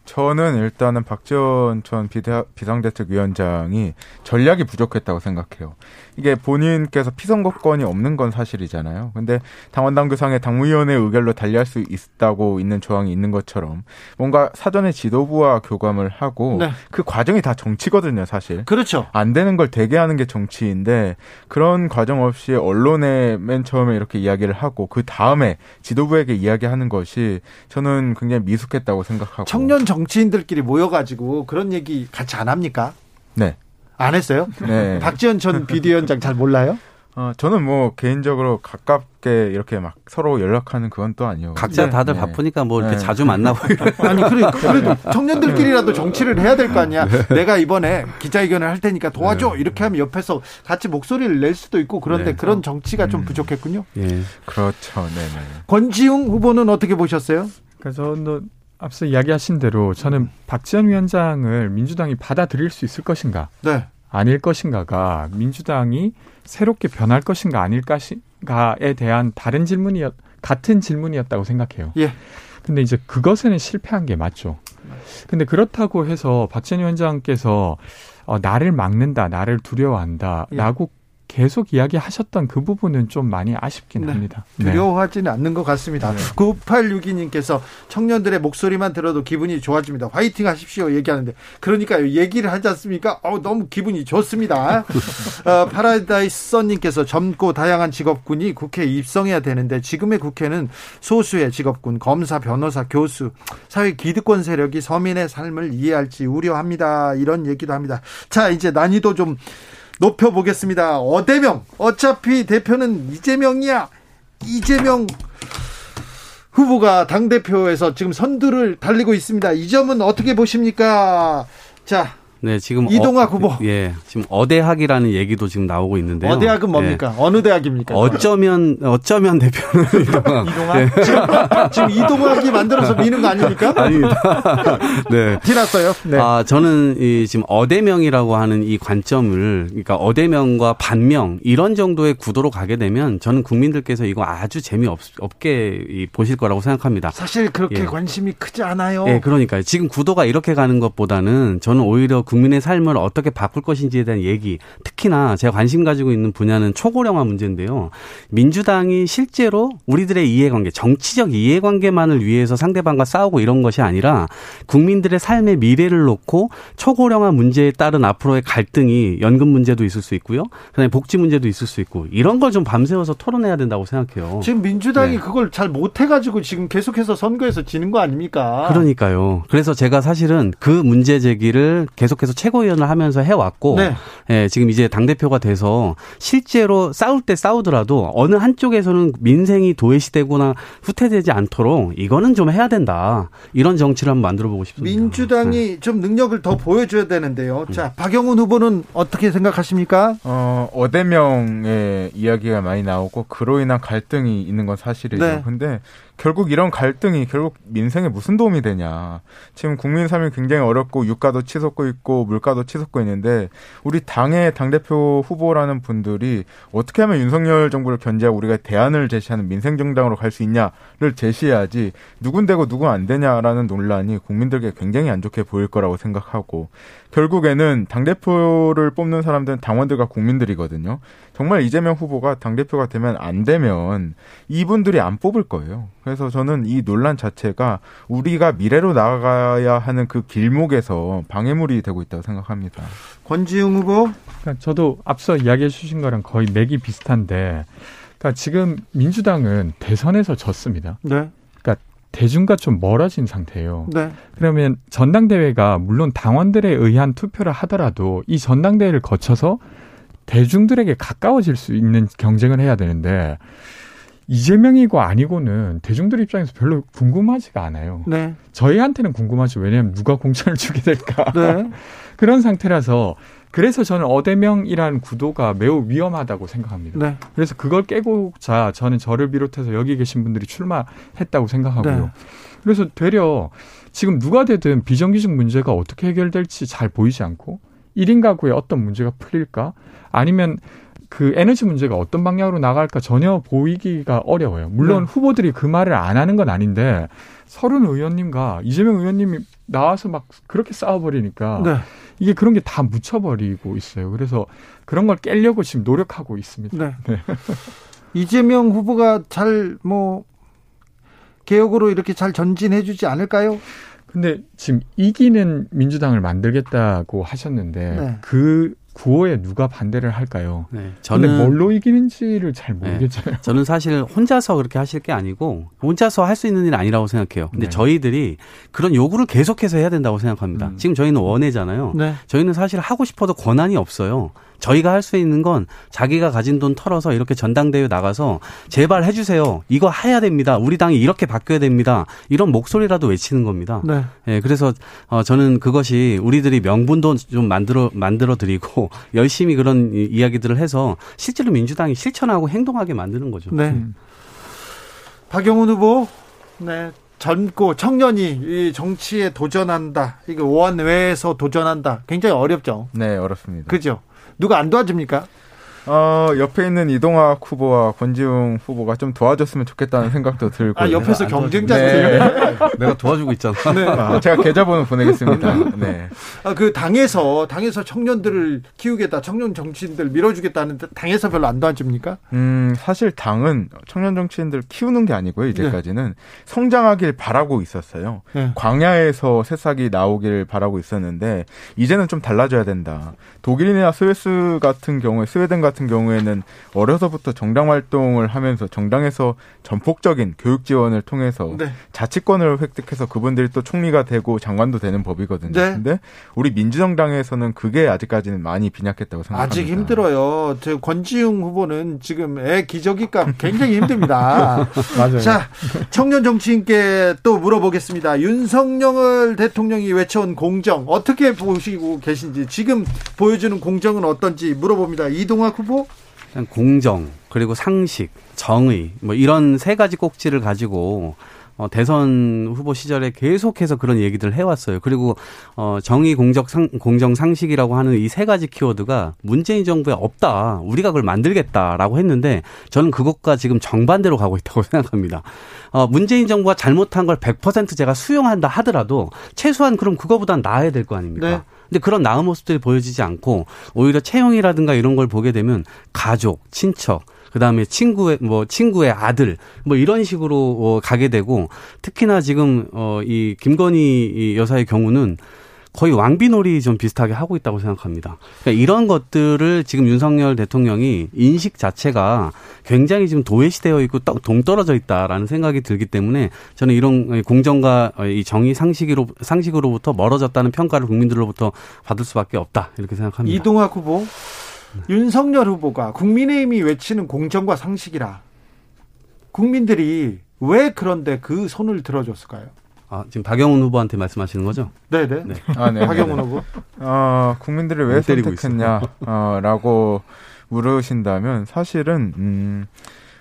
저는 일단은 박지원 전 비대, 비상대책위원장이 전략이 부족했다고 생각해요. 이게 본인께서 피선거권이 없는 건 사실이잖아요. 근데 당원당규상의 당무위원회 의결로 달리할 수 있다고 있는 조항이 있는 것처럼 뭔가 사전에 지도부와 교감을 하고 네. 그 과정이 다 정치거든요, 사실. 그렇죠. 안 되는 걸 되게 하는 게 정치인데 그런 과정 없이 언론에 맨 처음에 이렇게 이야기를 하고 그 다음에 지도부에게 이야기하는 것이 저는 굉장히 미숙했다고 생각하고 청년 정치인들끼리 모여가지고 그런 얘기 같이 안 합니까? 네. 안 했어요? 네. 박지원 전 비대위원장 잘 몰라요? 어, 저는 뭐 개인적으로 가깝게 이렇게 막 서로 연락하는 그건 또 아니요. 각자 네. 다들 네. 바쁘니까 뭐 이렇게 네. 자주 만나고 아니 그래 그래도 청년들끼리라도 정치를 해야 될 거 아니야. 네. 내가 이번에 기자회견을 할 테니까 도와줘 네. 이렇게 하면 옆에서 같이 목소리를 낼 수도 있고 그런데 네. 그런 정치가 좀 음. 부족했군요. 예, 그렇죠. 네, 권지웅 후보는 어떻게 보셨어요? 그래서 앞서 이야기하신 대로 저는 박지원 위원장을 민주당이 받아들일 수 있을 것인가? 네. 아닐 것인가가 민주당이 새롭게 변할 것인가 아닐까에 대한 다른 질문이었 같은 질문이었다고 생각해요. 예. 근데 이제 그것에는 실패한 게 맞죠. 근데 그렇다고 해서 박지원 위원장께서 어, 나를 막는다, 나를 두려워한다라고 예. 계속 이야기하셨던 그 부분은 좀 많이 아쉽긴 네. 합니다. 두려워하지는 네. 않는 것 같습니다. 네. 9862님께서 청년들의 목소리만 들어도 기분이 좋아집니다. 화이팅 하십시오 얘기하는데 그러니까요 얘기를 하지 않습니까? 어, 너무 기분이 좋습니다. 어, 파라다이스 선님께서 젊고 다양한 직업군이 국회에 입성해야 되는데 지금의 국회는 소수의 직업군 검사 변호사 교수 사회 기득권 세력이 서민의 삶을 이해할지 우려합니다. 이런 얘기도 합니다. 자 이제 난이도 좀 높여보겠습니다. 어대명. 어차피 대표는 이재명이야. 이재명 후보가 당대표에서 지금 선두를 달리고 있습니다. 이 점은 어떻게 보십니까? 자, 네, 지금 이동학 어, 후보. 예, 지금 어대학이라는 얘기도 지금 나오고 있는데요. 어대학은 뭡니까? 예. 어느 대학입니까? 어쩌면 어쩌면 대표는 이동학. 이동학? 예. 지금, 지금 이동학이 만들어서 미는 거 아닙니까? 아닙니다. 네. 티났어요. 네. 아, 저는 이 지금 어대명이라고 하는 이 관점을 그러니까 어대명과 반명 이런 정도의 구도로 가게 되면 저는 국민들께서 이거 아주 재미없 없게 보실 거라고 생각합니다. 사실 그렇게 예. 관심이 크지 않아요. 예, 그러니까요. 지금 구도가 이렇게 가는 것보다는 저는 오히려 국민의 삶을 어떻게 바꿀 것인지에 대한 얘기, 특히나 제가 관심 가지고 있는 분야는 초고령화 문제인데요. 민주당이 실제로 우리들의 이해관계, 정치적 이해관계만을 위해서 상대방과 싸우고 이런 것이 아니라 국민들의 삶의 미래를 놓고 초고령화 문제에 따른 앞으로의 갈등이 연금 문제도 있을 수 있고요. 그다음에 복지 문제도 있을 수 있고 이런 걸 좀 밤새워서 토론해야 된다고 생각해요. 지금 민주당이 네. 그걸 잘 못해가지고 지금 계속해서 선거에서 지는 거 아닙니까? 그러니까요. 그래서 제가 사실은 그 문제 제기를 계속 계속해서 최고위원을 하면서 해왔고, 네. 예, 지금 이제 당 대표가 돼서 실제로 싸울 때 싸우더라도 어느 한쪽에서는 민생이 도외시되거나 후퇴되지 않도록 이거는 좀 해야 된다. 이런 정치를 한번 만들어 보고 싶습니다. 민주당이 네. 좀 능력을 더 보여줘야 되는데요. 자, 박영훈 후보는 어떻게 생각하십니까? 어, 어대명의 이야기가 많이 나오고 그로 인한 갈등이 있는 건 사실이죠. 네. 근데 결국 이런 갈등이 결국 민생에 무슨 도움이 되냐. 지금 국민 삶이 굉장히 어렵고 유가도 치솟고 있고 물가도 치솟고 있는데 우리 당의 당대표 후보라는 분들이 어떻게 하면 윤석열 정부를 견제하고 우리가 대안을 제시하는 민생 정당으로 갈 수 있냐를 제시해야지 누군 되고 누군 안 되냐라는 논란이 국민들께 굉장히 안 좋게 보일 거라고 생각하고 결국에는 당대표를 뽑는 사람들은 당원들과 국민들이거든요. 정말 이재명 후보가 당대표가 되면 안 되면 이분들이 안 뽑을 거예요. 그래서 저는 이 논란 자체가 우리가 미래로 나아가야 하는 그 길목에서 방해물이 되고 있다고 생각합니다. 권지웅 후보? 그러니까 저도 앞서 이야기해 주신 거랑 거의 맥이 비슷한데 그러니까 지금 민주당은 대선에서 졌습니다. 네. 대중과 좀 멀어진 상태예요. 네. 그러면 전당대회가 물론 당원들에 의한 투표를 하더라도 이 전당대회를 거쳐서 대중들에게 가까워질 수 있는 경쟁을 해야 되는데 이재명이고 아니고는 대중들 입장에서 별로 궁금하지가 않아요. 네. 저희한테는 궁금하죠. 왜냐하면 누가 공천을 주게 될까. 네. 그런 상태라서 그래서 저는 어대명이라는 구도가 매우 위험하다고 생각합니다. 네. 그래서 그걸 깨고자 저는 저를 비롯해서 여기 계신 분들이 출마했다고 생각하고요. 네. 그래서 되려 지금 누가 되든 비정규직 문제가 어떻게 해결될지 잘 보이지 않고 1인 가구에 어떤 문제가 풀릴까? 아니면 그 에너지 문제가 어떤 방향으로 나갈까 전혀 보이기가 어려워요. 물론 네. 후보들이 그 말을 안 하는 건 아닌데 서른 의원님과 이재명 의원님이 나와서 막 그렇게 싸워버리니까 네. 이게 그런 게 다 묻혀버리고 있어요. 그래서 그런 걸 깨려고 지금 노력하고 있습니다. 네. 네. 이재명 후보가 잘 뭐 개혁으로 이렇게 잘 전진해주지 않을까요? 근데 지금 이기는 민주당을 만들겠다고 하셨는데 네. 그 구호에 누가 반대를 할까요? 네. 저는 뭘로 이기는지를 잘 네. 모르겠잖아요. 네. 저는 사실 혼자서 그렇게 하실 게 아니고 혼자서 할 수 있는 일 아니라고 생각해요. 근데 네. 저희들이 그런 요구를 계속해서 해야 된다고 생각합니다. 음. 지금 저희는 원해잖아요. 네. 저희는 사실 하고 싶어도 권한이 없어요. 저희가 할 수 있는 건 자기가 가진 돈 털어서 이렇게 전당대회 나가서 제발 해주세요. 이거 해야 됩니다. 우리 당이 이렇게 바뀌어야 됩니다. 이런 목소리라도 외치는 겁니다. 네. 네 그래서 어, 저는 그것이 우리들이 명분도 좀 만들어 만들어 드리고 열심히 그런 이야기들을 해서 실제로 민주당이 실천하고 행동하게 만드는 거죠. 네. 음. 박영훈 후보, 네. 젊고 청년이 이 정치에 도전한다. 이게 오한 외에서 도전한다. 굉장히 어렵죠. 네, 어렵습니다. 그죠? 누가 안 도와줍니까? 어, 옆에 있는 이동학 후보와 권지웅 후보가 좀 도와줬으면 좋겠다는 생각도 들고. 아, 옆에서 경쟁자 네. 내가 도와주고 있잖아. 네. 아, 제가 계좌번호 보내겠습니다. 네. 아, 그 당에서, 당에서 청년들을 키우겠다, 청년 정치인들 밀어주겠다는데 당에서 별로 안 도와줍니까? 음, 사실 당은 청년 정치인들 키우는 게 아니고요, 이제까지는. 네. 성장하길 바라고 있었어요. 네. 광야에서 새싹이 나오길 바라고 있었는데, 이제는 좀 달라져야 된다. 독일이나 스위스 같은 경우에, 스웨덴 같은 같은 경우에는 어려서부터 정당 활동을 하면서 정당에서 전폭적인 교육 지원을 통해서 네. 자치권을 획득해서 그분들이 또 총리가 되고 장관도 되는 법이거든요. 네. 근데 우리 민주정당에서는 그게 아직까지는 많이 빈약했다고 생각합니다. 아직 힘들어요. 저 권지웅 후보는 지금 애 기저귀값 굉장히 힘듭니다. 맞아요. 자, 청년 정치인께 또 물어보겠습니다. 윤석열 대통령이 외쳐온 공정 어떻게 보시고 계신지 지금 보여주는 공정은 어떤지 물어봅니다. 이동학 후보? 공정 그리고 상식, 정의 뭐 이런 세 가지 꼭지를 가지고 어, 대선 후보 시절에 계속해서 그런 얘기들을 해왔어요. 그리고 어, 정의, 공적, 상, 공정, 상식이라고 하는 이 세 가지 키워드가 문재인 정부에 없다. 우리가 그걸 만들겠다라고 했는데 저는 그것과 지금 정반대로 가고 있다고 생각합니다. 어, 문재인 정부가 잘못한 걸 100% 제가 수용한다 하더라도 최소한 그럼 그거보단 나아야 될 거 아닙니까? 네. 근데 그런 나은 모습들이 보여지지 않고 오히려 채용이라든가 이런 걸 보게 되면 가족, 친척, 그다음에 친구의 뭐 친구의 아들 뭐 이런 식으로 어, 가게 되고 특히나 지금 어 이 김건희 여사의 경우는 거의 왕비놀이 좀 비슷하게 하고 있다고 생각합니다. 그러니까 이런 것들을 지금 윤석열 대통령이 인식 자체가 굉장히 지금 도외시되어 있고 동떨어져 있다라는 생각이 들기 때문에 저는 이런 공정과 이 정의 상식으로 상식으로부터 멀어졌다는 평가를 국민들로부터 받을 수밖에 없다 이렇게 생각합니다. 이동학 후보, 윤석열 후보가 국민의힘이 외치는 공정과 상식이라 국민들이 왜 그런데 그 손을 들어줬을까요? 아, 지금 박영훈 후보한테 말씀하시는 거죠? 네네. 네. 아, 네. 박영훈 후보. 어, 국민들을 왜 선택했냐, 어, 라고 물으신다면 사실은, 음,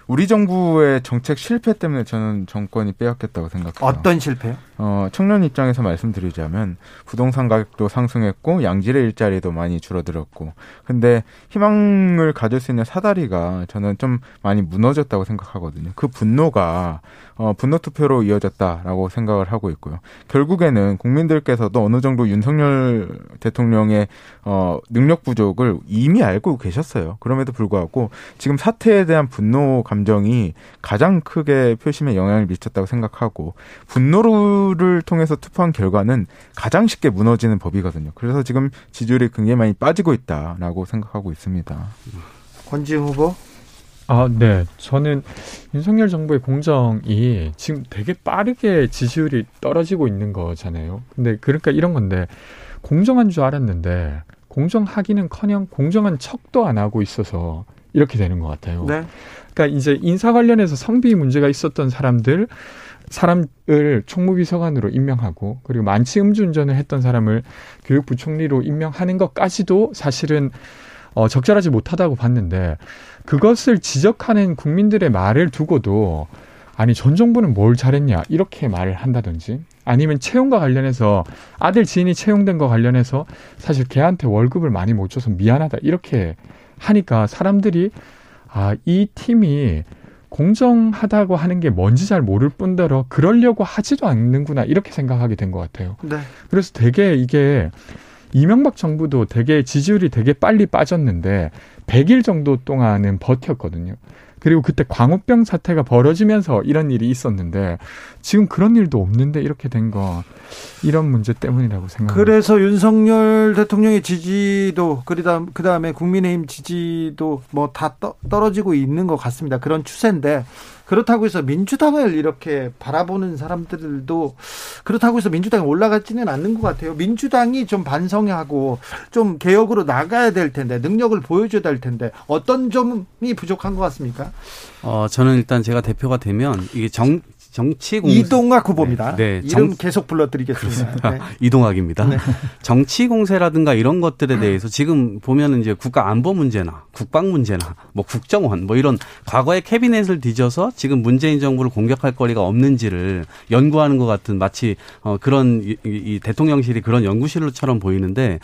우리 정부의 정책 실패 때문에 저는 정권이 빼앗겼다고 생각해요. 어떤 실패요? 어, 청년 입장에서 말씀드리자면 부동산 가격도 상승했고 양질의 일자리도 많이 줄어들었고 근데 희망을 가질 수 있는 사다리가 저는 좀 많이 무너졌다고 생각하거든요. 그 분노가 어, 분노 투표로 이어졌다라고 생각을 하고 있고요. 결국에는 국민들께서도 어느 정도 윤석열 대통령의 어, 능력 부족을 이미 알고 계셨어요. 그럼에도 불구하고 지금 사태에 대한 분노 감정이 가장 크게 표심에 영향을 미쳤다고 생각하고 분노 를 통해서 투표한 결과는 가장 쉽게 무너지는 법이거든요. 그래서 지금 지지율이 굉장히 많이 빠지고 있다라고 생각하고 있습니다. 권지웅 후보? 아, 네. 저는 윤석열 정부의 공정이 지금 되게 빠르게 지지율이 떨어지고 있는 거잖아요. 근데 그러니까 이런 건데 공정한 줄 알았는데 공정하기는 커녕 공정한 척도 안 하고 있어서 이렇게 되는 것 같아요. 네. 그러니까 이제 인사 관련해서 성비 문제가 있었던 사람들 사람을 총무비서관으로 임명하고 그리고 만취 음주운전을 했던 사람을 교육부총리로 임명하는 것까지도 사실은 어, 적절하지 못하다고 봤는데 그것을 지적하는 국민들의 말을 두고도 아니 전 정부는 뭘 잘했냐 이렇게 말을 한다든지 아니면 채용과 관련해서 아들 지인이 채용된 거 관련해서 사실 걔한테 월급을 많이 못 줘서 미안하다 이렇게 하니까 사람들이 아 이 팀이 공정하다고 하는 게 뭔지 잘 모를 뿐더러 그러려고 하지도 않는구나 이렇게 생각하게 된 것 같아요. 네. 그래서 되게 이게 이명박 정부도 되게 지지율이 되게 빨리 빠졌는데 100일 정도 동안은 버텼거든요. 그리고 그때 광우병 사태가 벌어지면서 이런 일이 있었는데 지금 그런 일도 없는데 이렇게 된 거 이런 문제 때문이라고 생각합니다. 그래서 윤석열 대통령의 지지도 그다음 그다음에 국민의힘 지지도 뭐 다 떨어지고 있는 것 같습니다. 그런 추세인데 그렇다고 해서 민주당을 이렇게 바라보는 사람들도 그렇다고 해서 민주당이 올라가지는 않는 것 같아요. 민주당이 좀 반성하고 좀 개혁으로 나가야 될 텐데 능력을 보여줘야 될 텐데 어떤 점이 부족한 것 같습니까? 어 저는 일단 제가 대표가 되면 이게 정 정치 공세 이동학 후보입니다. 네, 네. 이름 정... 계속 불러드리겠습니다. 네. 이동학입니다. 네. 정치 공세라든가 이런 것들에 대해서 지금 보면은 이제 국가 안보 문제나 국방 문제나 뭐 국정원 뭐 이런 과거의 캐비넷을 뒤져서 지금 문재인 정부를 공격할 거리가 없는지를 연구하는 것 같은 마치 어 그런 이, 이 대통령실이 그런 연구실로처럼 보이는데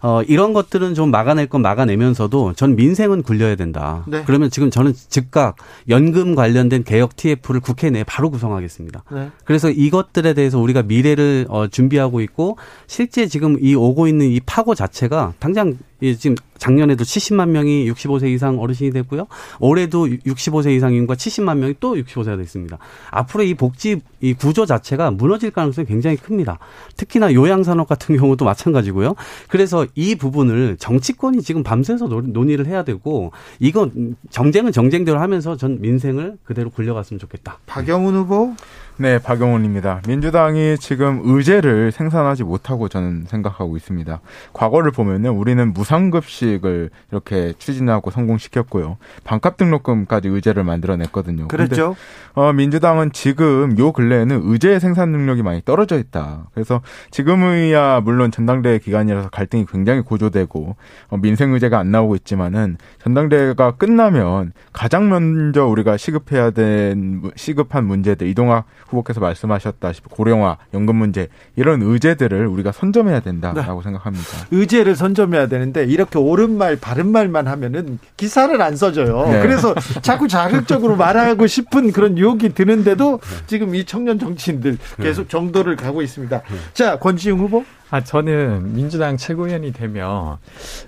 어, 이런 것들은 좀 막아낼 건 막아내면서도 전 민생은 굴려야 된다. 네. 그러면 지금 저는 즉각 연금 관련된 개혁 TF를 국회 내에 바로 구성하겠습니다. 네. 그래서 이것들에 대해서 우리가 미래를 어, 준비하고 있고 실제 지금 이 오고 있는 이 파고 자체가 당장 지금 작년에도 70만 명이 65세 이상 어르신이 됐고요. 올해도 65세 이상 인구가 70만 명이 또 65세가 됐습니다. 앞으로 이 복지 이 구조 자체가 무너질 가능성이 굉장히 큽니다. 특히나 요양산업 같은 경우도 마찬가지고요. 그래서 이 부분을 정치권이 지금 밤새서 논의를 해야 되고 이건 정쟁은 정쟁대로 하면서 전 민생을 그대로 굴려갔으면 좋겠다. 박영훈 후보 네, 박영훈입니다. 민주당이 지금 의제를 생산하지 못하고 저는 생각하고 있습니다. 과거를 보면은 우리는 무상급식을 이렇게 추진하고 성공시켰고요. 반값 등록금까지 의제를 만들어냈거든요. 그렇죠. 어, 민주당은 지금 요 근래에는 의제 생산 능력이 많이 떨어져 있다. 그래서 지금이야 물론 전당대회 기간이라서 갈등이 굉장히 고조되고 어, 민생 의제가 안 나오고 있지만은 전당대회가 끝나면 가장 먼저 우리가 시급해야 된 시급한 문제들 이동학 후보께서 말씀하셨다시피 고령화, 연금 문제 이런 의제들을 우리가 선점해야 된다라고 네. 생각합니다. 의제를 선점해야 되는데 이렇게 옳은 말, 바른 말만 하면은 기사를 안 써줘요. 네. 그래서 자꾸 자극적으로 말하고 싶은 그런 유혹이 드는데도 지금 이 청년 정치인들 계속 정도를 가고 있습니다. 자, 권지웅 후보. 아, 저는 민주당 최고위원이 되면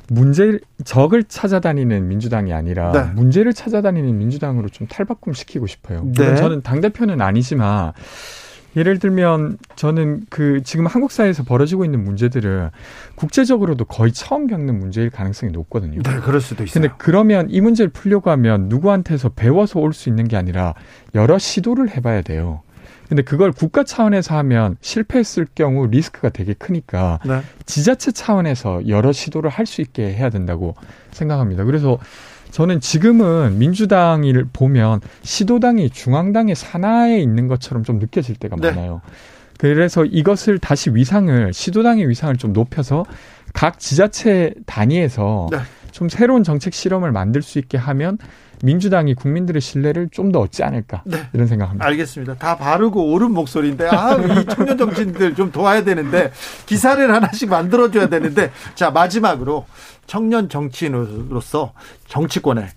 문제 적을 찾아다니는 민주당이 아니라 네. 문제를 찾아다니는 민주당으로 좀 탈바꿈 시키고 싶어요. 네. 저는 당 대표는 아니지만 예를 들면 저는 그 지금 한국 사회에서 벌어지고 있는 문제들은 국제적으로도 거의 처음 겪는 문제일 가능성이 높거든요. 네, 그럴 수도 있어요. 근데 그러면 이 문제를 풀려고 하면 누구한테서 배워서 올 수 있는 게 아니라 여러 시도를 해봐야 돼요. 근데 그걸 국가 차원에서 하면 실패했을 경우 리스크가 되게 크니까 네. 지자체 차원에서 여러 시도를 할 수 있게 해야 된다고 생각합니다. 그래서 저는 지금은 민주당을 보면 시도당이 중앙당의 산하에 있는 것처럼 좀 느껴질 때가 네. 많아요. 그래서 이것을 다시 위상을 시도당의 위상을 좀 높여서 각 지자체 단위에서 네. 좀 새로운 정책 실험을 만들 수 있게 하면 민주당이 국민들의 신뢰를 좀 더 얻지 않을까 네. 이런 생각합니다. 알겠습니다. 다 바르고 옳은 목소리인데 아 이 청년 정치인들 좀 도와야 되는데 기사를 하나씩 만들어줘야 되는데 자 마지막으로 청년 정치인으로서 정치권에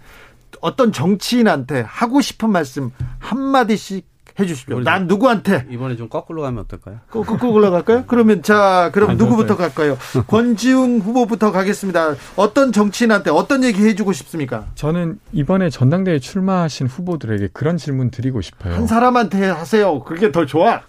어떤 정치인한테 하고 싶은 말씀 한 마디씩 해 주십시오. 난 누구한테 이번에 좀 거꾸로 가면 어떨까요? 거꾸로 갈까요? 그러면 자 그럼 아, 누구부터 갈까요? 권지웅 후보부터 가겠습니다. 어떤 정치인한테 어떤 얘기 해 주고 싶습니까? 저는 이번에 전당대회 출마하신 후보들에게 그런 질문 드리고 싶어요. 한 사람한테 하세요. 그게 더 좋아.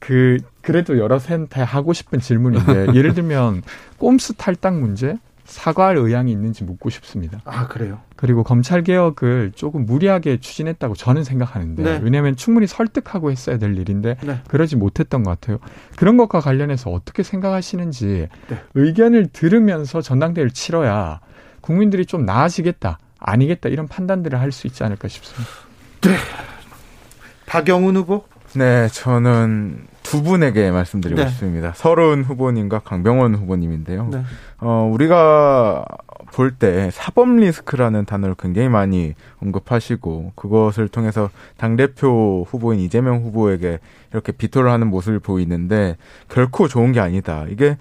그 그래도 여러 센터 하고 싶은 질문인데 예를 들면 꼼수 탈당 문제 사과할 의향이 있는지 묻고 싶습니다. 아, 그래요? 그리고 검찰 개혁을 조금 무리하게 추진했다고 저는 생각하는데 네. 왜냐하면 충분히 설득하고 했어야 될 일인데 네. 그러지 못했던 것 같아요. 그런 것과 관련해서 어떻게 생각하시는지 네. 의견을 들으면서 전당대회를 치러야 국민들이 좀 나아지겠다, 아니겠다 이런 판단들을 할 수 있지 않을까 싶습니다. 네. 박영훈 후보? 네, 저는 두 분에게 말씀드리고 네. 싶습니다. 서른 후보님과 강병원 후보님인데요. 네. 어, 우리가 볼 때 사법 리스크라는 단어를 굉장히 많이 언급하시고 그것을 통해서 당 대표 후보인 이재명 후보에게 이렇게 비토를 하는 모습을 보이는데 결코 좋은 게 아니다. 이게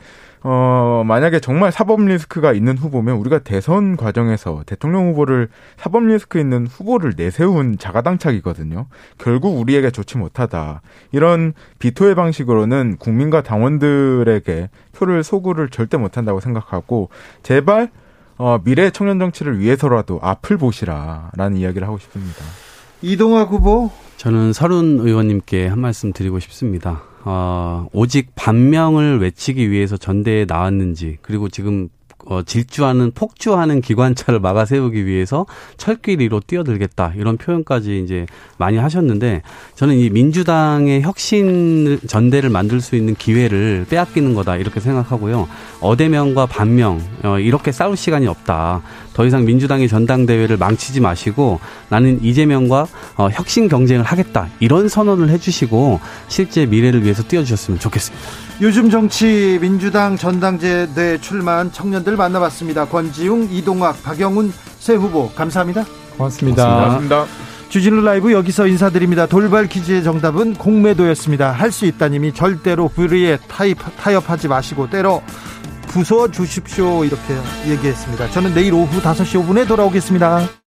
어, 만약에 정말 사법 리스크가 있는 후보면 우리가 대선 과정에서 대통령 후보를 사법 리스크 있는 후보를 내세운 자가당착이거든요. 결국 우리에게 좋지 못하다. 이런 비토의 방식으로는 국민과 당원들에게 표를 소구를 절대 못한다고 생각하고 제발 어, 미래 청년 정치를 위해서라도 앞을 보시라라는 이야기를 하고 싶습니다. 이동학 후보 저는 서른 의원님께 한 말씀 드리고 싶습니다. 어, 오직 반명을 외치기 위해서 전대에 나왔는지 그리고 지금 어, 질주하는 폭주하는 기관차를 막아 세우기 위해서 철길 위로 뛰어들겠다. 이런 표현까지 이제 많이 하셨는데 저는 이 민주당의 혁신 전대를 만들 수 있는 기회를 빼앗기는 거다. 이렇게 생각하고요. 어대명과 반명 어, 이렇게 싸울 시간이 없다 더 이상 민주당의 전당대회를 망치지 마시고 나는 이재명과 어, 혁신 경쟁을 하겠다 이런 선언을 해주시고 실제 미래를 위해서 뛰어주셨으면 좋겠습니다. 요즘 정치 민주당 전당대회 출마한 청년들 만나봤습니다. 권지웅, 이동학, 박영훈 새 후보 감사합니다. 고맙습니다. 고맙습니다. 주진우 라이브 여기서 인사드립니다. 돌발 퀴즈의 정답은 공매도였습니다. 할 수 있다님이 절대로 불의에 타입, 타협하지 마시고 때로 부숴 주십시오 이렇게 얘기했습니다. 저는 내일 오후 5시 5분에 돌아오겠습니다.